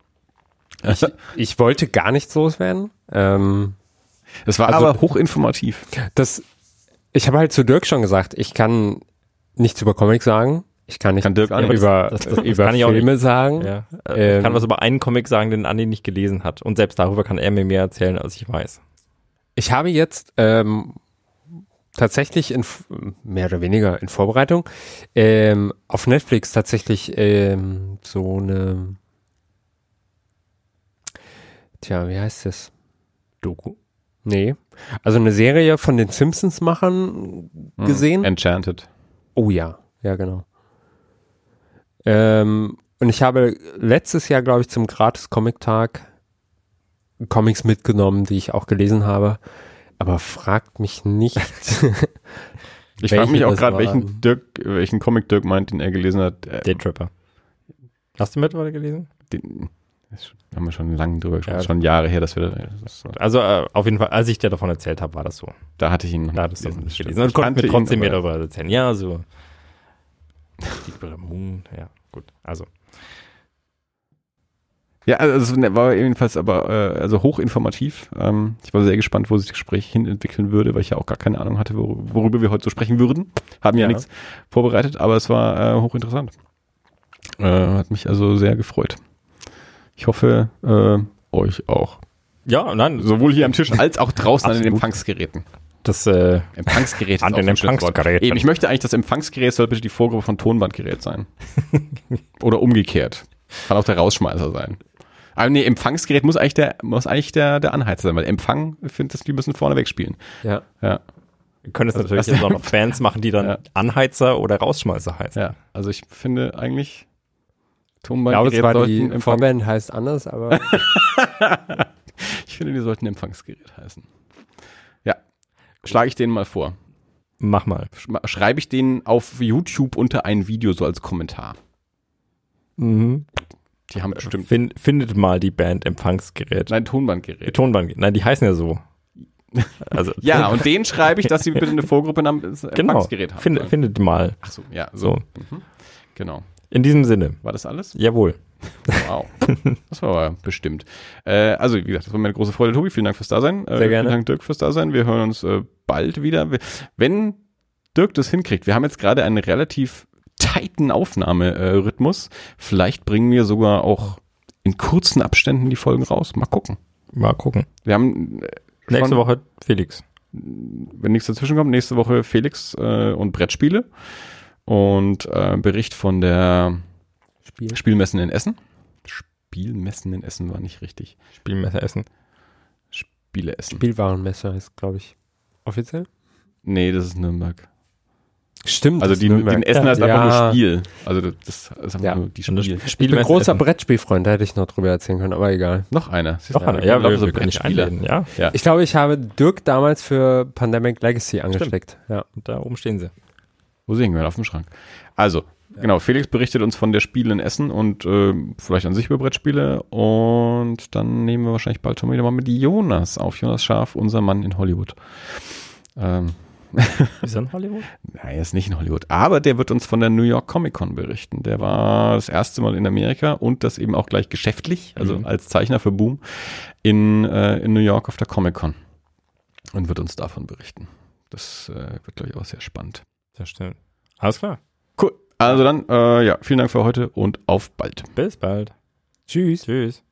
Speaker 3: Ich, ich wollte gar nichts loswerden. Ähm,
Speaker 2: das war also, aber hochinformativ.
Speaker 3: Das, ich habe halt zu Dirk schon gesagt, ich kann nichts über Comics sagen. Ich kann nicht
Speaker 2: kann Dirk
Speaker 3: über, das, das, über Filme sagen.
Speaker 1: Ja. Ähm, ich kann was über einen Comic sagen, den Andi nicht gelesen hat. Und selbst darüber kann er mir mehr erzählen, als ich weiß.
Speaker 3: Ich habe jetzt ähm, tatsächlich in, mehr oder weniger in Vorbereitung, ähm, auf Netflix tatsächlich ähm, so eine, tja, wie heißt das?
Speaker 1: Doku.
Speaker 3: Nee. Also eine Serie von den Simpsons-Machern gesehen.
Speaker 2: Enchanted.
Speaker 3: Oh ja, ja, genau. Ähm, und ich habe letztes Jahr, glaube ich, zum Gratis-Comic-Tag Comics mitgenommen, die ich auch gelesen habe. Aber fragt mich nicht.
Speaker 2: Ich frage mich auch gerade, welchen Dirk, welchen Comic Dirk meint, den er gelesen hat. Äh,
Speaker 1: Day Trapper. Hast du mittlerweile gelesen?
Speaker 2: den, das haben wir schon lange drüber gesprochen.
Speaker 1: Ja.
Speaker 2: Schon Jahre her, dass wir das,
Speaker 1: Also äh, auf jeden Fall, als ich dir davon erzählt habe, war das so.
Speaker 2: da hatte ich ihn noch
Speaker 1: Da du
Speaker 2: gelesen,
Speaker 1: nicht gelesen. Und
Speaker 2: Ich
Speaker 1: mir trotzdem mehr darüber erzählen. Ja, so. Blue Moon, ja, gut. Also,
Speaker 2: Ja, also es war jedenfalls aber äh, also hochinformativ. Ähm, ich war sehr gespannt, wo sich das Gespräch hin entwickeln würde, weil ich ja auch gar keine Ahnung hatte, wor worüber wir heute so sprechen würden. Haben ja,
Speaker 1: Ja.
Speaker 2: nichts vorbereitet, aber es war äh, hochinteressant. Äh, hat mich also sehr gefreut. Ich hoffe, äh, euch auch.
Speaker 1: ja, nein, so
Speaker 2: Sowohl hier am Tisch als auch draußen an den. Empfangsgeräten.
Speaker 1: das, äh,
Speaker 2: Empfangsgerät
Speaker 1: An
Speaker 2: ist auch
Speaker 1: den. Empfangsgeräten.
Speaker 2: Eben, ich möchte eigentlich, das Empfangsgerät soll bitte die Vorgruppe von Tonbandgerät sein. Oder umgekehrt. Kann auch der Rausschmeißer sein. Aber nee, Empfangsgerät muss eigentlich der, muss eigentlich der, der Anheizer sein, weil Empfang, ich finde, das die müssen vorne wegspielen.
Speaker 3: ja.
Speaker 2: Ja,
Speaker 1: wir können es natürlich
Speaker 2: was-
Speaker 1: jetzt auch noch Fans machen, die dann
Speaker 2: Ja.
Speaker 1: Anheizer oder Rausschmeißer heißen.
Speaker 2: ja. Also ich finde eigentlich,
Speaker 3: Ich glaube
Speaker 2: Tonbandgerät
Speaker 3: zwar,
Speaker 2: sollten
Speaker 3: die Vorband heißt anders, aber
Speaker 2: ich finde, die sollten Empfangsgerät heißen. Ja. Schlage ich denen mal vor.
Speaker 1: Mach mal.
Speaker 2: Sch- Schreibe ich denen auf YouTube unter ein Video so als Kommentar.
Speaker 1: Mhm.
Speaker 2: Die haben bestimmt,
Speaker 1: Fin findet mal die Band Empfangsgerät.
Speaker 2: nein, Tonbandgerät.
Speaker 1: Tonband. Nein, die heißen ja so. Also,
Speaker 2: Ja, und denen schreibe ich, dass sie bitte eine Vorgruppe namens
Speaker 1: genau.
Speaker 2: Empfangsgerät haben.
Speaker 1: Find, findet mal.
Speaker 2: Ach so, ja, so.
Speaker 1: So.
Speaker 2: Mhm. Genau.
Speaker 1: In diesem Sinne.
Speaker 2: War das alles?
Speaker 1: Jawohl.
Speaker 2: Wow. Das war aber bestimmt. Äh, also, wie gesagt, das war mir eine große Freude, Tobi. Vielen Dank fürs Dasein. Äh,
Speaker 3: Sehr gerne.
Speaker 2: Vielen Dank, Dirk, fürs Dasein. Wir hören uns äh, bald wieder. Wenn Dirk das hinkriegt, wir haben jetzt gerade einen relativ tighten Aufnahmerhythmus. Vielleicht bringen wir sogar auch in kurzen Abständen die Folgen raus. Mal gucken.
Speaker 1: Mal gucken.
Speaker 2: Wir haben äh,
Speaker 1: Nächste Woche Felix.
Speaker 2: wenn nichts dazwischen kommt, nächste Woche Felix äh, und Brettspiele und äh, Bericht von der
Speaker 3: Spiel.
Speaker 2: Spielmessen in Essen. Spielmessen in Essen war nicht richtig.
Speaker 1: Spielmesser essen.
Speaker 2: Spiele Essen.
Speaker 3: Spielwarenmesser ist, glaube ich, offiziell.
Speaker 2: Nee, das ist Nürnberg.
Speaker 3: Stimmt.
Speaker 2: Also
Speaker 3: das
Speaker 2: die,
Speaker 3: ist Nürnberg.
Speaker 2: die in Essen heißt
Speaker 3: ja.
Speaker 2: einfach nur Spiel. Also das ist einfach
Speaker 3: Ja.
Speaker 2: nur die
Speaker 1: das
Speaker 2: Spiel.
Speaker 3: Ich bin großer
Speaker 1: essen.
Speaker 3: Brettspielfreund, da hätte ich noch drüber erzählen können, aber egal.
Speaker 2: Noch einer.
Speaker 1: Noch einer. Ja, wir,
Speaker 2: lauter
Speaker 1: wir können dich
Speaker 2: Brettspiele.
Speaker 1: einladen. Ja,
Speaker 2: Ja.
Speaker 3: Ich glaube, ich habe Dirk damals für Pandemic Legacy angesteckt. Ja.
Speaker 1: und da oben stehen sie.
Speaker 2: Wo sehen wir? Auf dem Schrank. Also, genau, Felix berichtet uns von der Spiele in Essen und äh, vielleicht an sich über Brettspiele. Und dann nehmen wir wahrscheinlich bald schon wieder mal mit Jonas auf. Jonas Scharf, unser Mann in Hollywood. Ähm,
Speaker 1: Ist er in Hollywood?
Speaker 2: nein, er ist nicht in Hollywood. Aber der wird uns von der New York Comic Con berichten. Der war das erste Mal in Amerika und das eben auch gleich geschäftlich, also
Speaker 1: Mhm.
Speaker 2: als Zeichner für Boom, in, äh, in New York auf der Comic Con. Und wird uns davon berichten. Das äh, wird, glaube ich, auch sehr spannend.
Speaker 1: Das stimmt. Alles klar.
Speaker 2: Cool. Also dann, äh, ja, vielen Dank für heute und auf bald.
Speaker 1: Bis bald.
Speaker 3: Tschüss.
Speaker 1: Tschüss.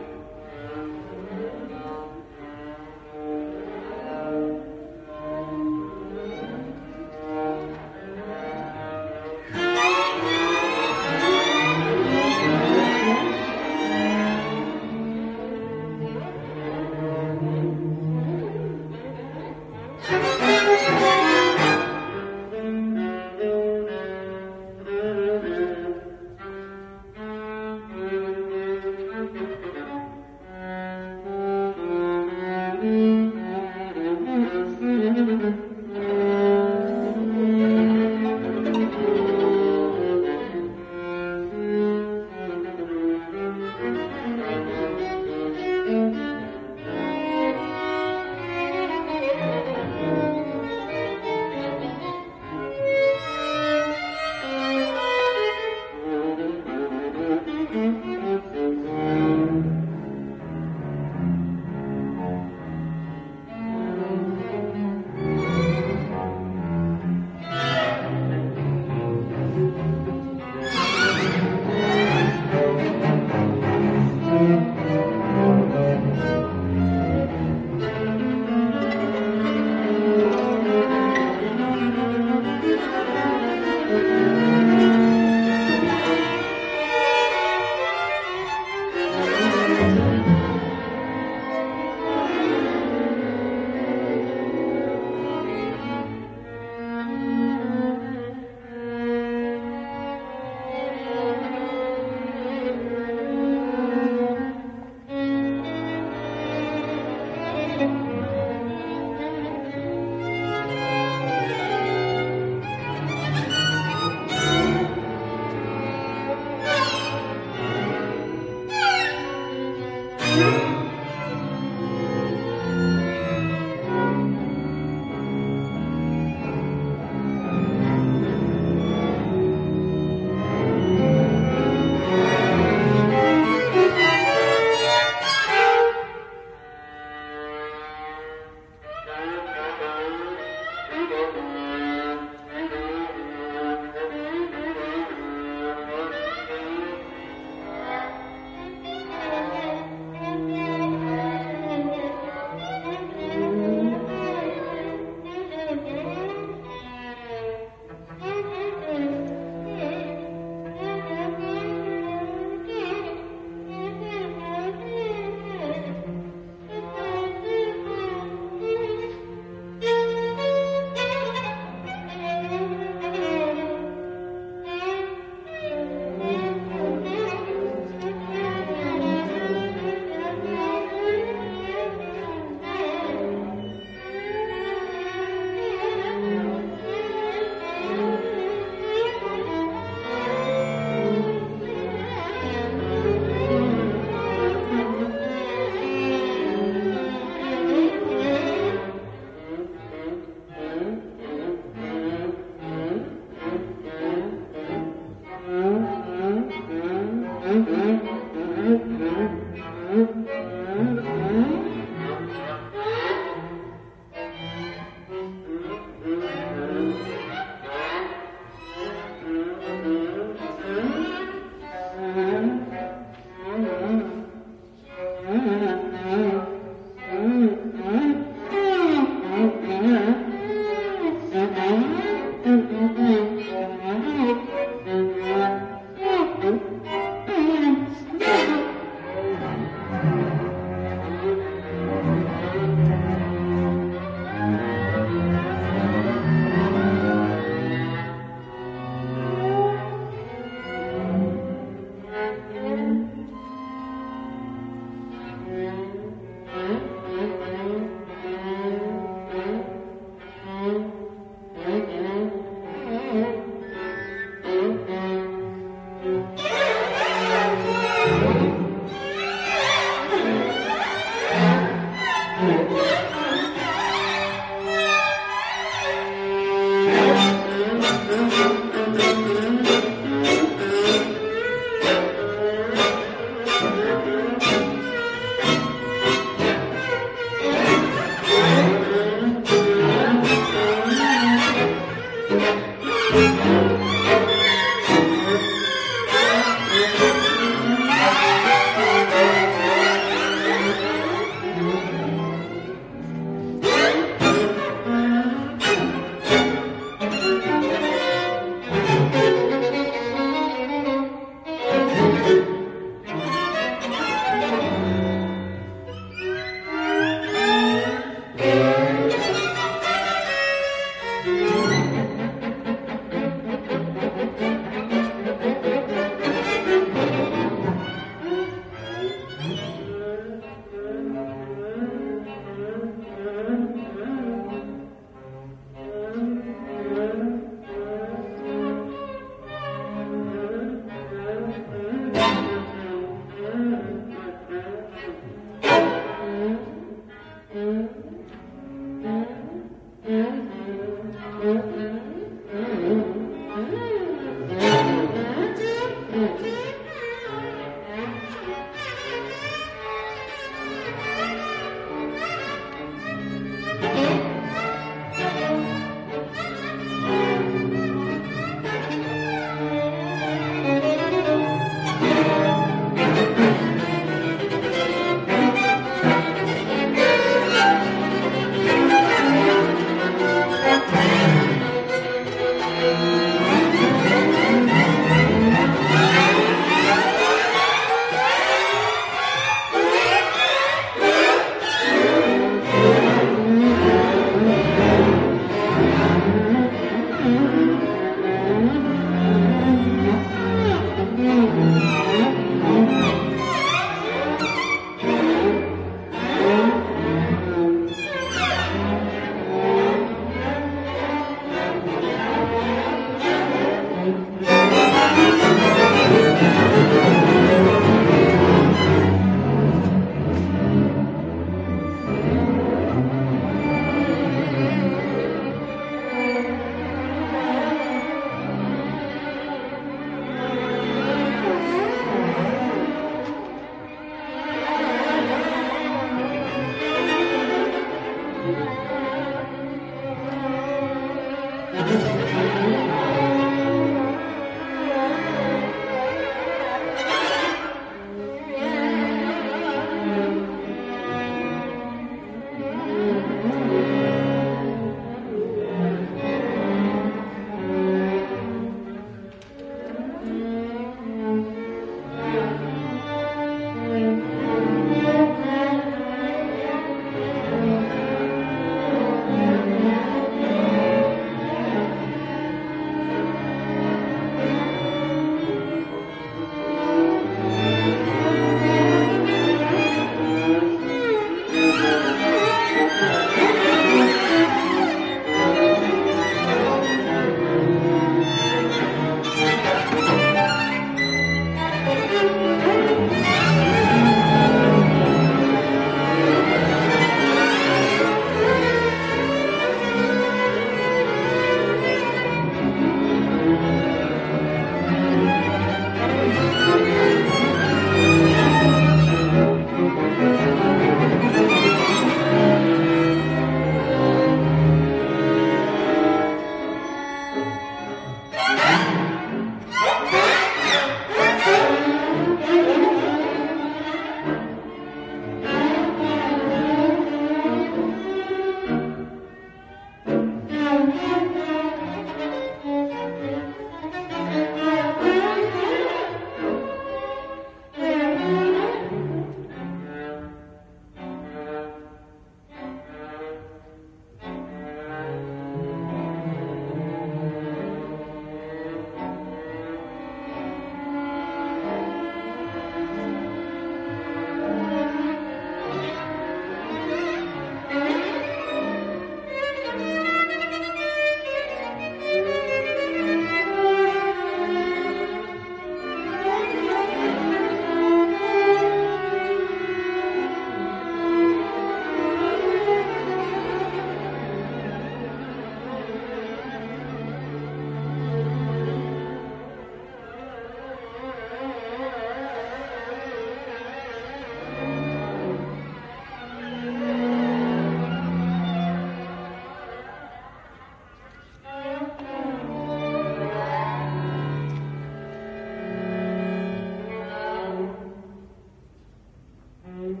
Speaker 1: and